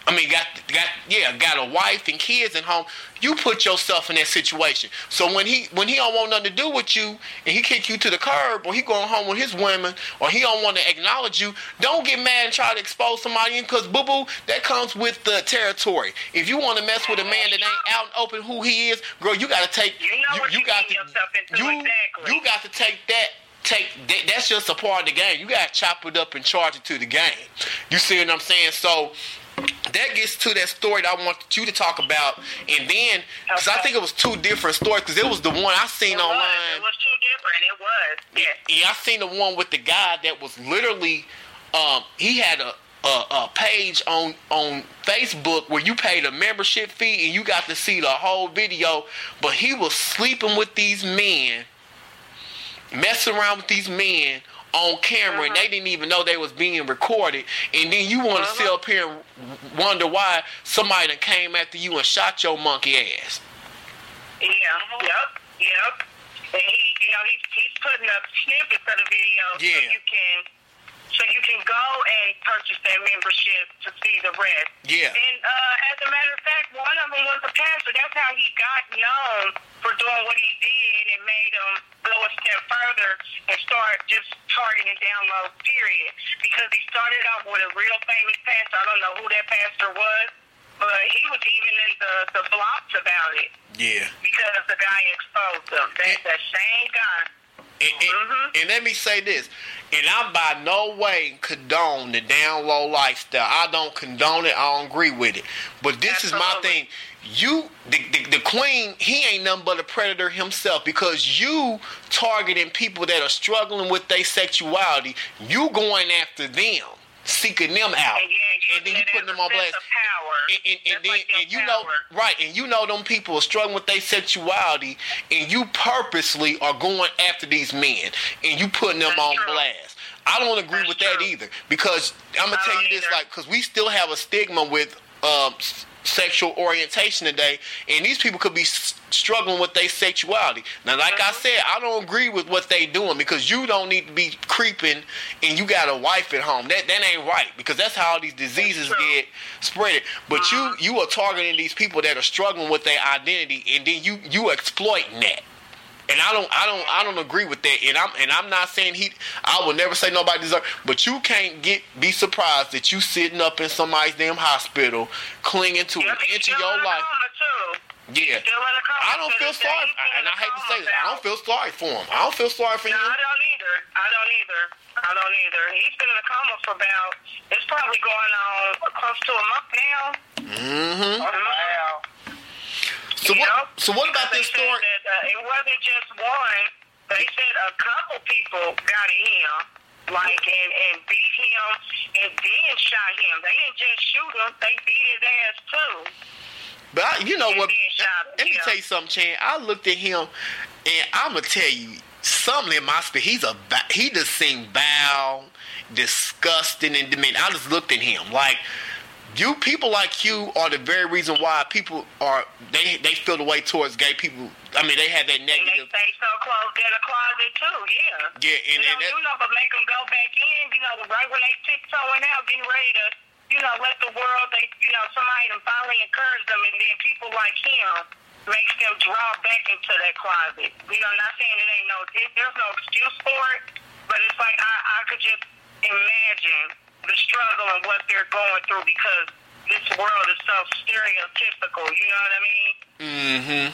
I mean, got got yeah, got a wife and kids at home. You put yourself in that situation. So when he when he don't want nothing to do with you and he kick you to the curb or he going home with his women or he don't want to acknowledge you, don't get mad and try to expose somebody because boo boo that comes with the territory. If you want to mess with a man that ain't out and open who he is, girl, you got to take You know what you got getting yourself into, you exactly. you got to take that take that, that's just a part of the game. You got to chop it up and charge it to the game. You see what I'm saying? So that gets to that story that I want you to talk about, and then because I think it was two different stories. Because it was the one I seen It was. online. It was two different. It was. Yeah. Yeah, I seen the one with the guy that was literally, um, he had a, a a page on on Facebook where you paid a membership fee and you got to see the whole video. But he was sleeping with these men, messing around with these men on camera, and uh-huh. they didn't even know they was being recorded. And then you want to uh-huh. sit up here and wonder why somebody done came after you and shot your monkey ass. Yeah. Yep. Yep. And he, you know, he's he's putting up snippets of the video so you can so you can go and purchase that membership to see the rest. Yeah. And uh, as a matter of fact, one of them was a pastor. That's how he got known for doing what he did and made him go a step further and start just targeting downloads, period. Because he started off with a real famous pastor. I don't know who that pastor was, but he was even in the, the blogs about it Yeah. because the guy exposed him. That's the same guy. And, and, Mhm. and let me say this, and I by no way condone the down low lifestyle. I don't condone it. I don't agree with it. But this is my thing. You, the, the, the queen, he ain't nothing but a predator himself because you targeting people that are struggling with their sexuality. You going after them, seeking them out, yeah, and then you putting them on blast. And, and, and then like and you know right, and you know them people are struggling with their sexuality, and you purposely are going after these men, and you putting them That's on true. blast. I don't agree That's with that either because I'm gonna I tell you this, either. like, because we still have a stigma with um, sexual orientation today, and these people could be s- struggling with their sexuality. Now, like I said, I don't agree with what they doing because you don't need to be creeping, and you got a wife at home. That that ain't right because that's how all these diseases get spread. But Uh-huh. you you are targeting these people that are struggling with their identity, and then you you exploiting that. And I don't, I don't, I don't agree with that. And I'm, and I'm not saying he. I will never say nobody deserve. But you can't get be surprised that you sitting up in somebody's damn hospital, clinging to Yep, an inch of your life. Yeah. Still in a coma I don't feel sorry, He's and in I a hate to say this. I don't feel sorry for him. I don't feel sorry for No, him. I don't either. I don't either. I don't either. He's been in a coma for about, it's probably going on close to a month now. Mm-hmm. Oh, wow. So You what? know? So what about this story? That, uh, it wasn't just one. They said a couple people got him, like, and, and beat him and then shot him. They didn't just shoot him, they beat his ass too. But I, you know and what? him, Let me tell you something, Chan. I looked at him, and I'm gonna tell you something in my spirit. He's a he just seemed foul, disgusting, and demeaning. I just looked at him like. You people like you are the very reason why people are they they feel the way towards gay people. I mean, they have that And they negative. stay so close in the closet too, yeah. Yeah, and, you and know, you know, but make them go back in, you know, right when they tiptoeing out, getting ready to, you know, let the world, they, you know, somebody to finally encourage them, and then people like him makes them draw back into that closet. You know, not saying it ain't no, it, there's no excuse for it, but it's like I, I could just imagine the struggle and what they're going through because this world is so stereotypical. You know what I mean? mm-hmm.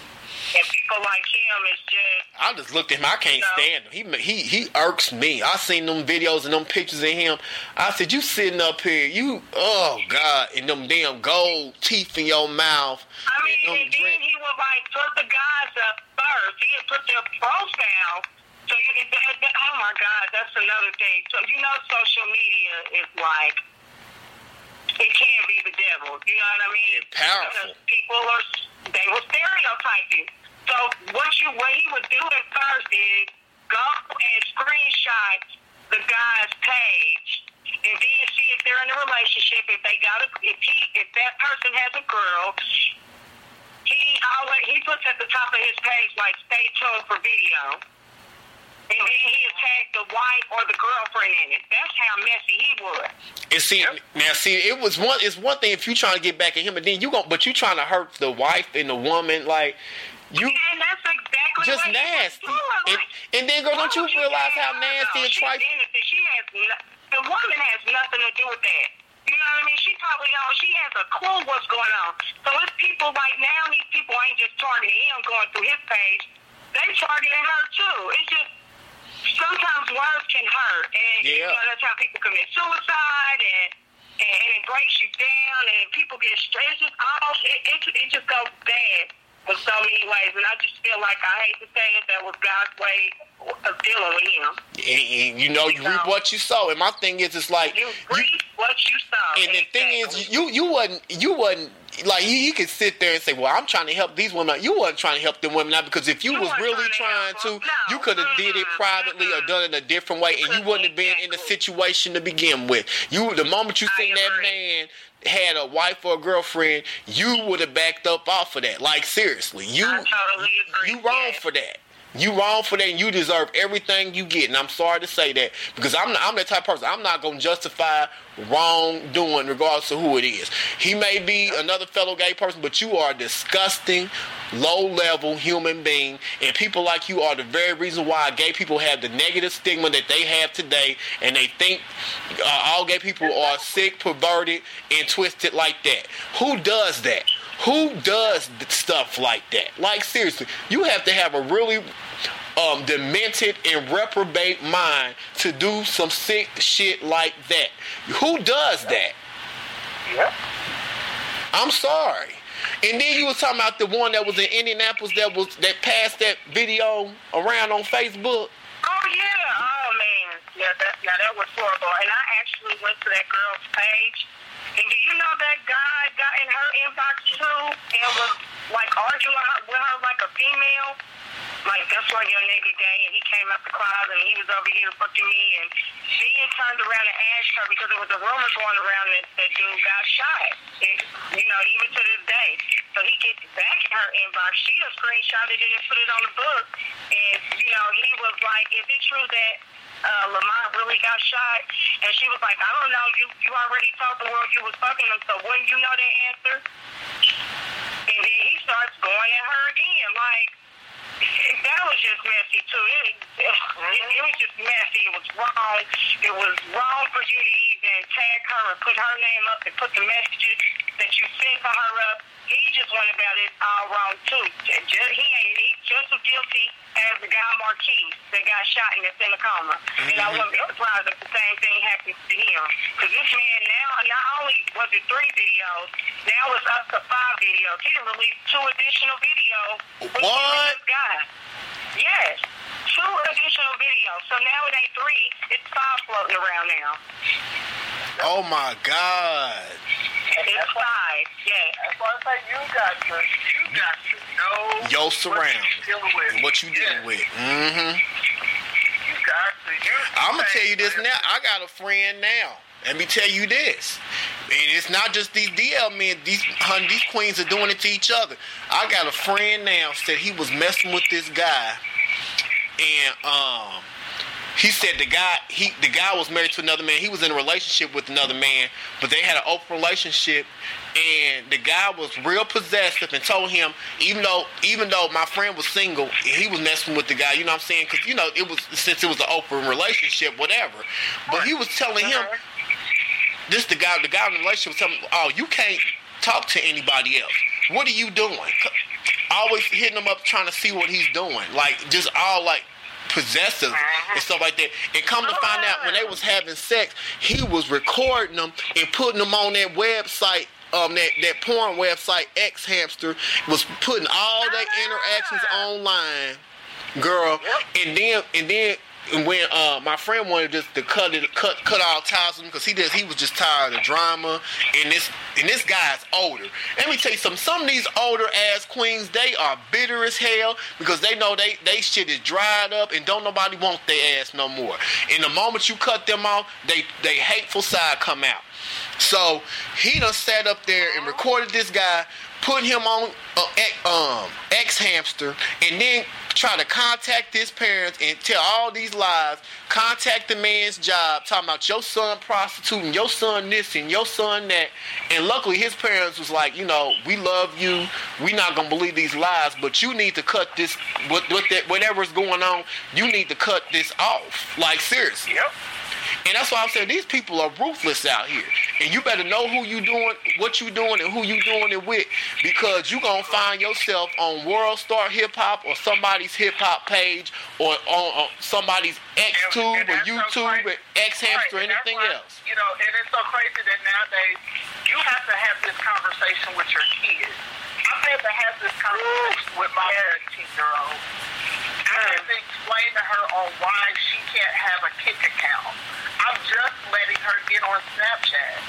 And people like him is just. I just looked at him. I can't No. stand him. He he he irks me. I seen them videos and them pictures of him. I said, "You sitting up here, you oh God, and them damn gold teeth in your mouth." I mean, and and then drink- he would like put the guys up first. He would put their profile. So you, that, that, oh my God, that's another thing. So you know, social media is like it can be the devil. You know what I mean? It's powerful. Because people are they were stereotyping. So what you what he would do at first is go and screenshot the guy's page and then see if they're in a relationship. If they got a if he if that person has a girl, he always he puts at the top of his page like stay tuned for video. And then he tagged the wife or the girlfriend in it. That's how messy he was. And see now, see it was one. It's one thing if you trying to get back at him, and then you gon' but you trying to hurt the wife and the woman like you. and that's exactly Just what he was nasty. And, and then, girl, don't you realize how nasty though? and trifling? She has no, the woman has nothing to do with that. You know what I mean? She probably don't. She has a clue what's going on. So it's people right now. These people ain't just targeting him going through his page. They targeting her too. It's just sometimes words can hurt, and you Yeah. know that's how people commit suicide and. And, and it breaks you down, and people get stressed. It's just all it, it, it just goes bad in so many ways. And I just feel like I hate to say it, that was God's way of dealing with him. And, and you know, you reap what you sow. And my thing is, it's like You you, reap what you sow. And the thing is, you you wasn't you wasn't like you, you could sit there and say, "Well, I'm trying to help these women." out. You wasn't trying to help them women out because if you, You was really trying trying to to, help them. you could have did it privately or done it a different way, and you wouldn't have been in the situation to begin with. You the moment you seen that man had a wife or a girlfriend, you would have backed up off of that. Like seriously, you totally agree. you wrong for that. You wrong for that, and you deserve everything you get. And I'm sorry to say that because I'm I'm that type of person. I'm not gonna justify wrongdoing regardless of who it is. He may be another fellow gay person, but you are a disgusting, low-level human being, and people like you are the very reason why gay people have the negative stigma that they have today, and they think uh, all gay people are sick, perverted, and twisted like that. Who does that? Who does stuff like that? Like seriously, you have to have a really um, demented and reprobate mind to do some sick shit like that. Who does that? Yep. I'm sorry. And then you was talking about the one that was in Indianapolis that was that passed that video around on Facebook. Oh yeah. Oh man. Yeah. That now that was horrible. And I actually went to that girl's page. And do you know that guy got in her inbox too and was like arguing with her, like a female? Like that's why your nigga gay and he came out the closet and he was over here fucking me and then turned around and asked her because there was a rumor going around that that dude got shot. And, you know, even to this day. So he gets back in her inbox. She just screenshotted it and put it on the book. And, you know, he was like, Is it true that uh, Lamont really got shot? And she was like, I don't know. You you already told the world you was fucking him, so wouldn't you know the answer? And then he starts going at her again, like, that was just messy too. It, it, it was just messy. It was wrong. It was wrong for you to even tag her or put her name up and put the messages that you sent for her up. He just went about it all wrong too. Just, he ain't he just as guilty as the guy Marquis that got shot in the in a coma. And I wouldn't be mm-hmm. surprised if the same thing happens to him. Because this man now, not only was it three videos, now it's up to five videos. He released two additional videos. with What? This guy. Yes. Two additional videos. So now it ain't three, it's five floating around now. Oh my God. It's five, yes. That's why I say you got to, you got to know Your what surroundings. you're dealing with. What you dealing Yeah. with? Mm-hmm. You got to. You, I'm gonna tell you this now. I got a friend now. Let me tell you this. And it's not just these DL men. These hun, these queens are doing it to each other. I got a friend now said he was messing with this guy, and um, he said the guy he the guy was married to another man. He was in a relationship with another man, but they had an open relationship. And the guy was real possessive and told him, even though even though my friend was single, he was messing with the guy. You know what I'm saying? Because you know it was since it was an open relationship, whatever. But he was telling him, this the guy, the guy in the relationship was telling him, oh, you can't talk to anybody else. What are you doing? Always hitting him up trying to see what he's doing. Like just all like possessive and stuff like that. And come to find out when they was having sex, he was recording them and putting them on that website. Um, that, that porn website X Hamster was putting all their interactions online, girl. And then and then when uh, my friend wanted just to cut it, cut cut all ties with him because he just he was just tired of drama. And this and this guy's older. Let me tell you something. Some of these older ass queens, they are bitter as hell because they know they they shit is dried up and don't nobody want their ass no more. And the moment you cut them off, they they hateful side come out. So he done sat up there and recorded this guy, put him on uh, um, X Hamster, and then try to contact his parents and tell all these lies. Contact the man's job, talking about your son prostituting, your son this and your son that. And luckily, his parents was like, you know, we love you. We not gonna believe these lies, but you need to cut this. With, with that, whatever's going on, you need to cut this off. Like seriously. Yep. And that's why I'm saying these people are ruthless out here. And you better know who you doing, what you doing, and who you doing it with, because you gonna find yourself on World Star Hip Hop or somebody's hip hop page or on, on somebody's XTube And- and or that's so YouTube or. X Hamster or Right, that's anything why, else. You know, and it's so crazy that nowadays you have to have this conversation with your kids. I've to have this conversation with my 13 year old. I had to explain to her on why she can't have a Kik account. I'm just letting her get on Snapchat.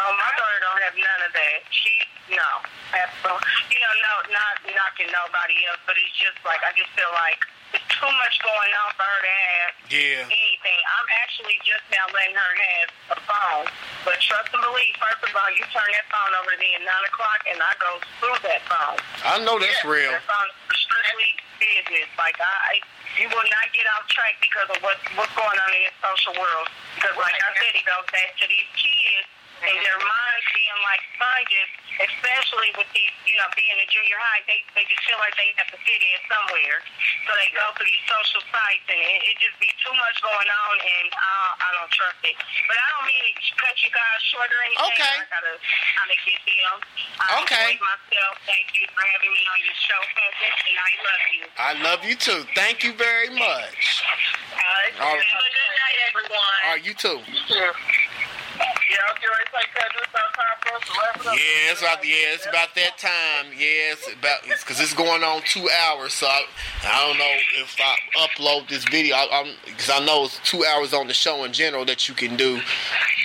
Oh, my daughter don't have none of that. She no, absolutely. You know, no, not knocking nobody else, but it's just like I just feel like too much going on for her to have Yeah. anything. I'm actually just now letting her have a phone. But trust and believe, first of all, you turn that phone over to me at nine o'clock, and I go through that phone. I know that's Yeah, real. That phone is strictly business. Like I, you will not get off track because of what what's going on in this social world. Because, like I said, it goes back to these kids and their minds being like sponges, especially with these, you know, being in junior high, they they just feel like they have to fit in somewhere. So they go to these social sites, and it, it just be too much going on, and I, I don't trust it. But I don't mean to cut you guys short or anything. Okay. I gotta kind of get them. I Okay. myself. Thank you for having me on your show, Pheasant, and I love you. I love you too. Thank you very much. All right. All right. Have a good night, everyone. All right, you too. Yeah. Yeah, Yeah, it's about yeah, it's about that time. Yeah, it's about because it's going on two hours. So I, I don't know if I upload this video I, am because I, know it's two hours on the show in general that you can do.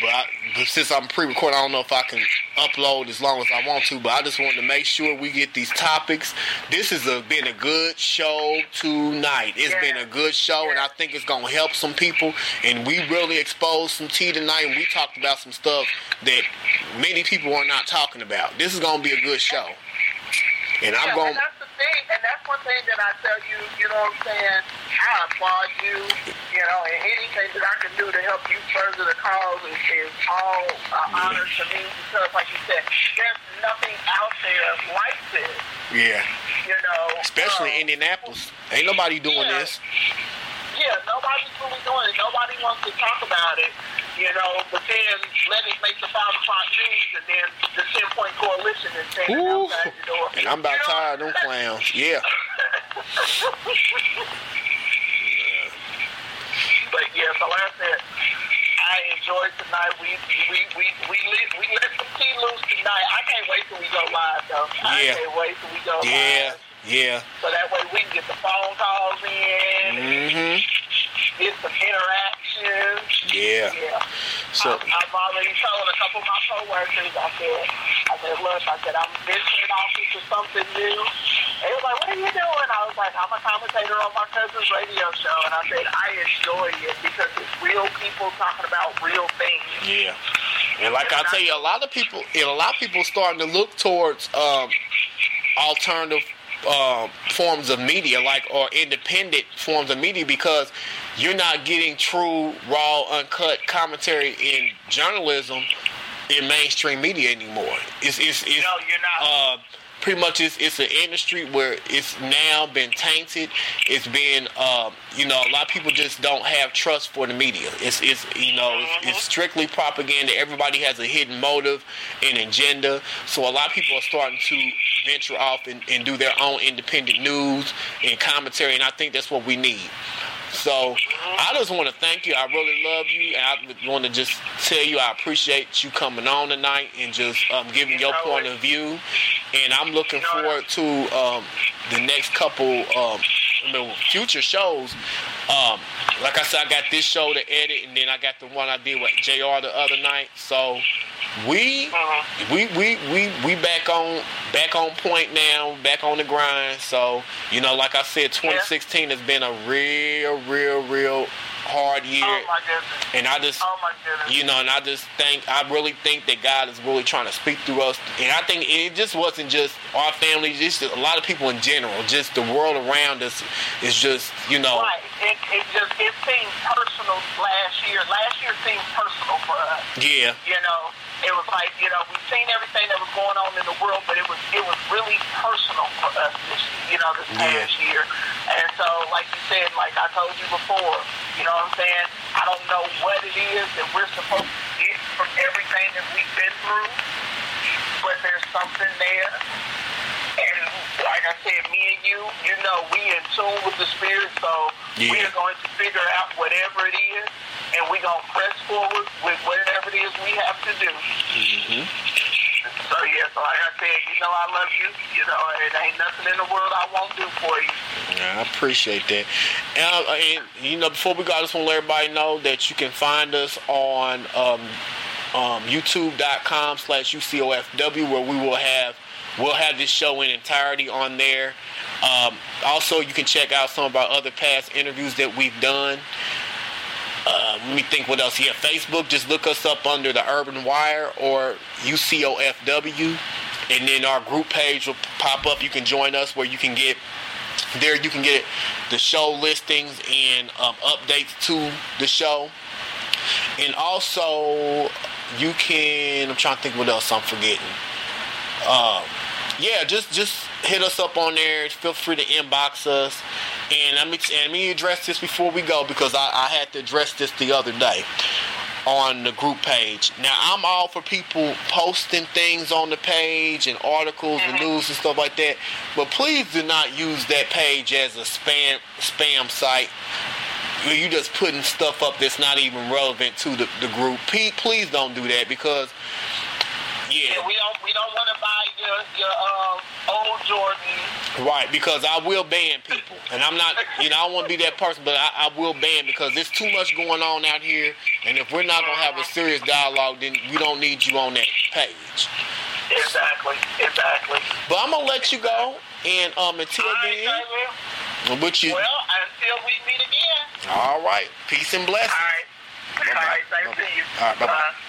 But, I, but since I'm pre-recording, I don't know if I can upload as long as I want to. But I just wanted to make sure we get these topics. This has a, been a good show tonight. It's Yeah. been a good show, and I think it's gonna help some people. And we really exposed some tea tonight, and we talked about some stuff that many people are not talking about. This is gonna be a good show. And I'm Yeah, going. and that's the thing, and that's one thing that I tell you. You know what I'm saying? I applaud you. You know, and anything that I can do to help you further the cause is, is all uh, honor to me because, like you said, there's nothing out there like this. Yeah. You know, Especially um, Indianapolis. Ain't nobody doing Yeah. this. Yeah, nobody's really doing it. Nobody wants to talk about it, you know, but then let it make the 5 o'clock news and then the 10 point coalition is standing Ooh. outside your door. And I'm about You know? tired of them clowns. Yeah. But yeah, so like I said, I enjoyed tonight. We we we we let, we let some tea loose tonight. I can't wait till we go live though. I Yeah. can't wait till we go Yeah. live. Yeah. So that way we can get the phone calls in, Mm-hmm. get some interaction. Yeah. Yeah. So I'm, I'm already telling a couple of my coworkers. I said, I said, look, I said I'm venturing off into something new. They was like, what are you doing? I was like, I'm a commentator on my cousin's radio show, and I said I enjoy it because it's real people talking about real things. Yeah. And like I tell you, a lot of people, and a lot of people starting to look towards um, alternative um, forms of media, like or independent forms of media, because you're not getting true, raw, uncut commentary in journalism in mainstream media anymore. It's it's, it's No, you're not. uh, pretty much it's, it's an industry where it's now been tainted. It's been, um, you know, a lot of people just don't have trust for the media. It's, it's you know, it's, it's strictly propaganda. Everybody has a hidden motive and agenda. So a lot of people are starting to venture off and, and do their own independent news and commentary, and I think that's what we need. So I just want to thank you. I really love you, and I want to just tell you I appreciate you coming on tonight and just um, giving your point of view. And I'm looking forward to um, the next couple um, I mean, future shows. Um, like I said, I got this show to edit, and then I got the one I did with Jr. the other night. So we we we we we back on back on point now, back on the grind. So you know, like I said, 2016 has been a real, real, real hard year, Oh my and I just Oh you know, and I just think I really think that God is really trying to speak through us, and I think it just wasn't just our family, just a lot of people in general, just the world around us is just you know, Right. It, it just it seemed personal last year. Last year seemed personal for us. yeah, You know, it was like you know we've seen everything that was going on in the world, but it was it was really personal for us this you know this Yeah. past year. And so, like you said, like I told you before, you know what I'm saying? I don't know what it is that we're supposed to get from everything that we've been through, but there's something there. And like I said, me and you, you know, we in tune with the spirit, so we are going to figure out whatever it is, and we're going to press forward with whatever it is we have to do. Mm-hmm. So, yeah, so like I said, you know I love you. You know, it ain't nothing in the world I won't do for you. Yeah, I appreciate that. And, uh, and you know, before we go, I just want to let everybody know that you can find us on um, um, YouTube.com slash UCOFW, where we will have we'll have this show in entirety on there. Um, also, you can check out some of our other past interviews that we've done. Uh, let me think what else. Yeah, Facebook. Just look us up under the Urban Wire or UCOFW, and then our group page will pop up. You can join us where you can get there. You can get the show listings and um, updates to the show, and also you can. I'm trying to think what else I'm forgetting. Um, yeah, just just hit us up on there. Feel free to inbox us. And let me and let me address this before we go because I, I had to address this the other day on the group page. Now I'm all for people posting things on the page and articles and news and stuff like that, but please do not use that page as a spam spam site. Where you just putting stuff up that's not even relevant to the, the group. Please don't do that because yeah, And we don't we don't want to buy your your um, old Jordan. Right, because I will ban people, and I'm not, you know, I don't want to be that person, but I, I will ban because there's too much going on out here, and if we're not gonna have a serious dialogue, then we don't need you on that page. Exactly, exactly. But I'm gonna let you go, and um, until right, then, Trevor. with you. Well, until we meet again. All right, peace and blessings. All right. All right. Thanks to you. All right, bye-bye. Bye.